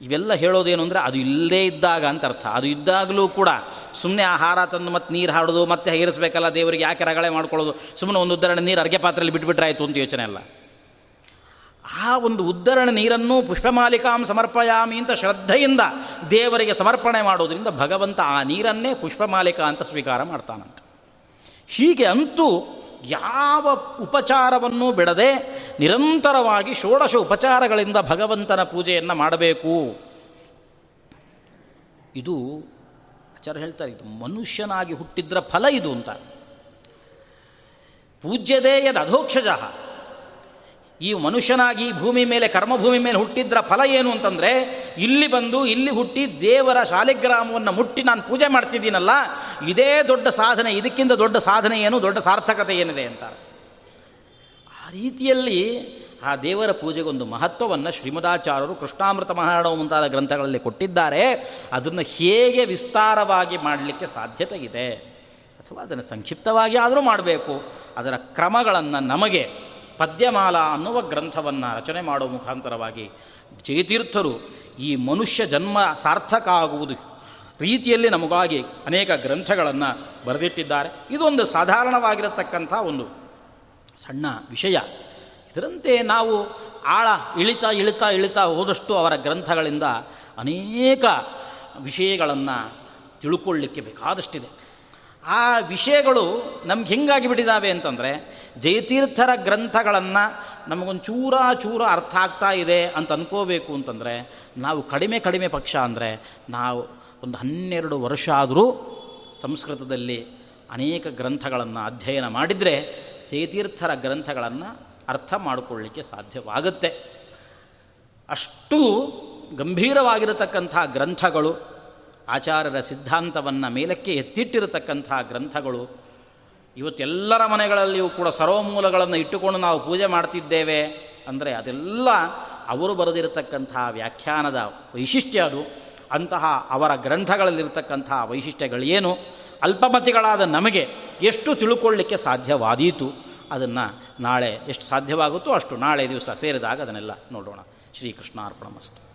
ಇವೆಲ್ಲ ಹೇಳೋದೇನು ಅಂದರೆ ಅದು ಇಲ್ಲದೇ ಇದ್ದಾಗ ಅಂತ ಅರ್ಥ. ಅದು ಇದ್ದಾಗಲೂ ಕೂಡ ಸುಮ್ಮನೆ ಆಹಾರ ತಂದು ಮತ್ತೆ ನೀರು ಹಾಡೋದು, ಮತ್ತೆ ಹೇರಿಸಬೇಕಲ್ಲ ದೇವರಿಗೆ, ಯಾಕೆ ರಗಳೆ ಮಾಡ್ಕೊಳ್ಳೋದು? ಸುಮ್ಮನೆ ಒಂದು ಉದ್ಧರಣೆ ನೀರು ಅರ್ಗೆ ಪಾತ್ರೆಯಲ್ಲಿ ಬಿಟ್ಬಿಟ್ರೆ ಅಂತ ಯೋಚನೆ ಅಲ್ಲ. ಆ ಒಂದು ಉದ್ಧರಣ ನೀರನ್ನು ಪುಷ್ಪಮಾಲಿಕಾಂ ಸಮರ್ಪಯಾಮಿ ಅಂತ ಶ್ರದ್ಧೆಯಿಂದ ದೇವರಿಗೆ ಸಮರ್ಪಣೆ ಮಾಡೋದರಿಂದ ಭಗವಂತ ಆ ನೀರನ್ನೇ ಪುಷ್ಪಮಾಲಿಕ ಅಂತ ಸ್ವೀಕಾರ ಮಾಡ್ತಾನಂತ. ಹೀಗೆ ಅಂತೂ ಯಾವ ಉಪಚಾರವನ್ನು ಬಿಡದೆ ನಿರಂತರವಾಗಿ ಷೋಡಶ ಉಪಚಾರಗಳಿಂದ ಭಗವಂತನ ಪೂಜೆಯನ್ನು ಮಾಡಬೇಕು. ಇದು ಆಚಾರ್ಯ ಹೇಳ್ತಾರೆ, ಇದು ಮನುಷ್ಯನಾಗಿ ಹುಟ್ಟಿದ್ರ ಫಲ ಇದು ಅಂತ. ಪೂಜ್ಯದೇ ಯದ್ ಅಧೋಕ್ಷಜ ಈ ಮನುಷ್ಯನಾಗಿ ಭೂಮಿ ಮೇಲೆ, ಕರ್ಮಭೂಮಿ ಮೇಲೆ ಹುಟ್ಟಿದ್ರ ಫಲ ಏನು ಅಂತಂದರೆ, ಇಲ್ಲಿ ಬಂದು ಇಲ್ಲಿ ಹುಟ್ಟಿ ದೇವರ ಶಾಲಿಗ್ರಾಮವನ್ನು ಮುಟ್ಟಿ ನಾನು ಪೂಜೆ ಮಾಡ್ತಿದ್ದೀನಲ್ಲ, ಇದೇ ದೊಡ್ಡ ಸಾಧನೆ, ಇದಕ್ಕಿಂತ ದೊಡ್ಡ ಸಾಧನೆ ಏನು, ದೊಡ್ಡ ಸಾರ್ಥಕತೆ ಏನಿದೆ ಅಂತಾರೆ. ಆ ರೀತಿಯಲ್ಲಿ ಆ ದೇವರ ಪೂಜೆಗೊಂದು ಮಹತ್ವವನ್ನು ಶ್ರೀಮದಾಚಾರ್ಯರು ಕೃಷ್ಣಾಮೃತ ಮಹಾರಾಣ ಮುಂತಾದ ಗ್ರಂಥಗಳಲ್ಲಿ ಕೊಟ್ಟಿದ್ದಾರೆ. ಅದನ್ನು ಹೇಗೆ ವಿಸ್ತಾರವಾಗಿ ಮಾಡಲಿಕ್ಕೆ ಸಾಧ್ಯತೆ ಇದೆ. ಅಥವಾ ಅದನ್ನು ಸಂಕ್ಷಿಪ್ತವಾಗಿ ಆದರೂ ಮಾಡಬೇಕು. ಅದರ ಕ್ರಮಗಳನ್ನು ನಮಗೆ ಪದ್ಯಮಾಲ ಅನ್ನುವ ಗ್ರಂಥವನ್ನು ರಚನೆ ಮಾಡುವ ಮುಖಾಂತರವಾಗಿ ಜಯತೀರ್ಥರು ಈ ಮನುಷ್ಯ ಜನ್ಮ ಸಾರ್ಥಕ ಆಗುವುದು ರೀತಿಯಲ್ಲಿ ನಮಗಾಗಿ ಅನೇಕ ಗ್ರಂಥಗಳನ್ನು ಬರೆದಿಟ್ಟಿದ್ದಾರೆ. ಇದೊಂದು ಸಾಧಾರಣವಾಗಿರತಕ್ಕಂಥ ಒಂದು ಸಣ್ಣ ವಿಷಯ. ಇದರಂತೆ ನಾವು ಆಳ ಇಳಿತಾ ಇಳಿತಾ ಇಳಿತಾ ಹೋದಷ್ಟು ಅವರ ಗ್ರಂಥಗಳಿಂದ ಅನೇಕ ವಿಷಯಗಳನ್ನು ತಿಳ್ಕೊಳ್ಳಿಕ್ಕೆ ಬೇಕಾದಷ್ಟಿದೆ. ಆ ವಿಷಯಗಳು ನಮ್ಗೆ ಹೆಂಗಾಗಿ ಬಿಟ್ಟಿದ್ದಾವೆ ಅಂತಂದರೆ ಜಯತೀರ್ಥರ ಗ್ರಂಥಗಳನ್ನು ನಮಗೊಂದು ಚೂರ ಅರ್ಥ ಆಗ್ತಾ ಇದೆ ಅಂತ ಅನ್ಕೋಬೇಕು ಅಂತಂದರೆ ನಾವು ಕಡಿಮೆ ಕಡಿಮೆ ಪಕ್ಷ ಅಂದರೆ ನಾವು ಒಂದು ಹನ್ನೆರಡು ವರ್ಷ ಆದರೂ ಸಂಸ್ಕೃತದಲ್ಲಿ ಅನೇಕ ಗ್ರಂಥಗಳನ್ನು ಅಧ್ಯಯನ ಮಾಡಿದರೆ ಜಯತೀರ್ಥರ ಗ್ರಂಥಗಳನ್ನು ಅರ್ಥ ಮಾಡಿಕೊಳ್ಳಿಕ್ಕೆ ಸಾಧ್ಯವಾಗುತ್ತೆ. ಅಷ್ಟು ಗಂಭೀರವಾಗಿರತಕ್ಕಂಥ ಗ್ರಂಥಗಳು ಆಚಾರ್ಯರ ಸಿದ್ಧಾಂತವನ್ನು ಮೇಲಕ್ಕೆ ಎತ್ತಿಟ್ಟಿರತಕ್ಕಂಥ ಗ್ರಂಥಗಳು, ಇವತ್ತೆಲ್ಲರ ಮನೆಗಳಲ್ಲಿಯೂ ಕೂಡ ಸರ್ವಮೂಲಗಳನ್ನು ಇಟ್ಟುಕೊಂಡು ನಾವು ಪೂಜೆ ಮಾಡ್ತಿದ್ದೇವೆ ಅಂದರೆ ಅದೆಲ್ಲ ಅವರು ಬರೆದಿರತಕ್ಕಂಥ ವ್ಯಾಖ್ಯಾನದ ವೈಶಿಷ್ಟ್ಯ ಅದು. ಅಂತಹ ಅವರ ಗ್ರಂಥಗಳಲ್ಲಿರ್ತಕ್ಕಂಥ ವೈಶಿಷ್ಟ್ಯಗಳೇನು? ಅಲ್ಪಮತಿಗಳಾದ ನಮಗೆ ಎಷ್ಟು ತಿಳ್ಕೊಳ್ಳಿಕ್ಕೆ ಸಾಧ್ಯವಾದೀತು? ಅದನ್ನು ನಾಳೆ ಎಷ್ಟು ಸಾಧ್ಯವಾಗುತ್ತೋ ಅಷ್ಟು ನಾಳೆ ದಿವಸ ಸೇರಿದಾಗ ಅದನ್ನೆಲ್ಲ ನೋಡೋಣ. ಶ್ರೀಕೃಷ್ಣಾರ್ಪಣ ಮಸ್ತು.